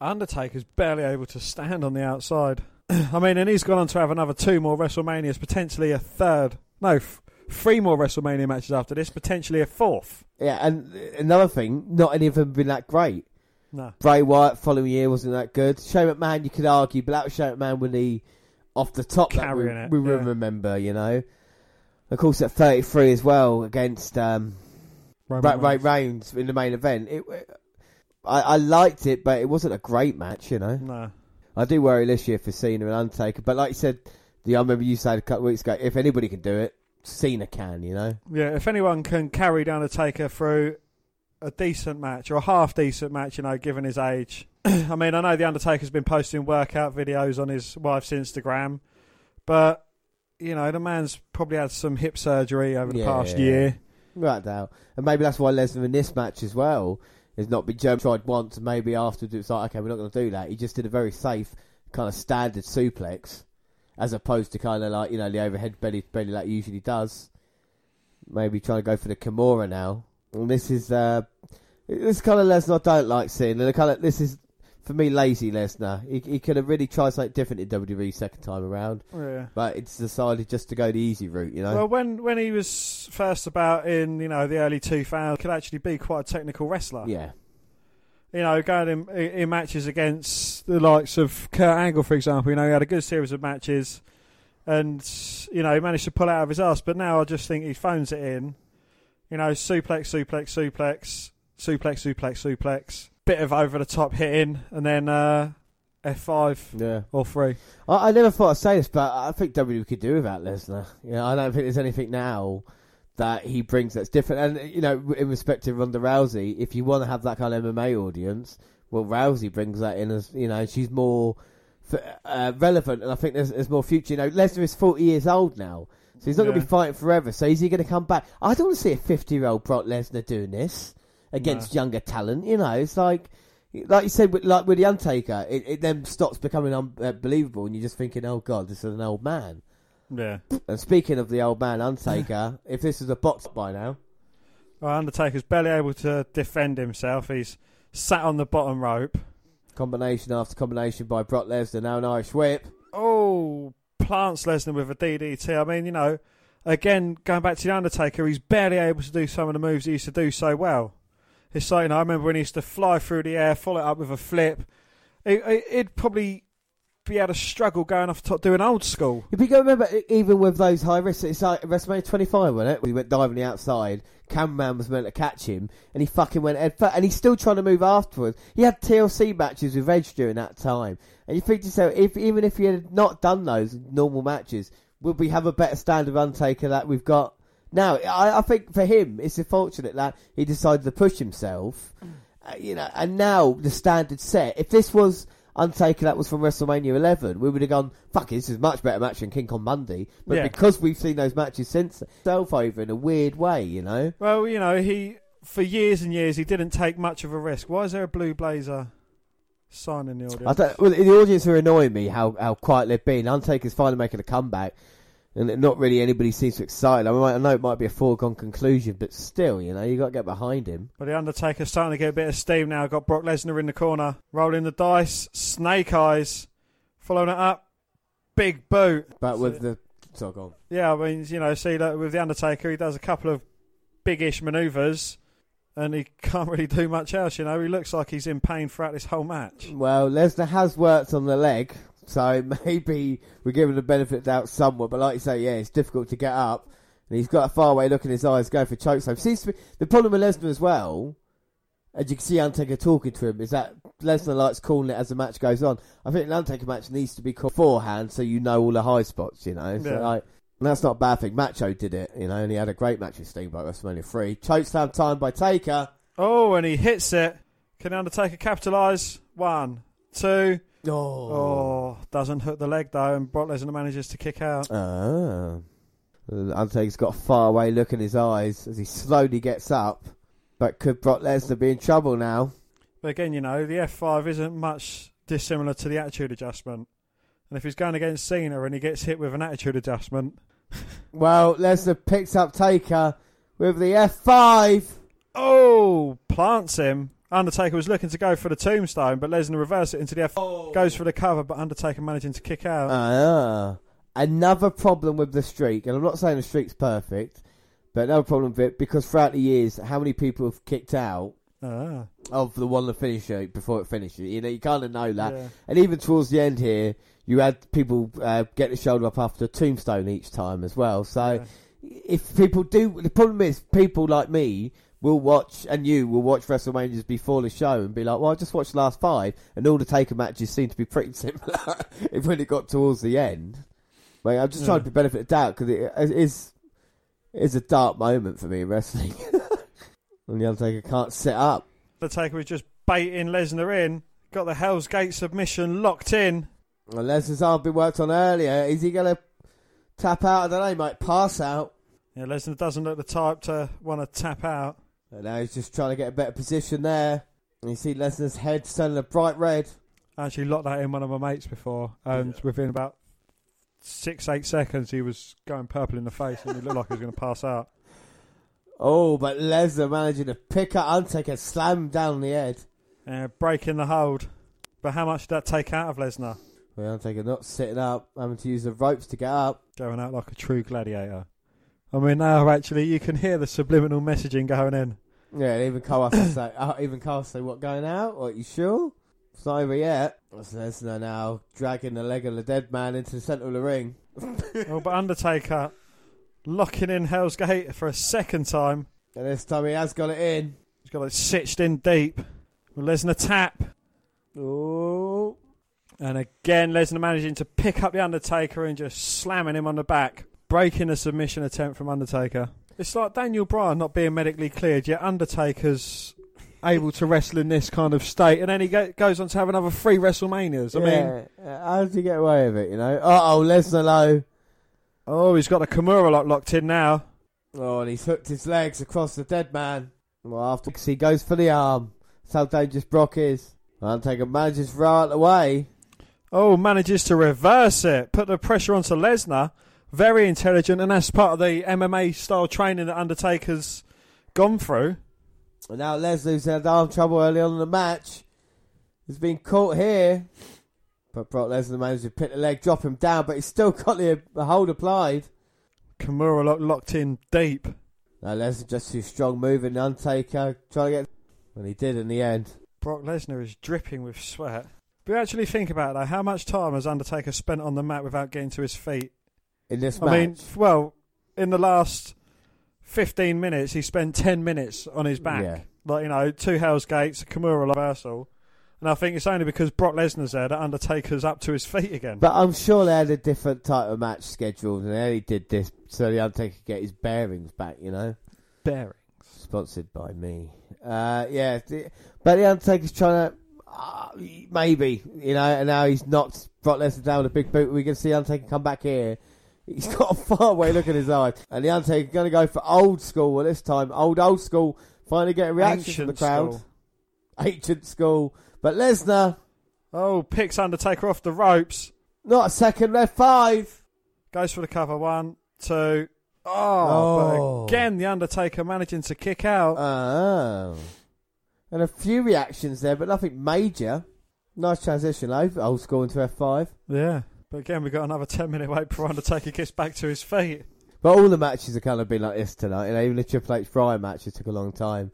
Undertaker's barely able to stand on the outside. I mean, and he's gone on to have another two more WrestleManias, potentially a third. No, f- three more WrestleMania matches after this, potentially a fourth. Yeah, and another thing, not any of them have been that great. No. Bray Wyatt following year wasn't that good. Shane McMahon, you could argue, but that was Shane McMahon when he off the top that we, Carrying it, we yeah. remember, you know. Of course, at 33 as well against um, Roman Ray, Ray Reigns in the main event. It, I, I liked it, but it wasn't a great match, you know. No. I do worry this year for Cena and Undertaker, but like you said, the, I remember you said a couple of weeks ago, if anybody can do it, Cena can, you know. Yeah, if anyone can carry the Undertaker through a decent match or a half decent match, you know, given his age. I mean, I know the Undertaker's been posting workout videos on his wife's Instagram, but you know, the man's probably had some hip surgery over the Yeah, past yeah. year. Right now, and maybe that's why Lesnar in this match as well has not been Joe tried once, maybe afterwards it's like, okay, we're not going to do that. He just did a very safe kind of standard suplex, as opposed to kind of like you know the overhead belly belly he usually does. Maybe trying to go for the Kimura now, and this is uh, this kind of Lesnar I don't like seeing. And the kind of this is for me lazy Lesnar. He, he could have really tried something different in WWE second time around, oh, Yeah. but it's decided just to go the easy route. You know. Well, when when he was first about in you know the early 2000s, could actually be quite a technical wrestler. yeah. you know, going in, in matches against the likes of Kurt Angle, for example. You know, he had a good series of matches, and you know, he managed to pull out of his ass. But now I just think he phones it in. You know, suplex, suplex, suplex, suplex, suplex, suplex. Bit of over the top hitting, and then uh, F five Yeah. or three. I, I never thought I'd say this, but I think WWE could do without Lesnar. You know, I don't think there's anything now that he brings that's different. And you know, in respect to Ronda Rousey, if you want to have that kind of MMA audience, well, Rousey brings that in as you know, she's more uh, relevant, and I think there's, there's more future. You know, Lesnar is 40 years old now, so he's not going to be fighting forever. So is he going to come back? I don't want to see a 50 year old Brock Lesnar doing this against younger talent. You know, it's like. Like you said, with, like with the Undertaker, it, it then stops becoming unbelievable, uh, and you're just thinking, "Oh God, this is an old man." Yeah. And speaking of the old man Undertaker, if this is a box by now, Well, Undertaker's barely able to defend himself. He's sat on the bottom rope. combination after combination by Brock Lesnar, now an Irish whip. Oh, plants Lesnar with a DDT. I mean, you know, again, going back to the Undertaker, he's barely able to do some of the moves he used to do so well. It's know, I remember when he used to fly through the air, follow it up with a flip. It, it, it'd probably be able to struggle going off top doing old school. If you go remember, even with those high risks, it's like WrestleMania 25, wasn't it? He went diving the outside, cameraman was meant to catch him, and he fucking went head first, and he's still trying to move afterwards. He had TLC matches with Edge during that time, and you think to yourself, if even if he had not done those normal matches, would we have a better standard of Undertaker that we've got now? I, I think for him, it's unfortunate that he decided to push himself, uh, you know, and now the standard set. If this was Undertaker that was from WrestleMania 11, we would have gone, fuck it, this is a much better match than King Kong Bundy. But Yeah. because we've seen those matches since, self over in a weird way, you know? Well, you know, he for years and years he didn't take much of a risk. Why is there a blue blazer sign in the audience? I don't, well, the audience are annoying me how, how quiet they've been. Undertaker's finally making a comeback, and not really anybody seems excited. I, mean, I know it might be a foregone conclusion, but still, you know, you got to get behind him. But the Undertaker's starting to get a bit of steam now. Got Brock Lesnar in the corner, rolling the dice, snake eyes, following it up, big boot. But with the on. Yeah, I mean, you know, see that with the Undertaker, he does a couple of big-ish manoeuvres, and he can't really do much else. You know, he looks like he's in pain throughout this whole match. Well, Lesnar has worked on the leg, so maybe we're giving the benefit of the doubt somewhat. But like you say, yeah, it's difficult to get up. And he's got a faraway look in his eyes, going for chokeslam. Seems to be the problem with Lesnar as well. As you can see, Undertaker talking to him is that Lesnar likes calling it as the match goes on. I think an Undertaker match needs to be called beforehand, so you know all the high spots. You know, so Yeah. like, and that's not a bad thing. Macho did it, you know, and he had a great match with Steamboat WrestleMania three. Chokeslam time by Taker. Oh, and he hits it. Can Undertaker capitalise? One, two. Oh. Oh, doesn't hook the leg though, and Brock Lesnar manages to kick out. Ah. Undertaker's got a faraway look in his eyes as he slowly gets up. But could Brock Lesnar be in trouble now? But again, you know, the F5 isn't much dissimilar to the attitude adjustment. And if he's going against Cena and he gets hit with an attitude adjustment, Well, Lesnar picks up Taker with the F5. oh, plants him. Undertaker was looking to go for the tombstone, but Lesnar reverses it into the F. Goes for the cover, but Undertaker managing to kick out. Ah. Another problem with the streak, and I'm not saying the streak's perfect, but another problem with it because throughout the years, how many people have kicked out Ah. of the one to finish it before it finishes? You know, you kind of know that. Yeah. And even towards the end here, you had people uh, get the shoulder up after tombstone each time as well. So if people do, the problem is people like me will watch, and you will watch WrestleManias before the show and be like, well, I just watched the last five, and all the Taker matches seem to be pretty similar when it got towards the end. Like, I'm just trying to be benefit of doubt because it it is it's a dark moment for me in wrestling. and the Undertaker can't sit up. The Undertaker was just baiting Lesnar in. Got the Hell's Gate submission locked in. Well, Lesnar's arm been worked on earlier. Is he going to tap out? I don't know. He might pass out. Yeah, Lesnar doesn't look the type to want to tap out. And now he's just trying to get a better position there. And you see Lesnar's head turning a bright red. I actually locked that in one of my mates before, and within about six, eight seconds, he was going purple in the face, and he looked like he was going to pass out. Oh, but Lesnar managing to pick up Undertaker, slam down the head. Uh, breaking the hold. But how much did that take out of Lesnar? Well, Undertaker not sitting up, having to use the ropes to get up. Going out like a true gladiator. I mean, now actually, you can hear the subliminal messaging going in. Yeah, and even has to say, uh, even Cole say, what going out? What, you sure? It's not over yet. That's Lesnar now dragging the leg of the dead man into the centre of the ring. oh, but Undertaker locking in Hell's Gate for a second time. And this time he has got it in. He's got it stitched in deep. With Lesnar tap. Oh. And again, Lesnar managing to pick up the Undertaker and just slamming him on the back, breaking a submission attempt from Undertaker. It's like Daniel Bryan not being medically cleared, yet Undertaker's able to wrestle in this kind of state, and then he go- goes on to have another three WrestleManias. I mean, yeah. Uh, how does he get away with it, you know? Uh oh, Lesnar low. oh, he's got the Kimura lock locked in now. Oh, and he's hooked his legs across the dead man. Well, after he goes for the arm. That's how dangerous Brock is. Undertaker manages to row out the way. Oh, manages to reverse it, put the pressure onto Lesnar. Very intelligent, and that's part of the MMA style training that Undertaker's gone through. And now Lesnar's had arm trouble early on in the match. He's been caught here. But Brock Lesnar managed to pick the leg, drop him down, but he's still got the, the hold applied. Kimura lock locked in deep. Now Lesnar just too strong moving. Undertaker trying to get. And he did in the end. Brock Lesnar is dripping with sweat. But actually think about that. How much time has Undertaker spent on the mat without getting to his feet? In this I match. mean, well, in the last 15 minutes, he spent 10 minutes on his back. Yeah. Like, you know, two Hell's Gates, a Kimura reversal. And I think it's only because Brock Lesnar's there that Undertaker's up to his feet again. But I'm sure they had a different type of match scheduled, and they only did this so the Undertaker could get his bearings back, you know? Bearings. Sponsored by me. Uh, yeah, but the Undertaker's trying to. Uh, maybe, you know, and now he's knocked Brock Lesnar down with a big boot. We can see Undertaker come back here. He's got a far away look in his eyes. And the Undertaker's going to go for old school well, this time. Old, old school. Finally getting a reaction from the crowd. school. Ancient school. But Lesnar, Oh, picks Undertaker off the ropes. not a second left five. Goes for the cover. One, two. Oh, Oh. but again, the Undertaker managing to kick out. Oh. And a few reactions there, but nothing major. Nice transition, though. Old school into F5. yeah. But again, we've got another 10 minute wait before Undertaker gets back to his feet. But all the matches have kind of been like this tonight. You know, even the Triple H Bryan matches took a long time.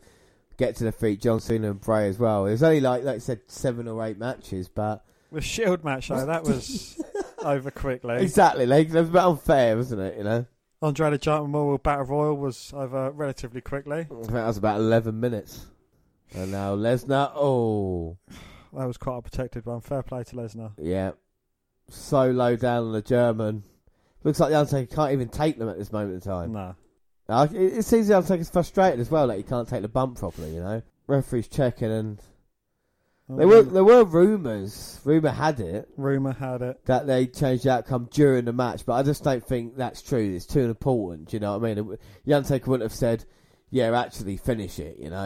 get to the feet, John Cena and Bray as well. It was only like like I said seven or eight matches, but The Shield match though, that was over quickly. exactly like that was a bit unfair, wasn't it? You know, Andre the Giant Memorial Battle Royal was over relatively quickly. I think that was about eleven minutes. And now Lesnar, oh That was quite a protected one. Fair play to Lesnar. yeah, so low down on the German. Looks like the Undertaker can't even take them at this moment in time. Nah. Uh, it, it seems the Undertaker's frustrated as well, like he can't take the bump properly. You know, referee's checking, and there were there were rumours. Rumor had it Rumor had it. that they changed the outcome during the match, but I just don't think that's true. It's too important. Do you know what I mean? The Undertaker wouldn't have said, "Yeah, actually finish it." You know,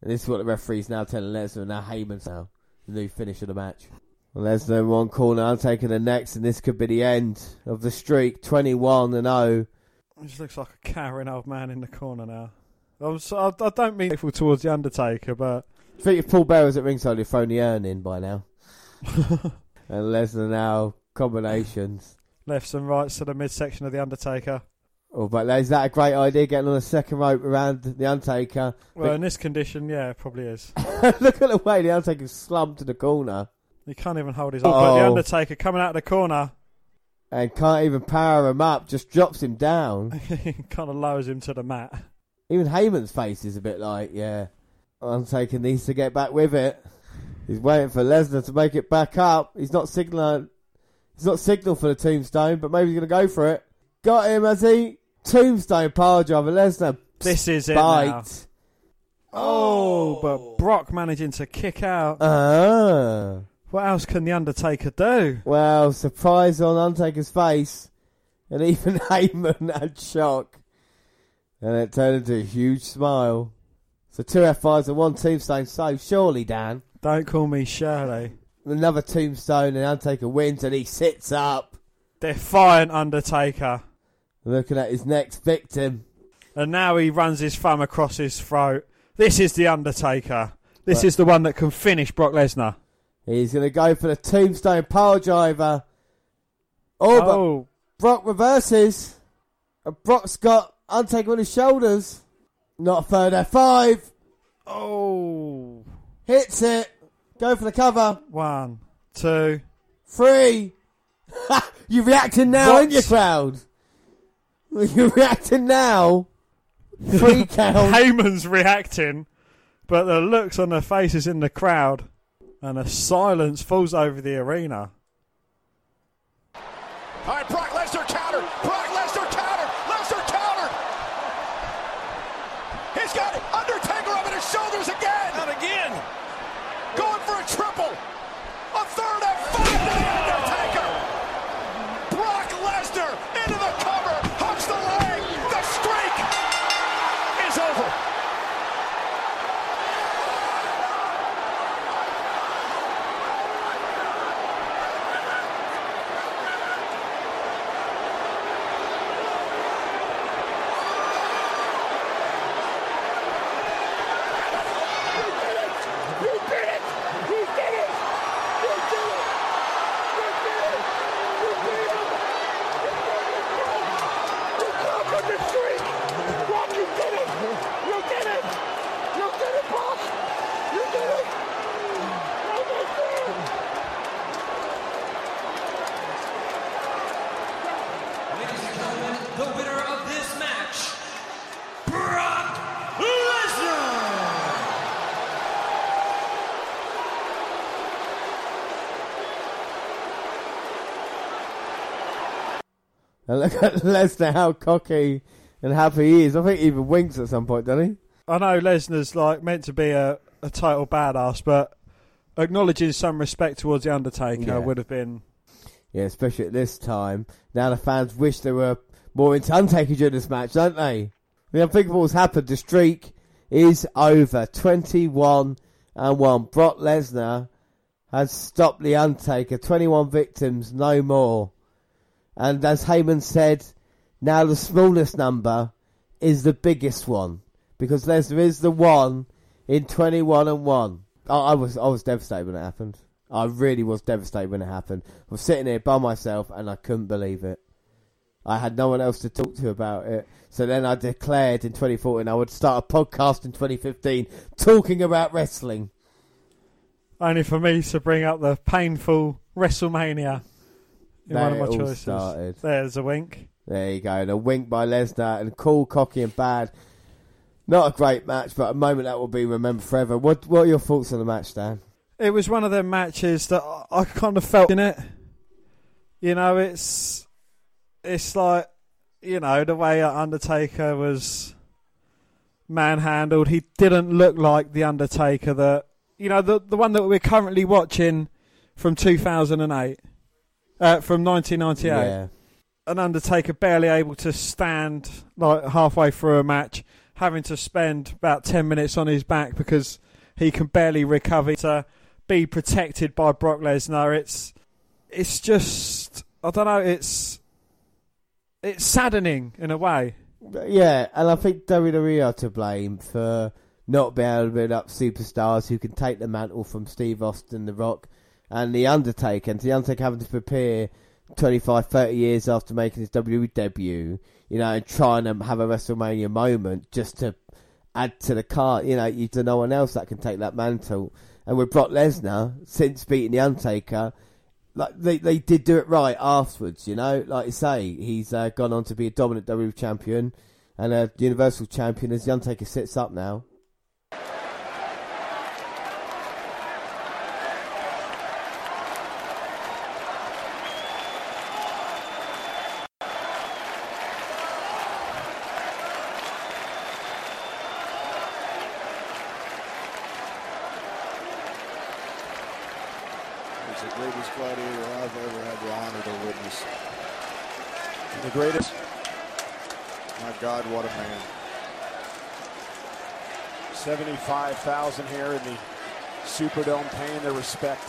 and this is what the referee's now telling Lesnar. and Now Heyman's now the new finish of the match. Lesnar in one corner, Undertaker the next, and this could be the end of the streak. Twenty-one and oh. zero. He just looks like a cowering old man in the corner now. I'm so, I, I don't mean hateful towards the Undertaker, but I think if Paul Bearer was at ringside, he'd thrown the urn in by now. and Lesnar now combinations. lefts and rights to the midsection of the Undertaker. Oh, but is that a great idea? Getting on the second rope around the Undertaker. Well, in this condition, yeah, it probably is. Look at the way the Undertaker's slumped to the corner He can't even hold his arm. But the Oh. Undertaker coming out of the corner and can't even power him up. Just drops him down. kind of lowers him to the mat. Even Heyman's face is a bit like, yeah, Undertaker needs to get back with it. He's waiting for Lesnar to make it back up. He's not signaling. He's not signal for the tombstone, but maybe he's going to go for it. Got him, has he? Tombstone piledriver. Lesnar. This is it bite. now. Oh, but Brock managing to kick out. Ah. What else can the Undertaker do? Well, surprise on Undertaker's face, and even Heyman had shock, and it turned into a huge smile. So two F5s and one tombstone. So surely, Dan, Don't call me Shirley. another tombstone, and Undertaker wins, and he sits up, Defiant Undertaker. looking at his next victim. And now he runs his thumb across his throat. This is the Undertaker. This But- is the one that can finish Brock Lesnar. He's going to go for the tombstone piledriver. Oh, but Oh, Brock reverses. And Brock's got Undertaker on his shoulders. Not a third F5. oh. Hits it. Go for the cover. One, two, three. You're reacting now, What? aren't you, crowd? You're reacting now. Three count. Heyman's reacting, but the looks on their faces in the crowd, and a silence falls over the arena. All right, Brock Lesnar counter. Brock Lesnar counter. Lesnar counter. He's got Undertaker up in his shoulders again. And again. Going for a triple. A third and five to the Undertaker. Brock Lesnar into the cover. Hooks the leg. The streak is over. Ladies and gentlemen, the winner of this match, Brock Lesnar! And look at Lesnar, how cocky and happy he is. I think he even winks at some point, doesn't he? I know Lesnar's like meant to be a, a total badass, but acknowledging some respect towards the Undertaker Yeah. would have been. Yeah, especially at this time. Now the fans wish they were more into Undertaker during this match, don't they? The unthinkable's happened. The streak is over. 21 and 1. Brock Lesnar has stopped The Undertaker. 21 victims, no more. And as Heyman said, now the smallest number is the biggest one. Because Lesnar is the one in 21 and 1. I, I was I was devastated when it happened. I really was devastated when it happened. I was sitting here by myself and I couldn't believe it. I had no one else to talk to about it. So then I declared in 2014 I would start a podcast in 2015 talking about wrestling. Only for me to bring up the painful WrestleMania one of my all choices. started. There's a wink. There you go. And a wink by Lesnar and cool, cocky, and bad. Not a great match, but a moment that will be remembered forever. What What are your thoughts on the match, Dan? It was one of them matches that I- I kind of felt in it. You know, it's it's like you know the way Undertaker was manhandled. He didn't look like the Undertaker that you know the the one that we're currently watching from 2008, uh, from 1998. Yeah. An Undertaker barely able to stand like halfway through a match, having to spend about 10 minutes on his back because he can barely recover to be protected by Brock Lesnar. It's it's just I don't know. It's it's saddening in a way. Yeah, and I think WWE are to blame for not being able to build up superstars who can take the mantle from Steve Austin, The Rock, and The Undertaker. And The Undertaker having to prepare 25, 30 years after making his WWE debut, you know, and trying to have a WrestleMania moment just to add to the card. You know, you to no one else that can take that mantle. And with Brock Lesnar, since beating The Undertaker, like they they did do it right afterwards, you know. Like you say, he's uh, gone on to be a dominant WWE champion and a Universal champion as the Undertaker sits up now. He's the greatest gladiator I've ever had the honor to witness. And the greatest? My God, what a man. 75,000 here in the Superdome paying their respect.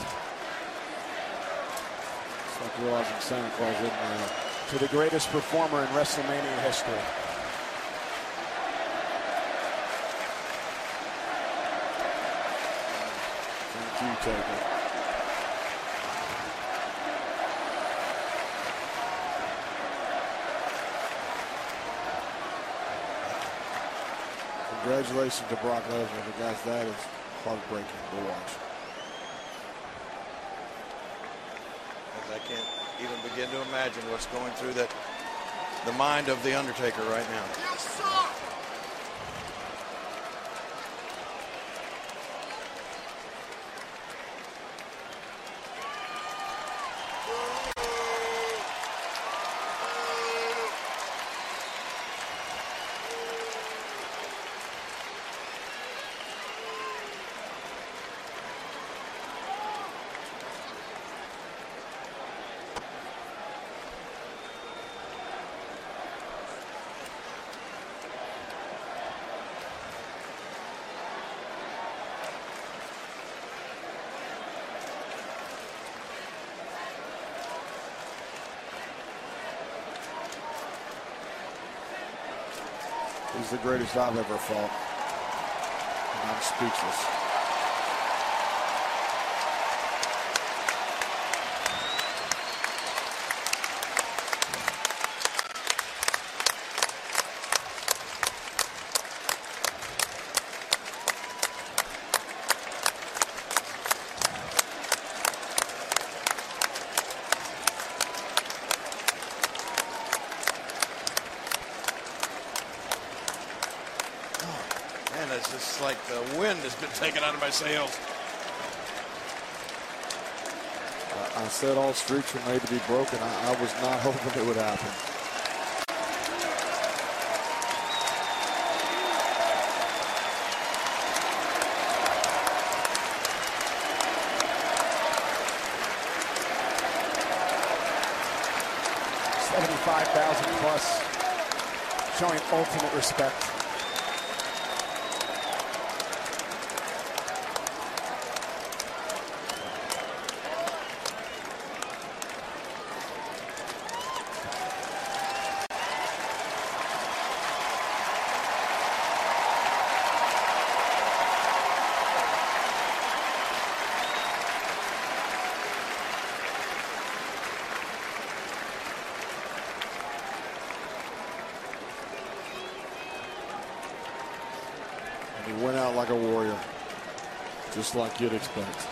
It's like realizing Santa Claus isn't real. To the greatest performer in WrestleMania history. Thank you, Taker. Congratulations to Brock Lesnar, but guys, that is heartbreaking to watch. As I can't even begin to imagine what's going through that the mind of the Undertaker right now. He's the greatest I've ever fought. And I'm speechless. Man, it's just like the wind has been taken out of my sails. I, I said all streaks were made to be broken. I, I was not hoping it would happen. Seventy-five thousand plus, showing ultimate respect. Just like you'd expect.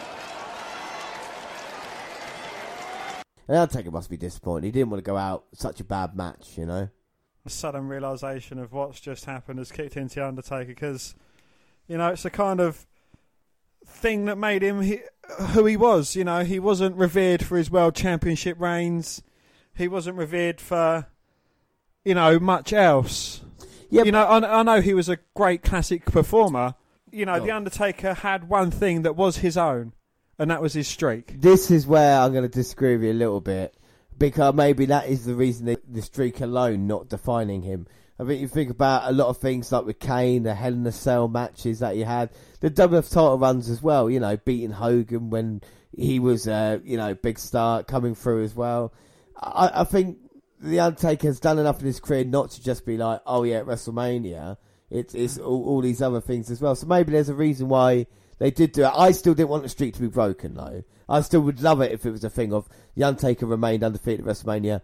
And Undertaker must be disappointed. He didn't want to go out such a bad match, you know. The sudden realization of what's just happened has kicked into the Undertaker because, you know, it's a kind of thing that made him he, who he was. You know, he wasn't revered for his world championship reigns. He wasn't revered for, you know, much else. Yeah, you know, I, I know he was a great classic performer. You know, the Undertaker had one thing that was his own, and that was his streak. This is where I'm going to disagree with you a little bit because maybe that is the reason that the streak alone not defining him. I mean, you think about a lot of things like with Kane, the Hell in a Cell matches that he had, the WF title runs as well. You know, beating Hogan when he was, uh, you know, big star coming through as well. I, I think the Undertaker has done enough in his career not to just be like, oh yeah, at WrestleMania. It's it's all, all these other things as well. So maybe there's a reason why they did do it. I still didn't want the streak to be broken though. I still would love it if it was a thing of the Undertaker remained undefeated at WrestleMania.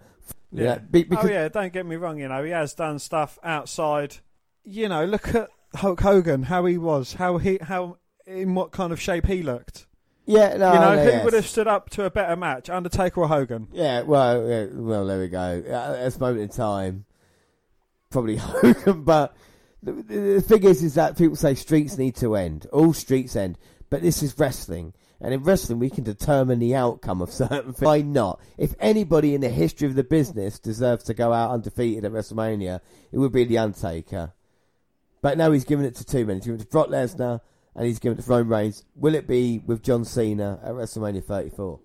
You Yeah. be- because oh yeah, don't get me wrong. You know, he has done stuff outside. You know, look at Hulk Hogan, how he was, how he, how in what kind of shape he looked. Yeah, no, you know, no, who yes. would have stood up to a better match, Undertaker or Hogan? Yeah, well, yeah, well, there we go. At this moment in time, probably Hogan. But the, the the thing is, is that people say streets need to end. All streets end, but this is wrestling, and in wrestling, we can determine the outcome of certain things. Why not? If anybody in the history of the business deserves to go out undefeated at WrestleMania, it would be the Undertaker. But now he's giving it to two men. He's giving it to Brock Lesnar, and he's giving it to Roman Reigns. Will it be with John Cena at WrestleMania 34?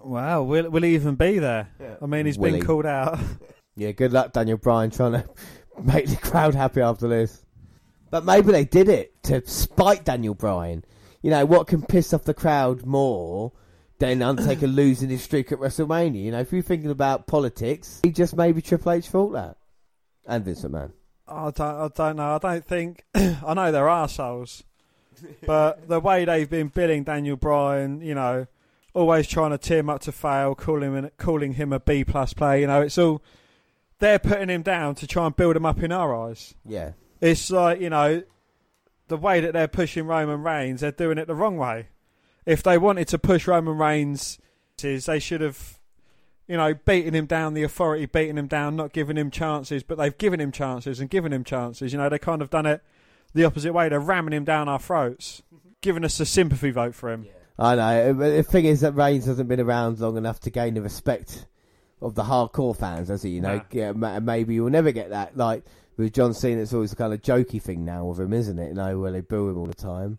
Wow, will will he even be there? I mean, he's Will been he? called out. Yeah, good luck, Daniel Bryan, trying to make the crowd happy after this. But maybe they did it to spite Daniel Bryan. You know, what can piss off the crowd more than Undertaker losing his streak at WrestleMania? You know, if you're thinking about politics, he just maybe Triple H thought that. And Vince McMahon. I don't, I don't know. I don't think. I know they're arseholes, but the way they've been billing Daniel Bryan, you know, always trying to tear him up to fail, calling him calling him a B plus player. You know, it's all they're putting him down to try and build him up in our eyes. Yeah. It's like you know, the way that they're pushing Roman Reigns, they're doing it the wrong way. If they wanted to push Roman Reigns, they should have, you know, beaten him down, the authority beating him down, not giving him chances. But they've given him chances and given him chances. You know, they kind of done it the opposite way. They're ramming him down our throats, giving us a sympathy vote for him. I know. The thing is that Reigns hasn't been around long enough to gain the respect of the hardcore fans, has he? You know, Nah. yeah, maybe you'll never get that. Like with John Cena, it's always a kind of jokey thing now with him, isn't it? You know, where they boo him all the time.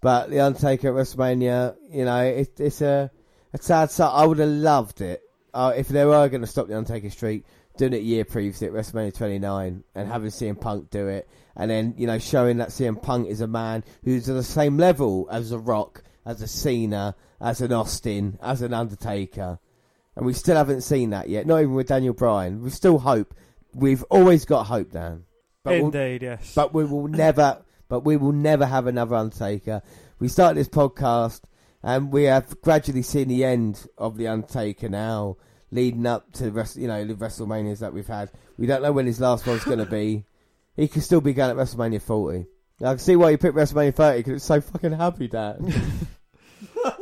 But the Undertaker at WrestleMania, you know, it, it's a, a sad sight. I would have loved it uh, if they were going to stop the Undertaker streak, doing it a year previously at WrestleMania 29 and having CM Punk do it, and then you know showing that CM Punk is a man who's at the same level as a Rock, as a Cena, as an Austin, as an Undertaker, and we still haven't seen that yet. Not even with Daniel Bryan. We still hope. We've always got hope, Dan. we'll- Indeed, yes. But we will never. But we will never have another Undertaker. We started this podcast, and we have gradually seen the end of the Undertaker now, leading up to the. You know, the WrestleManias that we've had. We don't know when his last one's going to be. He could still be going at WrestleMania 40. I can see why you picked WrestleMania 30 because it's so fucking happy, Dan.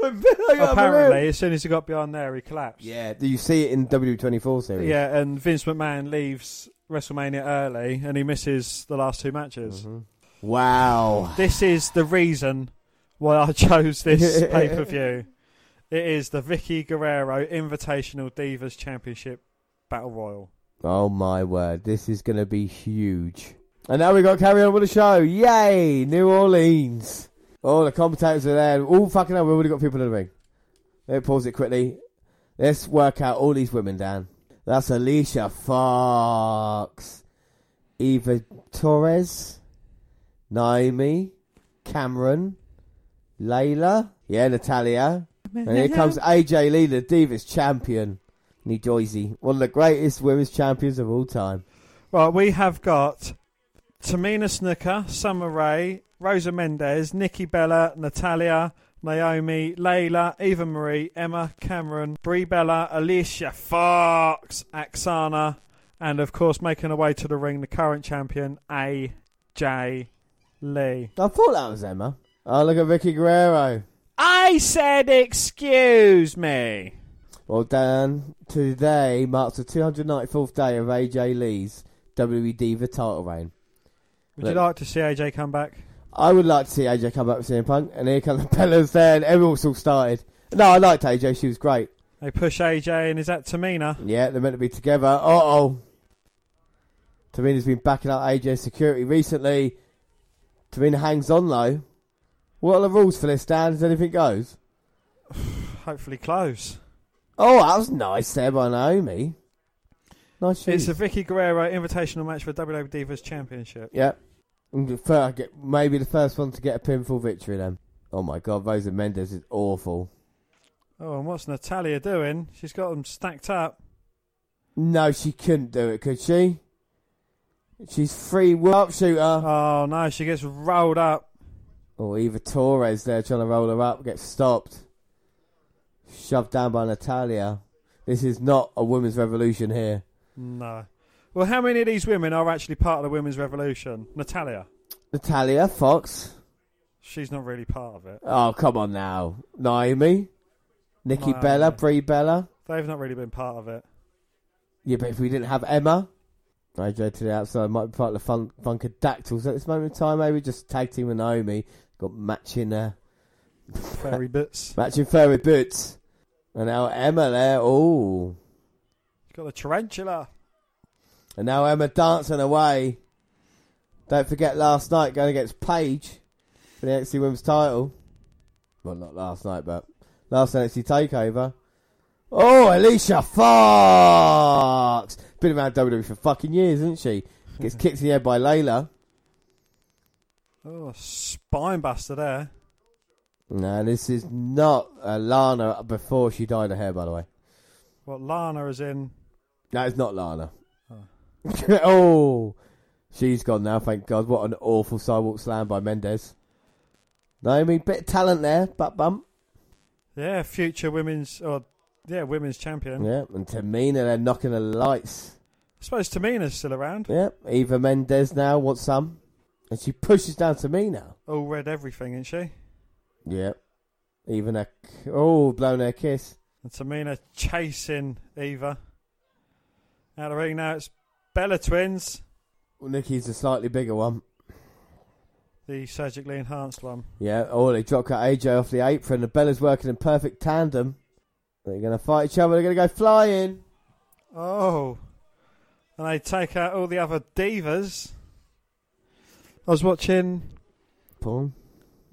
Apparently, as soon as he got beyond there, he collapsed. Yeah, do you see it in W24 series? Yeah, and Vince McMahon leaves WrestleMania early, and he misses the last two matches. Mm-hmm. Wow. This is the reason why I chose this pay per view. It is the Vickie Guerrero Invitational Divas Championship Battle Royal. Oh my word, this is going to be huge. And now we got to carry on with the show. Yay, New Orleans. Oh, the commentators are there. All fucking hell, we've already got people in the ring. Let me pause it quickly. Let's work out all these women, Dan. That's Alicia Fox, Eve Torres, Naomi, Cameron, Layla, yeah, Natalya. And here comes AJ Lee, the Divas champion. New Jersey, one of the greatest women's champions of all time. Right, we have got Tamina Snuka, Summer Rae, Rosa Mendes, Nikki Bella, Natalya, Naomi, Layla, Eva Marie, Emma, Cameron, Brie Bella, Alicia Fox, Aksana, and of course making her way to the ring, the current champion, AJ Lee. I thought that was Emma. Oh, look at Ricky Guerrero. I said, excuse me. Well, Dan, today marks the 294th day of AJ Lee's WWE Diva title reign. Would you like to see AJ come back? I would like to see AJ come back with CM Punk, and here come the Bellas there, and everyone's all started. No, I liked AJ, she was great. They push AJ, and is that Tamina? Yeah, they're meant to be together. Uh oh. Tamina's been backing up AJ's security recently. Tamina hangs on though. What are the rules for this, Dan? Does anything goes? Hopefully close. Oh, that was nice there by Naomi. Nice shoes. It's a Vickie Guerrero invitational match for WWE Divas Championship. Yeah. And the fir- get- Maybe the first one to get a pinfall victory then. Oh my god, Rosa Mendes is awful. Oh, and what's Natalya doing? She's got them stacked up. No, she couldn't do it, could she? She's free up shooter. Oh no, she gets rolled up. Or Eve Torres there trying to roll her up, gets stopped. Shoved down by Natalya. This is not a women's revolution here. No. Well, how many of these women are actually part of the women's revolution? Natalya. Natalya, Fox. She's not really part of it. Oh, come on now. Naomi. Nikki No. Bella, Brie Bella. They've not really been part of it. Yeah, but if we didn't have Emma, AJ to the outside might be part of the fun, Funkadactyls at this moment in time. Maybe just tag team with Naomi. Got matching uh, Fairy boots. matching furry boots. And now Emma there. Oh, She's got the tarantula. And now Emma dancing away. Don't forget last night going against Paige for the NXT Women's title. Well, not last night, but last NXT Takeover. Oh, Alicia Fox! Been around WWE for fucking years, isn't she? Gets kicked in the head by Layla. Oh, spine buster there. No, this is not uh, Lana before she dyed her hair, by the way. What Lana is in? No, it's not Lana. Oh, she's gone now, thank God. What an awful sidewalk slam by Mendes. Naomi, bit of talent there, butt bump. Yeah, future women's or yeah, women's champion. Yeah, and Tamina, they're knocking the lights. I suppose Tamina's still around. Yeah, Eva Mendez now wants some. And she pushes down Tamina. All read everything, isn't she? Yeah. Even a. Oh, blown her kiss. And Tamina chasing Eva. Out of the ring now, it's Bella Twins, Well, Nikki's a slightly bigger one. the surgically enhanced one. Yeah, oh, they drop cut AJ off the apron. The Bella's working in perfect tandem. They're going to fight each other. They're going to go flying. Oh. And they take out all the other divas. I was watching Paul.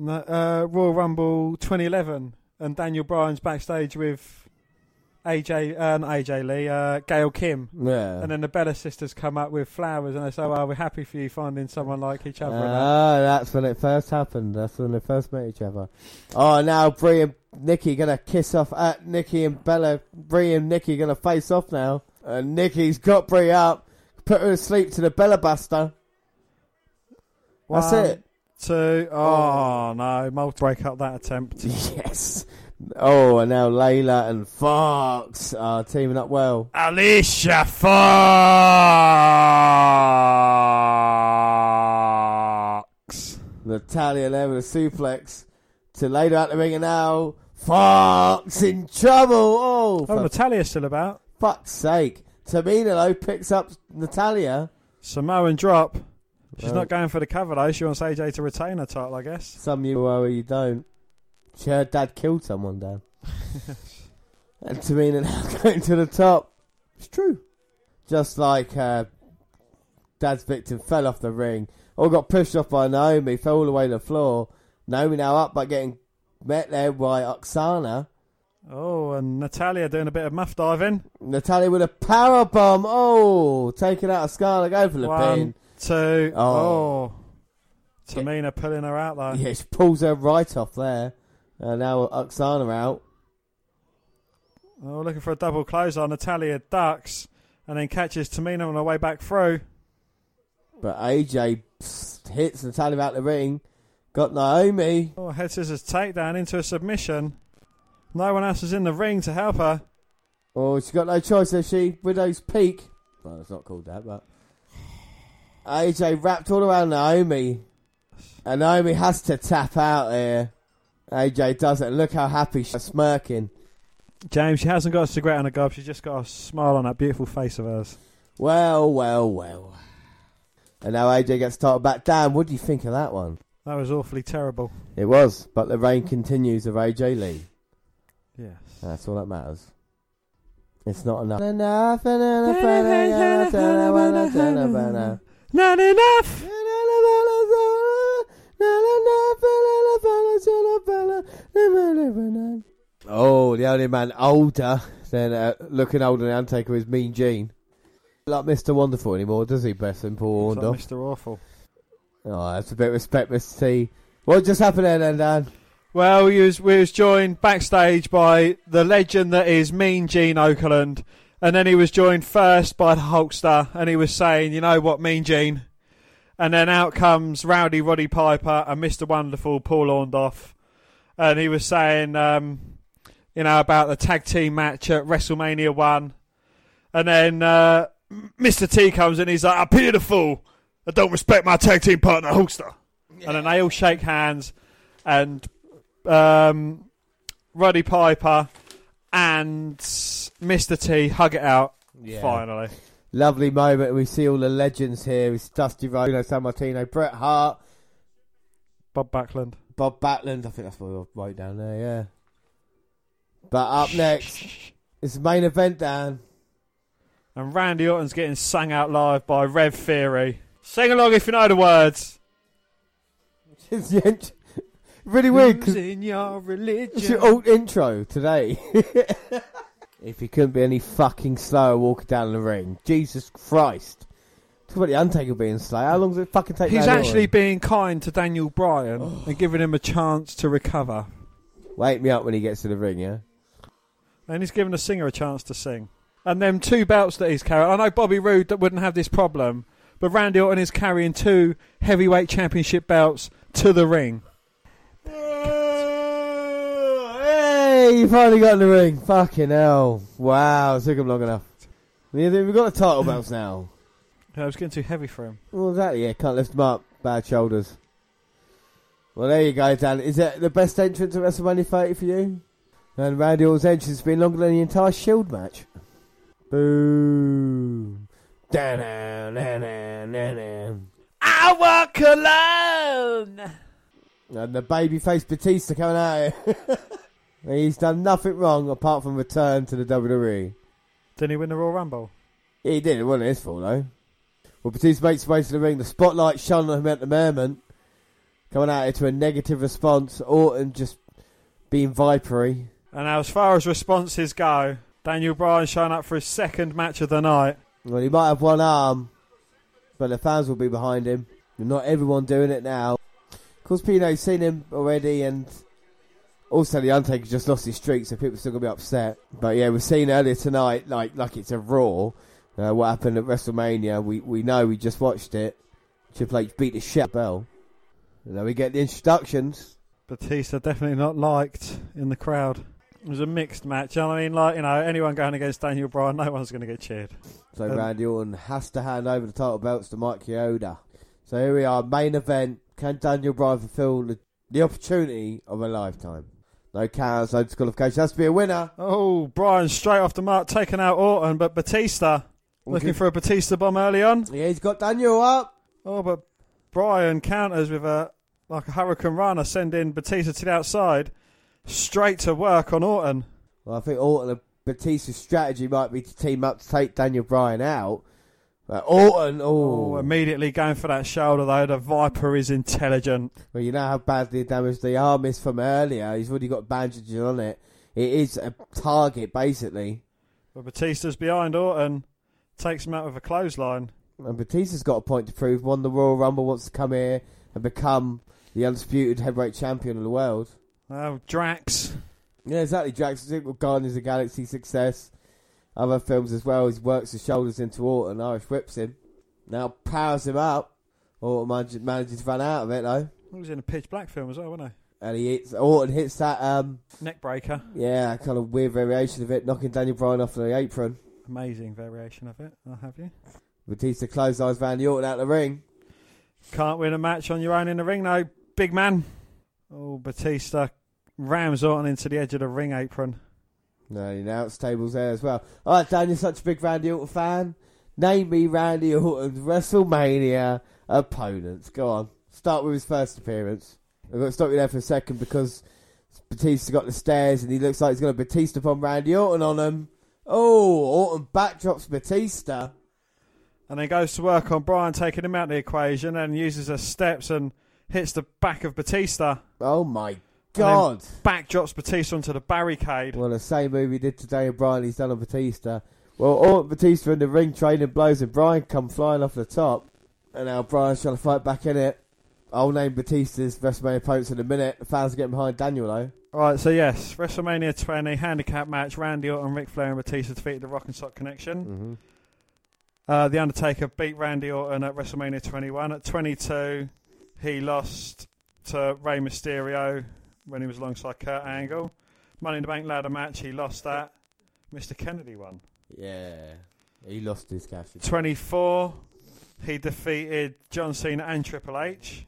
uh, Royal Rumble 2011 and Daniel Bryan's backstage with AJ, uh, not AJ Lee, uh, Gail Kim. Yeah. And then the Bella sisters come up with flowers and they say, well, we're happy for you finding someone like each other. and that." Ah, that's when it first happened. That's when they first met each other. Oh, now Brie and Nikki gonna kiss off. At Nikki and Bella, Brie and Nikki gonna face off now. And Nikki's got Brie up, put her to sleep to the Bella Buster. That's One, it. oh. no, multi break up that attempt. Yes. Oh, and now Layla and Fox are teaming up well. Alicia Fox. Natalya there with a suplex to Layla out the ring, and now Fox in trouble. Oh, Oh, Natalya's still about. fuck's sake. Tamina, though, picks up Natalya. Samoan drop. She's not going for the cover though. She wants AJ to retain her title, I guess. Some you are, you don't. She heard dad killed someone, Dan. and Tamina now going to the top. It's true. Just like uh, dad's victim fell off the ring, or got pushed off by Naomi, fell all the way to the floor. Naomi now up by getting met there by Aksana. Oh, and Natalya doing a bit of muff diving. Natalya with a power bomb. Oh, taking out a Scarlet, go for the One, pin. two. Oh. Oh. Tamina pulling her out though. Yeah, she pulls her right off there. And now Aksana out. Oh, looking for a double close on. Natalya ducks and then catches Tamina on her way back through. But AJ hits Natalya out the ring. Got Naomi. Oh, head scissors takedown into a submission. No one else is in the ring to help her. Oh, she's got no choice, has she? Widow's Peak. Well, it's not called that, but. AJ wrapped all around Naomi. And Naomi has to tap out here. AJ doesn't. Look how happy she's smirking. James, she hasn't got a cigarette on her gob. She's just got a smile on that beautiful face of hers. Well, well, well. And now AJ gets title back. Dan, what do you think of that one? That was awfully terrible. It was, but the reign continues of AJ Lee. Yes. That's all that matters. It's not enough. Enough, Not enough. Oh, the only man older than uh, looking older than Undertaker is Mean Gene. Like Mr. Wonderful anymore, does he? Bless him, poor It's like Mr. Awful. Oh, that's a bit of respect, Mr. T. What just happened there then, Dan? Well, we was, we was joined backstage by the legend that is Mean Gene Okerlund, and then he was joined first by the Hulkster, and he was saying, "You know what, Mean Gene," and then out comes Rowdy Roddy Piper and Mister Wonderful Paul Orndorff, and he was saying, um, you know, about the tag team match at WrestleMania One, and then uh, Mister T comes and he's like, "I'm beautiful. I don't respect my tag team partner Hulkster," and then they all shake hands, and um, Roddy Piper and Mr. T hug it out. Yeah. Finally, Lovely moment. We see all the legends here. It's Dusty Rhodes, Sammartino, Bret Hart, Bob Backlund. Bob Backlund. I think that's what I wrote down there, yeah. But up next is the main event, Dan. and Randy Orton's getting sung out live by Rev Theory. Sing along if you know the words. It's the int- really weird Losing your religion. it's your old intro today. if he couldn't be any fucking slower walking down the ring, Jesus Christ! Talk about the Undertaker being slow. How long does it fucking take? He's actually being kind to Daniel Bryan oh. and giving him a chance to recover. wake me up when he gets to the ring, yeah. And he's giving the singer a chance to sing. And them two belts that he's carrying. I know Bobby Roode that wouldn't have this problem, but Randy Orton is carrying two heavyweight championship belts to the ring. Oh, hey, you finally got in the ring. Fucking hell. Wow, it took him long enough. We've got the title belts now. I was getting too heavy for him. Well, exactly, yeah, can't lift them up. Bad shoulders. Well, there you go, Dan. Is that the best entrance at WrestleMania 30 for you? And Randy Orton's entrance has been longer than the entire Shield match. Boom. I walk alone. And the babyface Batista coming out here. He's done nothing wrong apart from return to the WWE. Didn't he win the Royal Rumble? He did. It wasn't his fault, though. Well, his way to the ring. The spotlight shone on him at the moment. Coming out into a negative response. Orton just being vipery. And now, as far as responses go, Daniel Bryan showing up for his second match of the night. Well, he might have one arm, but the fans will be behind him. And not everyone doing it now. Of course, Pino's seen him already, and also the Undertaker just lost his streak, so people are still gonna be upset. But yeah, we've seen earlier tonight, like like it's a Raw. Uh, what happened at WrestleMania? We we know we just watched it. Triple H beat the shit Bell. And then we get the introductions. Batista definitely not liked in the crowd. It was a mixed match. I mean, like you know, anyone going against Daniel Bryan, no one's going to get cheered. So Um, Randy Orton has to hand over the title belts to Mike Chioda. So here we are, main event. Can Daniel Bryan fulfill the, the opportunity of a lifetime? No counts, no disqualification. Has to be a winner. Oh, Bryan straight off the mark, taking out Orton, but Batista looking for a Batista bomb early on. Yeah, he's got Daniel up. Oh, but Bryan counters with a like a Hurricanrana, sending Batista to the outside, straight to work on Orton. Well, I think Orton and Batista's strategy might be to team up to take Daniel Bryan out. But Orton, Oh, oh, immediately going for that shoulder though. The Viper is intelligent. well, you know how badly damaged the arm is from earlier. He's already got bandages on it. It is a target, basically. But Batista's behind Orton, takes him out with a clothesline. And Batista's got a point to prove. Won the Royal Rumble, wants to come here and become the undisputed heavyweight champion of the world. Oh, Drax. Yeah, exactly. Drax Super Guardians of the Galaxy success. Other films as well. He works his shoulders into Orton. Irish whips him. Now powers him up. Orton manages, manages to run out of it though. He was in a pitch black film as well, wasn't he? And he hits, Orton hits that, um. Neck breaker. yeah, kind of weird variation of it, knocking Daniel Bryan off the apron. Amazing variation of it. I'll have you. Batista closed eyes Randy Orton out the ring. Can't win a match on your own in the ring, no, big man. Oh, Batista rams Orton into the edge of the ring apron. No, the announce tables there as well. All right, Dan, you're such a big Randy Orton fan. Name me Randy Orton's WrestleMania opponents. Go on. Start with his first appearance. I'm going to stop you there for a second because Batista got the stairs and he looks like he's going to Batista upon Randy Orton on him. Oh, Orton backdrops Batista. And then goes to work on Bryan taking him out of the equation and uses her steps and hits the back of Batista. Oh my And God. Backdrops Batista onto the barricade. Well, the same move he did today with Bryan, he's done on Batista. Well, Orton Batista in the ring trading blows and Bryan come flying off the top. And now Bryan's trying to fight back in it. I'll name Batista's WrestleMania opponents in a minute. The fans are getting behind Daniel though. Alright, so yes, WrestleMania 20 handicap match. Randy Orton, Ric Flair, and Batista defeated the Rock and Sock Connection. Mm-hmm. Uh, the Undertaker beat Randy Orton at WrestleMania 21. At 22, he lost to Rey Mysterio when he was alongside Kurt Angle. Money in the Bank ladder match, he lost that. Mr. Kennedy won. Yeah. He lost his cash. 24, he defeated John Cena and Triple H.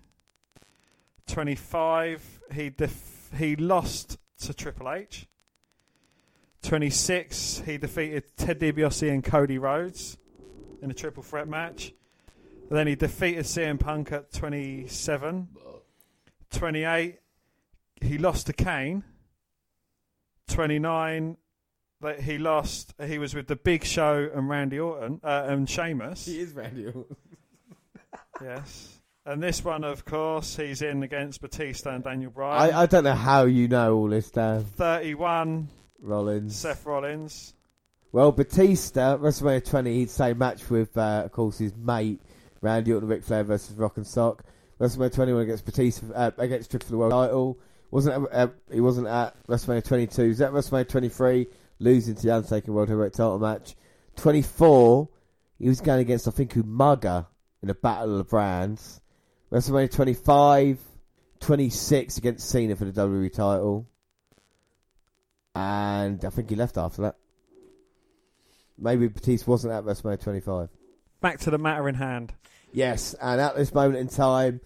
25, he def- he lost to Triple H. 26, he defeated Ted DiBiase and Cody Rhodes in a triple threat match. Then he defeated CM Punk at 27. 28, he lost to Kane. 29, that he lost. He was with the Big Show and Randy Orton uh, and Sheamus. He is Randy Orton. yes. And this one, of course, he's in against Batista and Daniel Bryan. I, I don't know how you know all this, Dan. 31, Rollins. Seth Rollins. Well, Batista, WrestleMania 20, he'd say match with, uh, of course, his mate, Randy Orton, Ric Flair versus Rock and Sock. WrestleMania 21 against Batista, uh, against Triple the world title. Wasn't at, uh, he wasn't at WrestleMania 22. He was at WrestleMania 23, losing to the Undertaker World Heavyweight title match. 24, he was going against, I think, Umaga in a Battle of the Brands. WrestleMania 25, 26 against Cena for the WWE title. And I think he left after that. Maybe Batista wasn't at WrestleMania 25. Back to the matter in hand. Yes, and at this moment in time,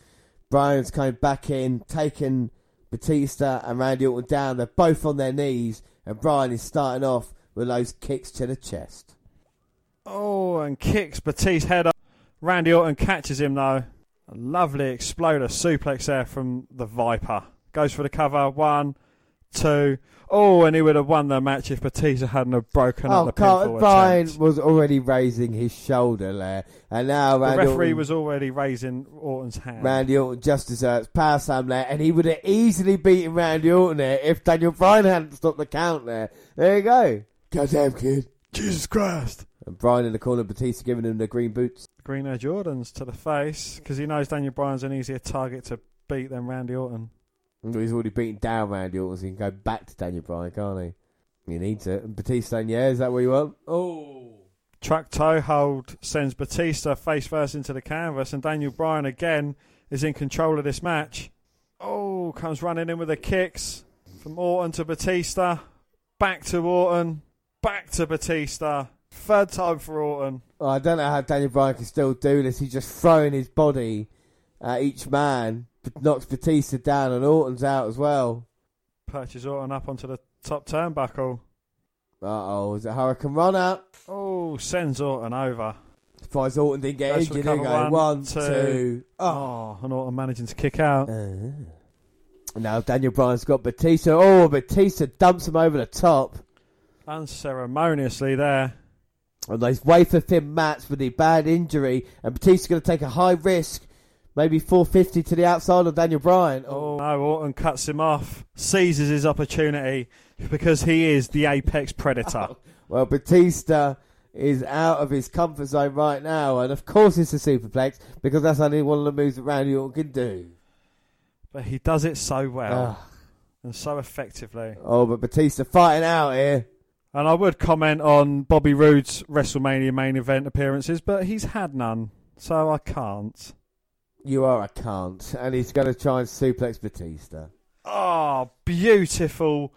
Bryan's coming back in, taking Batista and Randy Orton down. They're both on their knees, and Bryan is starting off with those kicks to the chest. Oh, and kicks Batista's head up. Randy Orton catches him, though. A lovely exploder suplex there from the Viper. Goes for the cover. One, two. Oh, and he would have won the match if Batista hadn't have broken Oh, up the Carl, pinfall Bryan attempt. was already raising his shoulder there, and now The referee Orton, was already raising Orton's hand. Randy Orton just deserts power slam there, and he would have easily beaten Randy Orton there if Daniel Bryan hadn't stopped the count there. There you go. Goddamn kid. Jesus Christ. And Bryan in the corner, Batista giving him the green boots. Green Air Jordans to the face because he knows Daniel Bryan's an easier target to beat than Randy Orton. He's already beaten down Randy Orton, so he can go back to Daniel Bryan, can't he? He needs it. And Batista saying, yeah, is that what you want? Oh. Truck toe hold sends Batista face first into the canvas, and Daniel Bryan again is in control of this match. Oh, comes running in with the kicks from Orton to Batista, back to Orton, back to Batista. Third time for Orton. Oh, I don't know how Daniel Bryan can still do this. He's just throwing his body at each man, but knocks Batista down, and Orton's out as well. Perches Orton up onto the top turnbuckle. Uh oh, is it Hurricanrana? Oh, sends Orton over. Surprised Orton didn't get Goes injured. Cover. go. One, two. Oh, and Orton managing to kick out. Now Daniel Bryan's got Batista. Oh, Batista dumps him over the top. Unceremoniously there. On those wafer thin mats with the bad injury, and Batista's going to take a high risk, maybe 450 to the outside of Daniel Bryan. Oh no, Orton cuts him off, seizes his opportunity because he is the apex predator. Well, Batista is out of his comfort zone right now, and of course it's a superplex because that's only one of the moves that Randy Orton can do. But he does it so well Ah. and so effectively. Oh, but Batista fighting out here. And I would comment on Bobby Roode's WrestleMania main event appearances, but he's had none, so I can't. You are a cunt, and he's going to try and suplex Batista. Oh, beautiful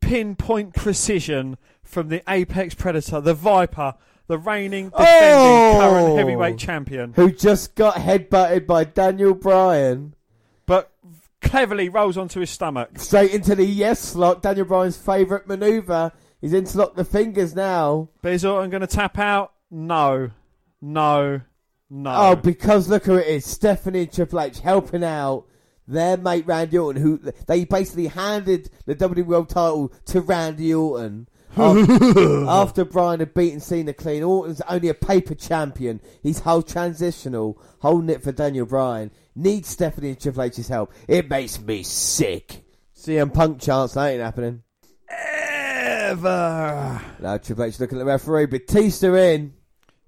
pinpoint precision from the apex predator, the Viper, the reigning, defending, Oh! current heavyweight champion, Who just got headbutted by Daniel Bryan. but cleverly rolls onto his stomach. Straight into the yes lock, Daniel Bryan's favourite manoeuvre. He's interlocked the fingers now. But is Orton going to tap out? No, no, no. Oh, because look who it is. Stephanie and Triple H helping out their mate Randy Orton, who they basically handed the WWE World title to Randy Orton. After, after Bryan had beaten Cena clean, Orton's only a paper champion. He's whole transitional, holding it for Daniel Bryan. Needs Stephanie and Triple H's help. It makes me sick. CM Punk chance, that ain't happening. Ever. Now Triple H looking at the referee. Batista in.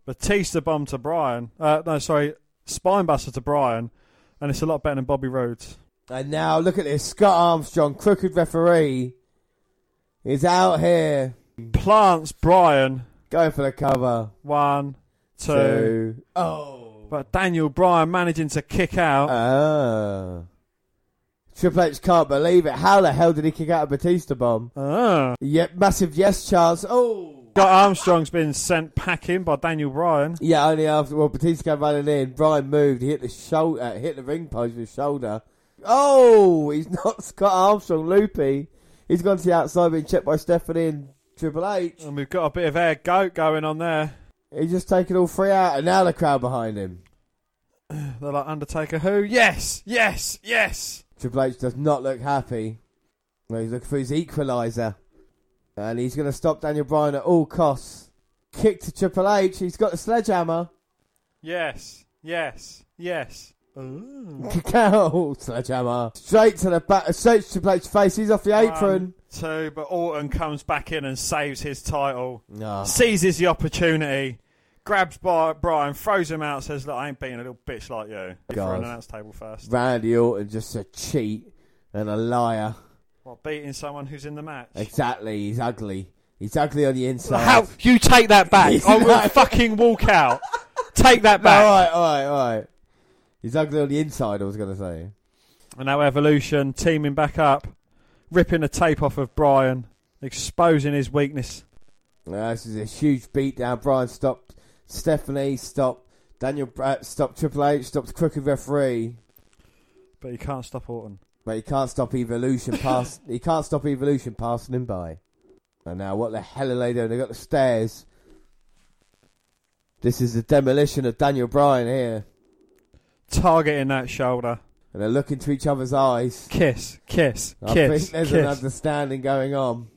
Batista bomb to Bryan. Uh, no, sorry, spinebuster to Bryan, and it's a lot better than Bobby Roode. And now look at this. Scott Armstrong, crooked referee, is out here. Plants Bryan. Going for the cover. One, two. Two. Oh. But Daniel Bryan managing to kick out. Ah. Triple H can't believe it. How the hell did he kick out a Batista bomb? Ah. Yep, massive yes Charles. Oh. Scott Armstrong's been sent packing by Daniel Bryan. Yeah, only after well, Batista came running in. Bryan moved. He hit the shoulder, uh, hit the ring post with his shoulder. Oh, he's not Scott Armstrong. Loopy. He's gone to the outside, being checked by Stephanie and Triple H. And we've got a bit of air goat going on there. He's just taken all three out, and now the crowd behind him. They're like Undertaker who? Yes, yes, yes. Triple H does not look happy. Well, he's looking for his equaliser. And he's going to stop Daniel Bryan at all costs. Kick to Triple H. He's got the sledgehammer. Yes, yes, yes. Out. Sledgehammer. Straight to the back. Straight to Triple H's face. He's off the apron. One, two, but Orton comes back in and saves his title. No. Seizes the opportunity. Grabs Bri- Bryan, throws him out, says, Look, I ain't being a little bitch like you. For God. an announce table first. Randy Orton just a cheat and a liar. What, beating someone who's in the match? Exactly. He's ugly. He's ugly on the inside. How? You take that back. He's I will not- fucking walk out. Take that No, back. all right, all right, all right. He's ugly on the inside, I was going to say. And now Evolution teaming back up, ripping the tape off of Bryan, exposing his weakness. Uh, this is a huge beatdown. Bryan stopped Stephanie, stopped Daniel, uh, stopped Triple H, stopped Crooked Referee. But he can't stop Orton. But he can't stop Evolution pass. he can't stop Evolution passing him by. And now, what the hell are they doing? They got the stairs. This is the demolition of Daniel Bryan here, Targeting that shoulder. and they're looking to each other's eyes. Kiss, kiss, I kiss, think there's an understanding going on.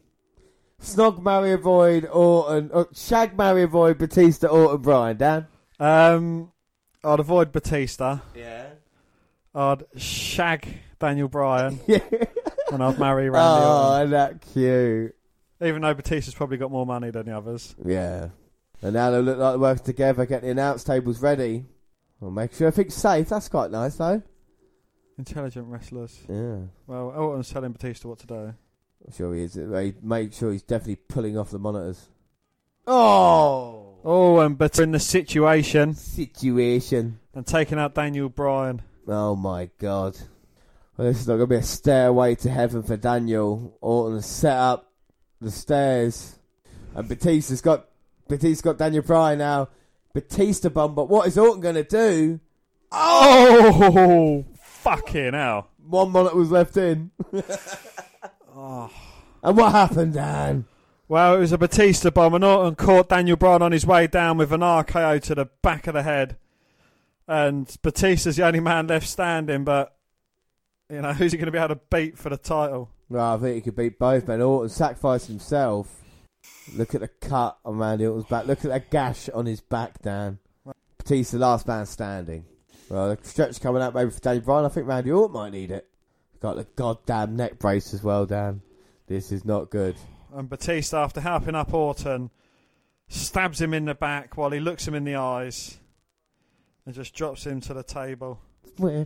Snog, Mario Void, Orton, uh, Shag, Mario Void, Batista, Orton, Bryan. Dan. Um, I'd avoid Batista. Yeah. I'd shag Daniel Bryan. Yeah. And I'd marry Randy Oh, Orton. isn't that cute? Even though Batista's probably got more money than the others. Yeah. And now they look like they're working together, get the announce tables ready. Well, make sure everything's safe. That's quite nice, though. Intelligent wrestlers. Yeah. Well, Orton's telling Batista what to do. I'm sure he is. They make sure he's definitely pulling off the monitors. Oh! Oh, and but in the situation Situation. and taking out Daniel Bryan. Oh my god. Well, this is not going to be a stairway to heaven for Daniel. Orton has set up the stairs. And Batista's got Batista's got Daniel Bryan now. Batista bomb, but what is Orton going to do? Oh, fucking hell. One monitor was left in. Oh. And what happened, Dan? Well, it was a Batista bomb, and Orton caught Daniel Bryan on his way down with an RKO to the back of the head. And Batista's the only man left standing, but, you know, who's he going to be able to beat for the title? Well, I think he could beat both men. Orton sacrificed himself. Look at the cut on Randy Orton's back. Look at that gash on his back, Dan. Batista, last man standing. Well, the stretch coming out maybe for Daniel Bryan. I think Randy Orton might need it. Got the goddamn neck brace as well, Dan. This is not good. And Batista, after helping up Orton, stabs him in the back while he looks him in the eyes and just drops him to the table. Well,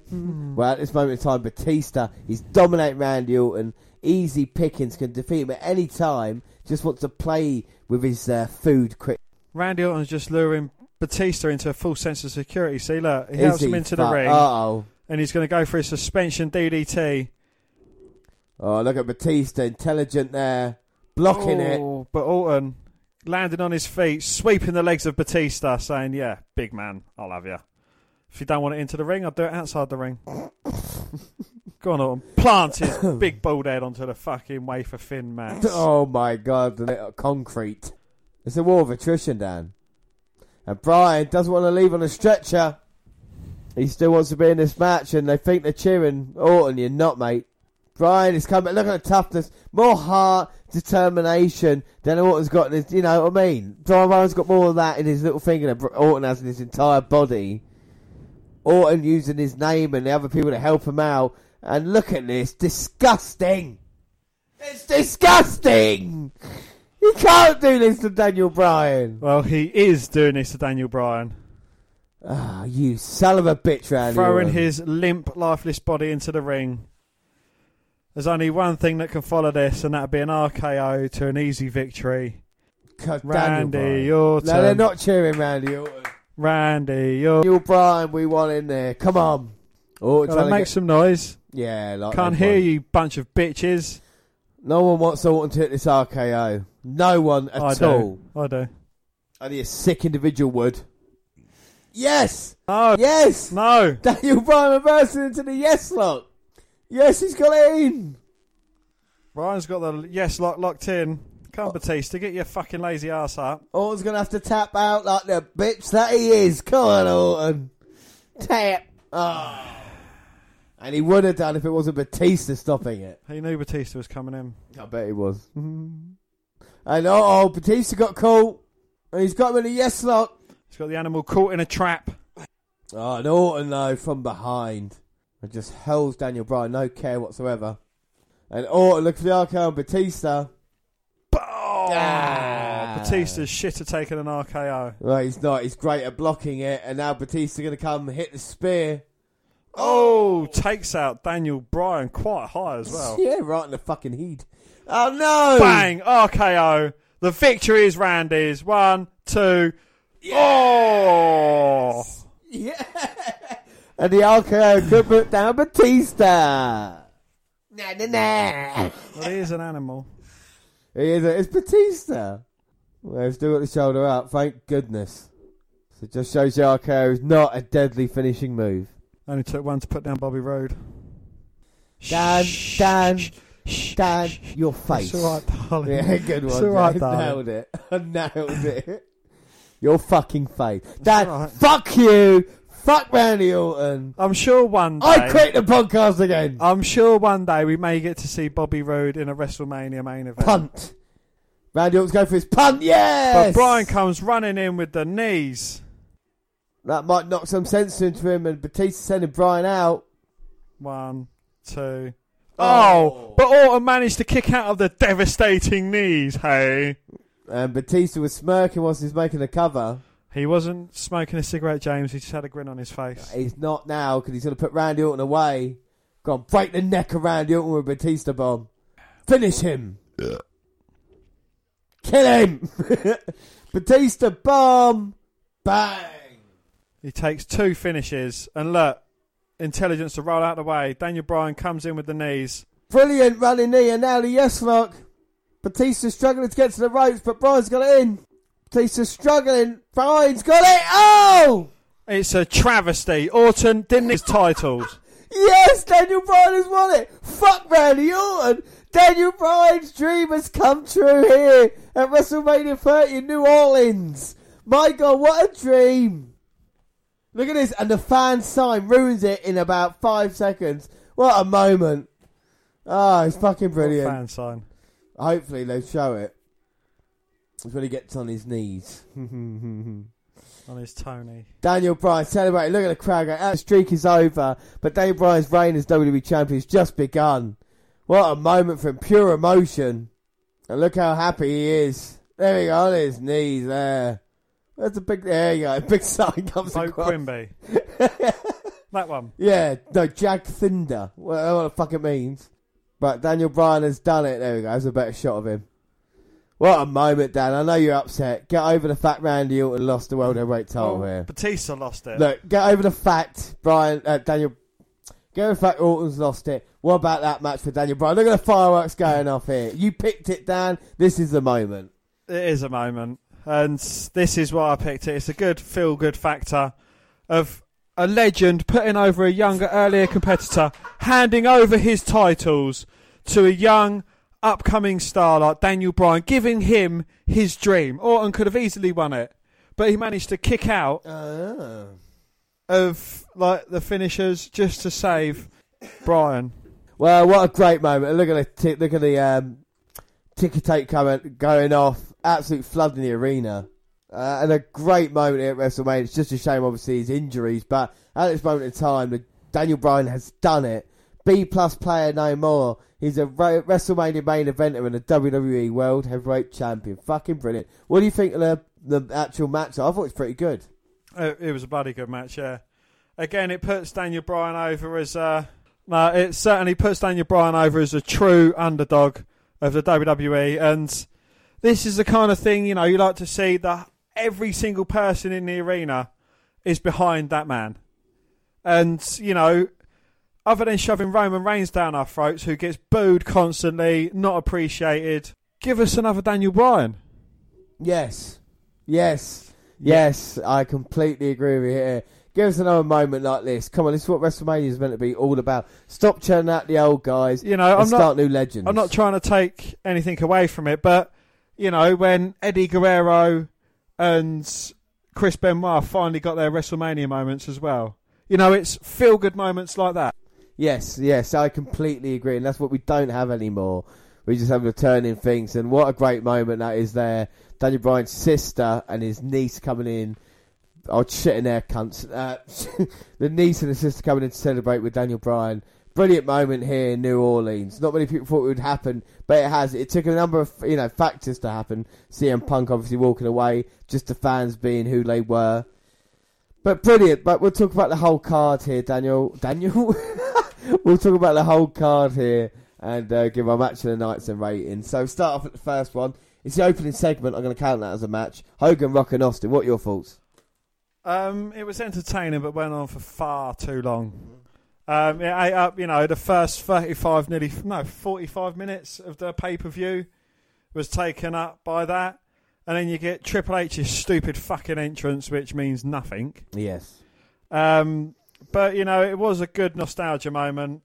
at this moment in time, Batista is dominating Randy Orton. Easy pickings can defeat him at any time. Just wants to play with his uh, food quick. Randy Orton's just luring Batista into a full sense of security. See, look, he Is helps him into the Fuck. ring, Uh-oh. And he's going to go for a suspension DDT. Oh, look at Batista, intelligent there, blocking it. Oh, But Orton landing on his feet, sweeping the legs of Batista, saying, "Yeah, big man, I'll have you." If you don't want it into the ring, I'll do it outside the ring. Go on, Orton. Plant his big bald head onto the fucking wafer thin mat. Oh my god, the little concrete. It's a war of attrition, Dan. And Bryan doesn't want to leave on a stretcher. He still wants to be in this match, and they think they're cheering. Orton, you're not, mate. Bryan is coming. Look at the toughness, more heart, determination than Orton's got in his. You know what I mean? Bryan's got more of that in his little finger than Orton has in his entire body. Orton using his name and the other people to help him out. And look at this, disgusting. It's disgusting. You can't do this to Daniel Bryan. Well, he is doing this to Daniel Bryan. Ah, you son of a bitch, Randy. throwing Orton. his limp, lifeless body into the ring. There's only one thing that can follow this, and that'd be an RKO to an easy victory. God, Randy. Orton. No, they're not cheering Randy Orton. Randy Orton. Daniel Bryan, we want in there. Come on. Orton Gotta make get- some noise. Yeah, like Can't hear you, bunch of bitches. No one wants Orton to hit this RKO. No one at I do. all. I do. Only a sick individual would. Yes! No! Yes! No! Daniel Bryan reversing into the yes lock. Yes, he's got it in. Ryan's got the yes lock locked in. Come on, Batista, get your fucking lazy ass up. Orton's gonna have to tap out like the bitch that he is. Come on, Orton. Tap. Ah. And he would have done if it wasn't Batista stopping it. He knew Batista was coming in. I bet he was. and oh, oh, Batista got caught. And he's got him in a yes lock. He's got the animal caught in a trap. Ah, oh, and Orton though from behind. And just hurls Daniel Bryan, no care whatsoever. And Orton looks for the RKO on Batista. Oh, Batista's shit at taking an RKO. Well, he's not. He's great at blocking it. And now Batista going to come hit the spear. Oh, takes out Daniel Bryan quite high as well. Yeah, right in the fucking heat. Oh no! Bang! RKO. The victory is Randy's. One, two. Oh! Yeah. And the RKO could put down Batista. Nah, nah, nah. Well, he is an animal. He is. A, it's Batista. Well, he's still got the shoulder up. Thank goodness. So it just shows you RKO is not a deadly finishing move. Only took one to put down Bobby Roode. Dan, Dan, Dan, your face. It's all right, darling. Yeah, good It's one. all right, Dave. darling. Nailed it. I nailed it. Your fucking face. Dad, right. fuck you. Fuck Randy Orton. I'm sure one day. I quit the podcast again. I'm sure one day we may get to see Bobby Roode in a WrestleMania main event. Punt. Randy Orton's going for his punt. Yes. But Bryan comes running in with the knees. That might knock some sense into him, and Batista sending Bryan out. One, two. Oh, oh but Orton managed to kick out of the devastating knees, hey. And Batista was smirking whilst he's making the cover. He wasn't smoking a cigarette, James. He just had a grin on his face. He's not now because he's going to put Randy Orton away. Go on, break the neck of Randy Orton with a Batista bomb. Finish him. Kill him. Batista bomb. Bang. He takes two finishes, and look, intelligence to roll out the way. Daniel Bryan comes in with the knees. Brilliant running knee and now the yes lock. Batista's struggling to get to the ropes, but Bryan's got it in. Batista's struggling. Bryan's got it. Oh! It's a travesty. Orton didn't his titles. Yes, Daniel Bryan has won it. Fuck Randy Orton. Daniel Bryan's dream has come true here at WrestleMania 30 in New Orleans. My God, what a dream. Look at this. And the fan sign ruins it in about five seconds. What a moment. Oh, it's fucking brilliant. Fan sign. Hopefully they'll show it. It's when he gets on his knees. On his Tony. Daniel Bryan celebrating. Look at the crowd going, ah, that streak is over. But Daniel Bryan's reign as WWE Champion has just begun. What a moment from. Pure emotion. And look how happy he is. There he go, on his knees there. That's a big, there you go. A big sign comes Bo across. Quimby. that one. Yeah, no, Jag Thunder. Whatever what the fuck it means. But Daniel Bryan has done it. There we go. That's a better shot of him. What a moment, Dan. I know you're upset. Get over the fact Randy Orton lost the World Heavyweight title Oh, here. Batista lost it. Look, get over the fact, Bryan, uh, Daniel. Get over the fact Orton's lost it. What about that match for Daniel Bryan? Look at the fireworks going off here. You picked it, Dan. This is the moment. It is a moment, and this is why I picked it. It's a good feel-good factor of a legend putting over a younger, earlier competitor, handing over his titles to a young, upcoming star like Daniel Bryan, giving him his dream. Orton could have easily won it, but he managed to kick out of like the finishers just to save Bryan. Well, what a great moment! Look at the t- look at the um, ticker tape comment going off, absolute flooding the arena, uh, and a great moment here at WrestleMania. It's just a shame, obviously, his injuries, but at this moment in time, Daniel Bryan has done it. B plus player no more. He's a WrestleMania main eventer and a WWE World Heavyweight Champion. Fucking brilliant. What do you think of the the actual match? I thought it was pretty good. It, it was a bloody good match, yeah. Again, it puts Daniel Bryan over as a. No, it certainly puts Daniel Bryan over as a true underdog of the WWE, and this is the kind of thing you know you like to see that every single person in the arena is behind that man, and you know, other than shoving Roman Reigns down our throats, who gets booed constantly, not appreciated, give us another Daniel Bryan. Yes. Yes. Yes. I completely agree with you here. Give us another moment like this. Come on, this is what WrestleMania is meant to be all about. Stop churning out the old guys. You know, I'm start not, new legends. I'm not trying to take anything away from it, but you know, when Eddie Guerrero and Chris Benoit finally got their WrestleMania moments as well, you know, it's feel good moments like that. Yes, yes, I completely agree, and that's what we don't have anymore. We just have returning things, and what a great moment that is there. Daniel Bryan's sister and his niece coming in. Oh, shit in there, cunts. Uh, the niece and the sister coming in to celebrate with Daniel Bryan. Brilliant moment here in New Orleans. Not many people thought it would happen, but it has. It took a number of you know factors to happen. CM Punk obviously walking away, just the fans being who they were. But brilliant. But we'll talk about the whole card here, Daniel. Daniel. we'll talk about the whole card here and uh, give our match of the night some rating. So start off at the first one. It's the opening segment. I'm going to count that as a match. Hogan, Rock, and Austin. What are your thoughts? Um, it was entertaining, but went on for far too long. Um, it ate up, you know, the first 35, nearly, no, 45 minutes of the pay per view was taken up by that. And then you get Triple H's stupid fucking entrance, which means nothing. Yes. Um, but, you know, it was a good nostalgia moment.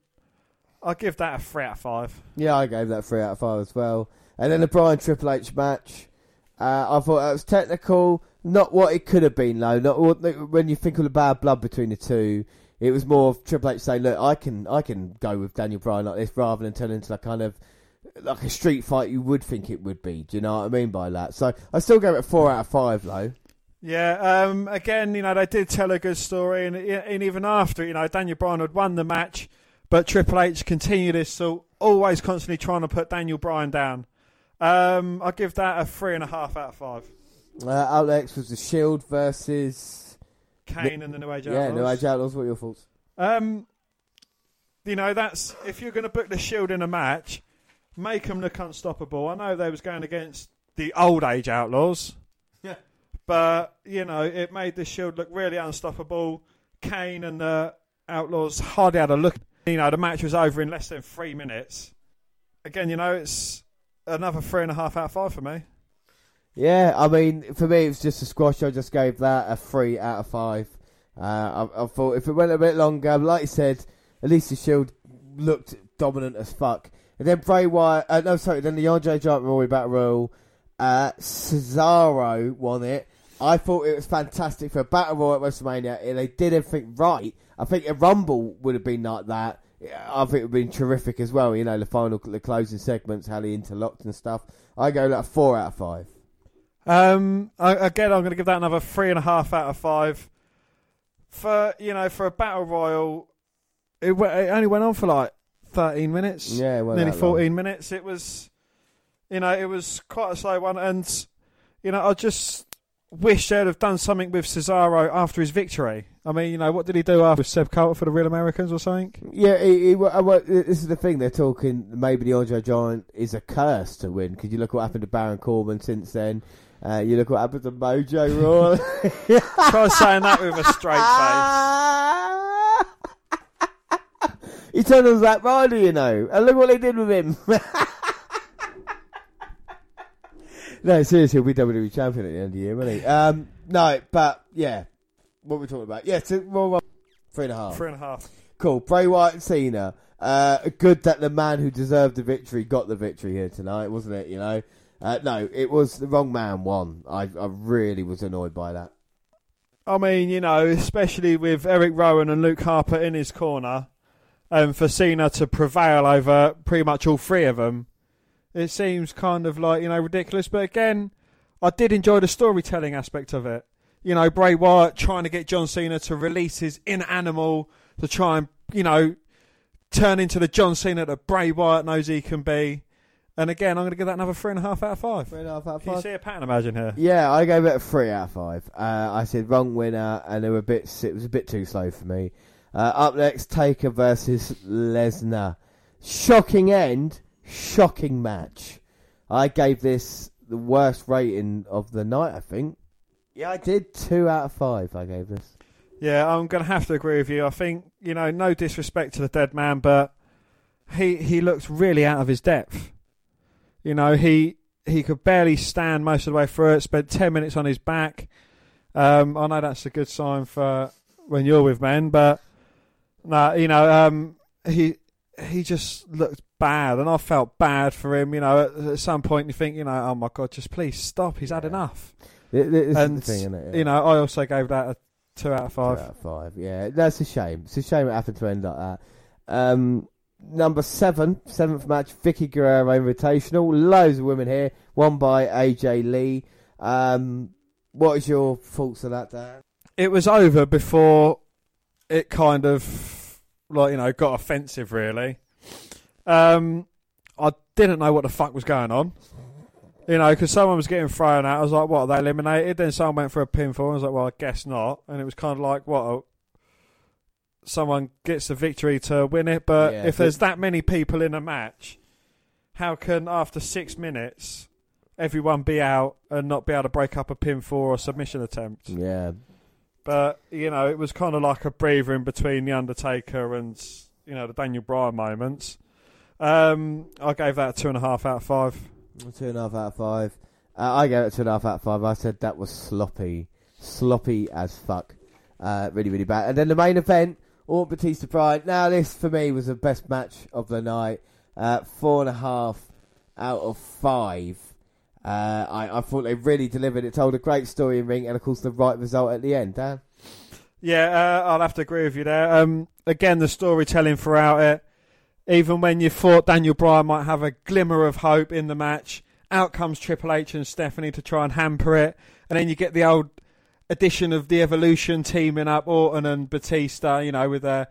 I'll give that a 3 out of 5. Yeah, I gave that three out of five as well. And then the Bryan Triple H match. Uh, I thought that was technical, not what it could have been though. Not what, when you think of the bad blood between the two. It was more of Triple H saying, "Look, I can, I can go with Daniel Bryan like this," rather than turning into like kind of like a street fight you would think it would be. Do you know what I mean by that? So I still gave it four out of five though. Yeah, um, again, you know, they did tell a good story, and, and even after, you know, Daniel Bryan had won the match, but Triple H continued this, so always constantly trying to put Daniel Bryan down. Um, I'll give that a three and a half out of five. Uh, next was the Shield versus Kane and the New Age Outlaws. Yeah, Outlaws. New Age Outlaws. What are your thoughts? Um, you know, that's if you're going to book the Shield in a match, make them look unstoppable. I know they was going against the old age Outlaws, Yeah. but you know, it made the Shield look really unstoppable. Kane and the Outlaws hardly had a look. You know, the match was over in less than three minutes. Again, you know, it's another three and a half out of five for me. Yeah, I mean, for me, it was just a squash. I just gave that a three out of five. Uh, I, I thought if it went a bit longer, like you said, at least the Shield looked dominant as fuck. And then Bray Wyatt, uh, no, sorry, then the Andre Giant Roy Battle Royal, uh, Cesaro won it. I thought it was fantastic for a Battle Royal at WrestleMania. and They did everything right. I think a Rumble would have been like that. I think it would have been terrific as well. You know, the final, the closing segments, how they interlocked and stuff. I go like four out of five. Um, again, I'm going to give that another three and a half out of five. For you know, for a battle royal, it, it only went on for like 13 minutes. Yeah, nearly that long. 14 minutes. It was, you know, it was quite a slow one, and you know, I just wish they'd have done something with Cesaro after his victory. I mean, you know, what did he do after Seb Carter for the Real Americans or something? Yeah, he, he, well, this is the thing. They're talking maybe the Andre Giant is a curse to win because you look what happened to Baron Corbin since then. Uh, you look what happened to Mojo Raw. Try saying that with a straight face. he turned on Zack Ryder, you know, and look what they did with him. no, seriously, he'll be WWE champion at the end of the year, won't he? Um, no, but yeah, what we're talking about? Yeah, so, well, well, three and a half. Three and a half. Cool. Bray Wyatt and Cena. Uh, good that the man who deserved the victory got the victory here tonight, wasn't it? You know, uh, no, it was the wrong man won. I, I really was annoyed by that. I mean, you know, especially with Eric Rowan and Luke Harper in his corner, and for Cena to prevail over pretty much all three of them, it seems kind of like you know ridiculous. But again, I did enjoy the storytelling aspect of it. You know, Bray Wyatt trying to get John Cena to release his inner animal to try and you know turn into the John Cena that Bray Wyatt knows he can be. And again, I'm going to give that another three and a half out of five. Three and a half out of Can you see a pattern imagine here? Yeah, I gave it a three out of five. Uh, I said wrong winner, and they were a bit. It was a bit too slow for me. Uh, up next, Taker versus Lesnar. Shocking end, shocking match. I gave this the worst rating of the night. I think. Yeah, I did two out of five. I gave this. Yeah, I'm going to have to agree with you. I think you know, no disrespect to the dead man, but he he looks really out of his depth. You know, he he could barely stand most of the way through it. Spent ten minutes on his back. Um, I know that's a good sign for when you're with men, but no, you know, um, he he just looked bad, and I felt bad for him. You know, at, at some point you think, you know, oh my god, just please stop. He's had enough. Th- This and the thing, isn't it? Yeah. you know, I also gave that a two out of five. Two out of five. Yeah, that's a shame. It's a shame it happened to end like that. Um, number seven, seventh match, Vickie Guerrero Invitational. Loads of women here. Won by AJ Lee. Um, what is your thoughts on that, Dan? it was over before it kind of like you know got offensive really um i didn't know what the fuck was going on you know because someone was getting thrown out i was like what are they eliminated then someone went for a pinfall i was like well i guess not and it was kind of like what someone gets the victory to win it but Yeah, if there's that many people in a match how can after six minutes everyone be out and not be able to break up a pinfall or submission attempt Yeah. but you know, it was kind of like a breather in between the Undertaker and you know the Daniel Bryan moments. Um, I gave that a two and a half out of five. Two and a half out of five. Uh, I gave it two and a half out of five. I said that was sloppy. Sloppy as fuck. Uh, really, really bad. And then the main event, Orton Batista Bryan. Now, this for me was the best match of the night. Uh, four and a half out of five. Uh, I, I thought they really delivered. It told a great story in ring, and of course, the right result at the end. Dan? Yeah, uh, I'll have to agree with you there. Um, again, the storytelling throughout it, even when you thought Daniel Bryan might have a glimmer of hope in the match, out comes Triple H and Stephanie to try and hamper it, and then you get the old addition of the Evolution teaming up Orton and Batista, you know, with a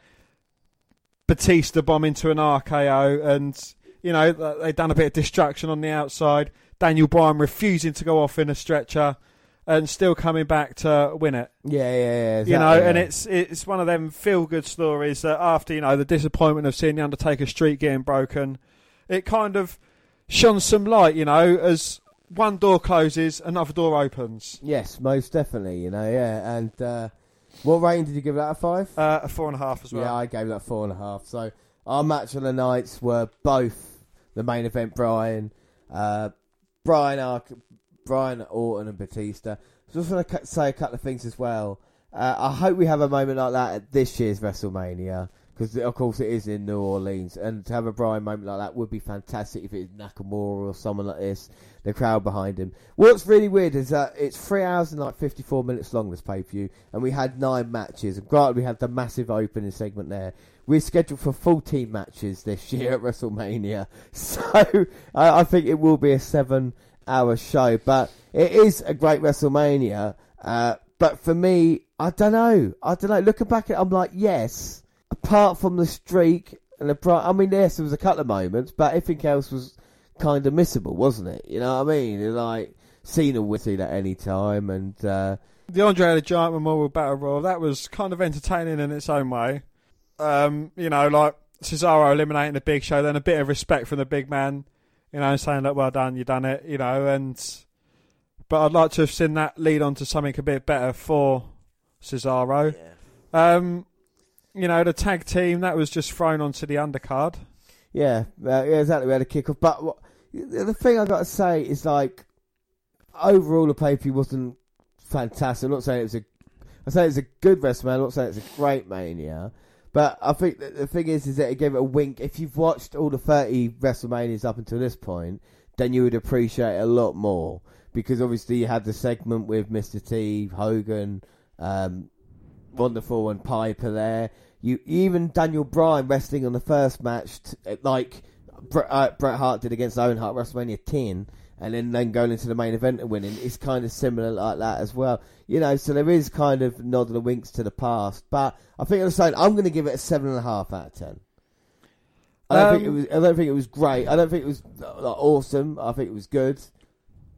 Batista bomb into an RKO, and you know they've done a bit of destruction on the outside. Daniel Bryan refusing to go off in a stretcher, and still coming back to win it Yeah, yeah, yeah. you know, and it's it's one of them feel good stories that after you know the disappointment of seeing the Undertaker streak getting broken, it kind of shone some light. You know, as one door closes, another door opens. Yes, most definitely. You know, yeah. And uh, what rating did you give it out of five? Uh, a four and a half as well. Yeah, I gave that four and a half. So our match of the nights were both the main event. Bryan, uh, Bryan, Ark, Bryan Orton, and Batista. So just want to say a couple of things as well. Uh, I hope we have a moment like that at this year's WrestleMania because of course it is in New Orleans, and to have a Bryan moment like that would be fantastic if it is Nakamura or someone like this. The crowd behind him. What's really weird is that it's three hours and like fifty-four minutes long. This pay-per-view, and we had nine matches. And granted, we had the massive opening segment there. We're scheduled for 14 matches this year at WrestleMania, so I, think it will be a seven-hour show. But it is a great WrestleMania. Uh, but for me, I don't know. I don't know. Looking back at, it, I'm like, yes. Apart from the streak and the bright, I mean, yes, there was a couple of moments, but everything else was kind of missable, wasn't it? You know what I mean? And, Like Cena would see that any time, and uh, The Andre the Giant Memorial Battle Royal that was kind of entertaining in its own way. Um, you know, like Cesaro eliminating the Big Show, then a bit of respect from the big man. You know, saying that well done, you done it. You know, and but I'd like to have seen that lead on to something a bit better for Cesaro. Um, you know, the tag team that was just thrown onto the undercard. Yeah, uh, yeah, exactly. We had a kick off, but what, the thing I got to say is like overall the pay per view wasn't fantastic. I'm not saying it was a. I say it's a good WrestleMania. I'm not saying it's a great Mania. But I think the thing is, is that it gave it a wink. If you've watched all the 30 WrestleManias up until this point, then you would appreciate it a lot more. Because obviously you had the segment with Mr. T, Hogan, um, Wonderful and Piper there. You even Daniel Bryan wrestling on the first match, t- like Bret, uh, Bret Hart did against Owen Hart WrestleMania 10, and then then going into the main event and winning is kind of similar like that as well. You know, so there is kind of nod and winks to the past. But I think I'm saying I'm going to give it a seven and a half out of ten. I don't think it Um, was. I don't think it was great. I don't think it was like, awesome. I think it was good.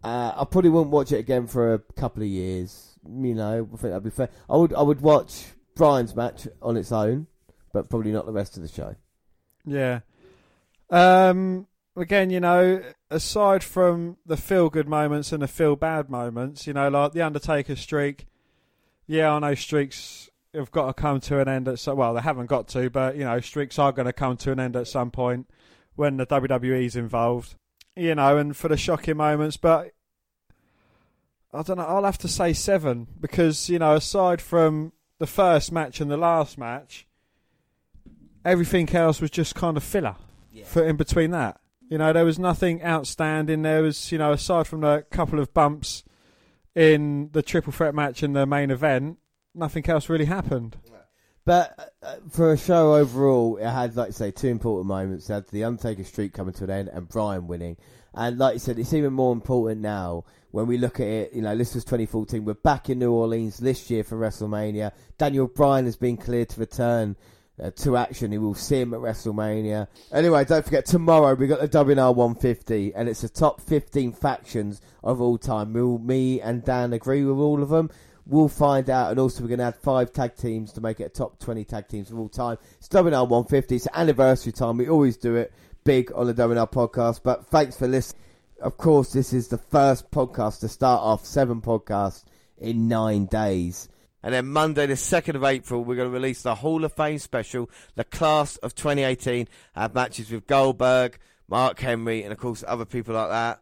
Uh, I probably wouldn't watch it again for a couple of years. You know, I think that'd be fair. I would. I would watch Bryan's match on its own, but probably not the rest of the show. Yeah. Um. Again, you know, aside from the feel good moments and the feel bad moments, you know, like the Undertaker streak. Yeah, I know streaks have got to come to an end at some. Well, they haven't got to, but you know, streaks are going to come to an end at some point when the WWE's involved. You know, and for the shocking moments, but I don't know. I'll have to say seven because you know, aside from the first match and the last match, everything else was just kind of filler for in between that. You know, there was nothing outstanding. There was, you know, aside from a couple of bumps in the triple threat match in the main event, nothing else really happened. But uh, for a show overall, it had, like you say, two important moments. It had the Undertaker streak coming to an end and Bryan winning. And like you said, it's even more important now when we look at it. You know, this was 2014. We're back in New Orleans this year for WrestleMania. Daniel Bryan has been cleared to return uh, to action. We will see him at WrestleMania. Anyway, don't forget, tomorrow we've got the WNR 150, and it's the top 15 factions of all time. Will me and Dan agree with all of them? We'll find out, and also we're going to add five tag teams to make it a top 20 tag teams of all time. It's WNR 150, it's anniversary time. We always do it big on the WNR podcast, but thanks for listening. Of course, this is the first podcast to start off seven podcasts in nine days. And then Monday, the 2nd of April, we're going to release the Hall of Fame special, the class of 2018. Have matches with Goldberg, Mark Henry, and of course other people like that.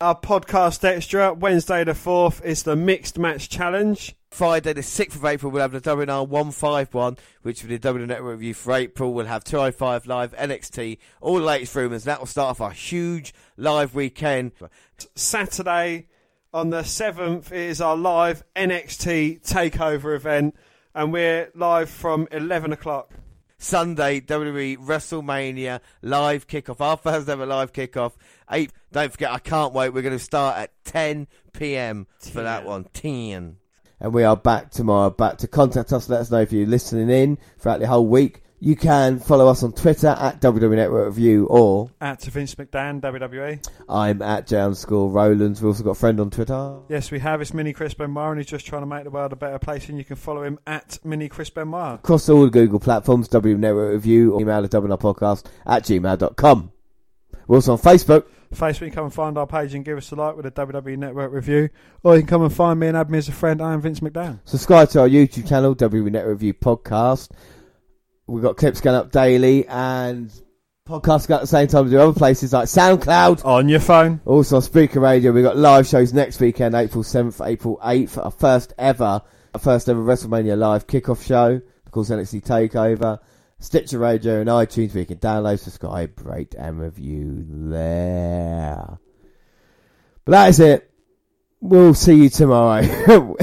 Our podcast extra, Wednesday the 4th, is the Mixed Match Challenge. Friday, the 6th of April, we'll have the WNR 151, which will be the W Network review for April. We'll have 205 Live, NXT, all the latest rumours. That will start off our huge live weekend. Saturday on the 7th is our live NXT takeover event, and we're live from 11 o'clock. Sunday, WWE WrestleMania live kickoff. Our first ever live kickoff. Eight. Don't forget, I can't wait. We're going to start at 10 p.m. for that one. 10. And we are back tomorrow. Back to contact us. Let us know if you're listening in throughout the whole week. You can follow us on Twitter at WWE Network Review or At Vince McDan, WWE. I'm at J underscore Rollins. We've also got a friend on Twitter. Yes, we have. It's Mini Chris Benoit, and he's just trying to make the world a better place, and you can follow him at Mini Chris Benoit. Across all the Google platforms, W Network Review or email at WNR podcast at gmail.com. We're also on Facebook. Facebook, you can come and find our page and give us a like with a WWE Network review, or you can come and find me and add me as a friend. I am Vince McDan. Subscribe to our YouTube channel, W Network Review Podcast. We've got clips going up daily and podcasts go at the same time as do other places like SoundCloud. On your phone. Also on Spreaker Radio. We've got live shows next weekend, April 7th, April 8th. Our first ever, our first ever WrestleMania live kickoff show. Of course, NXT TakeOver. Stitcher Radio and iTunes where you can download, subscribe, rate and review there. But that is it. We'll see you tomorrow.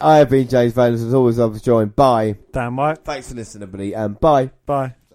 I have been James Valens. As always, I was joined by Dan White. Thanks for listening, everybody, and bye. Bye.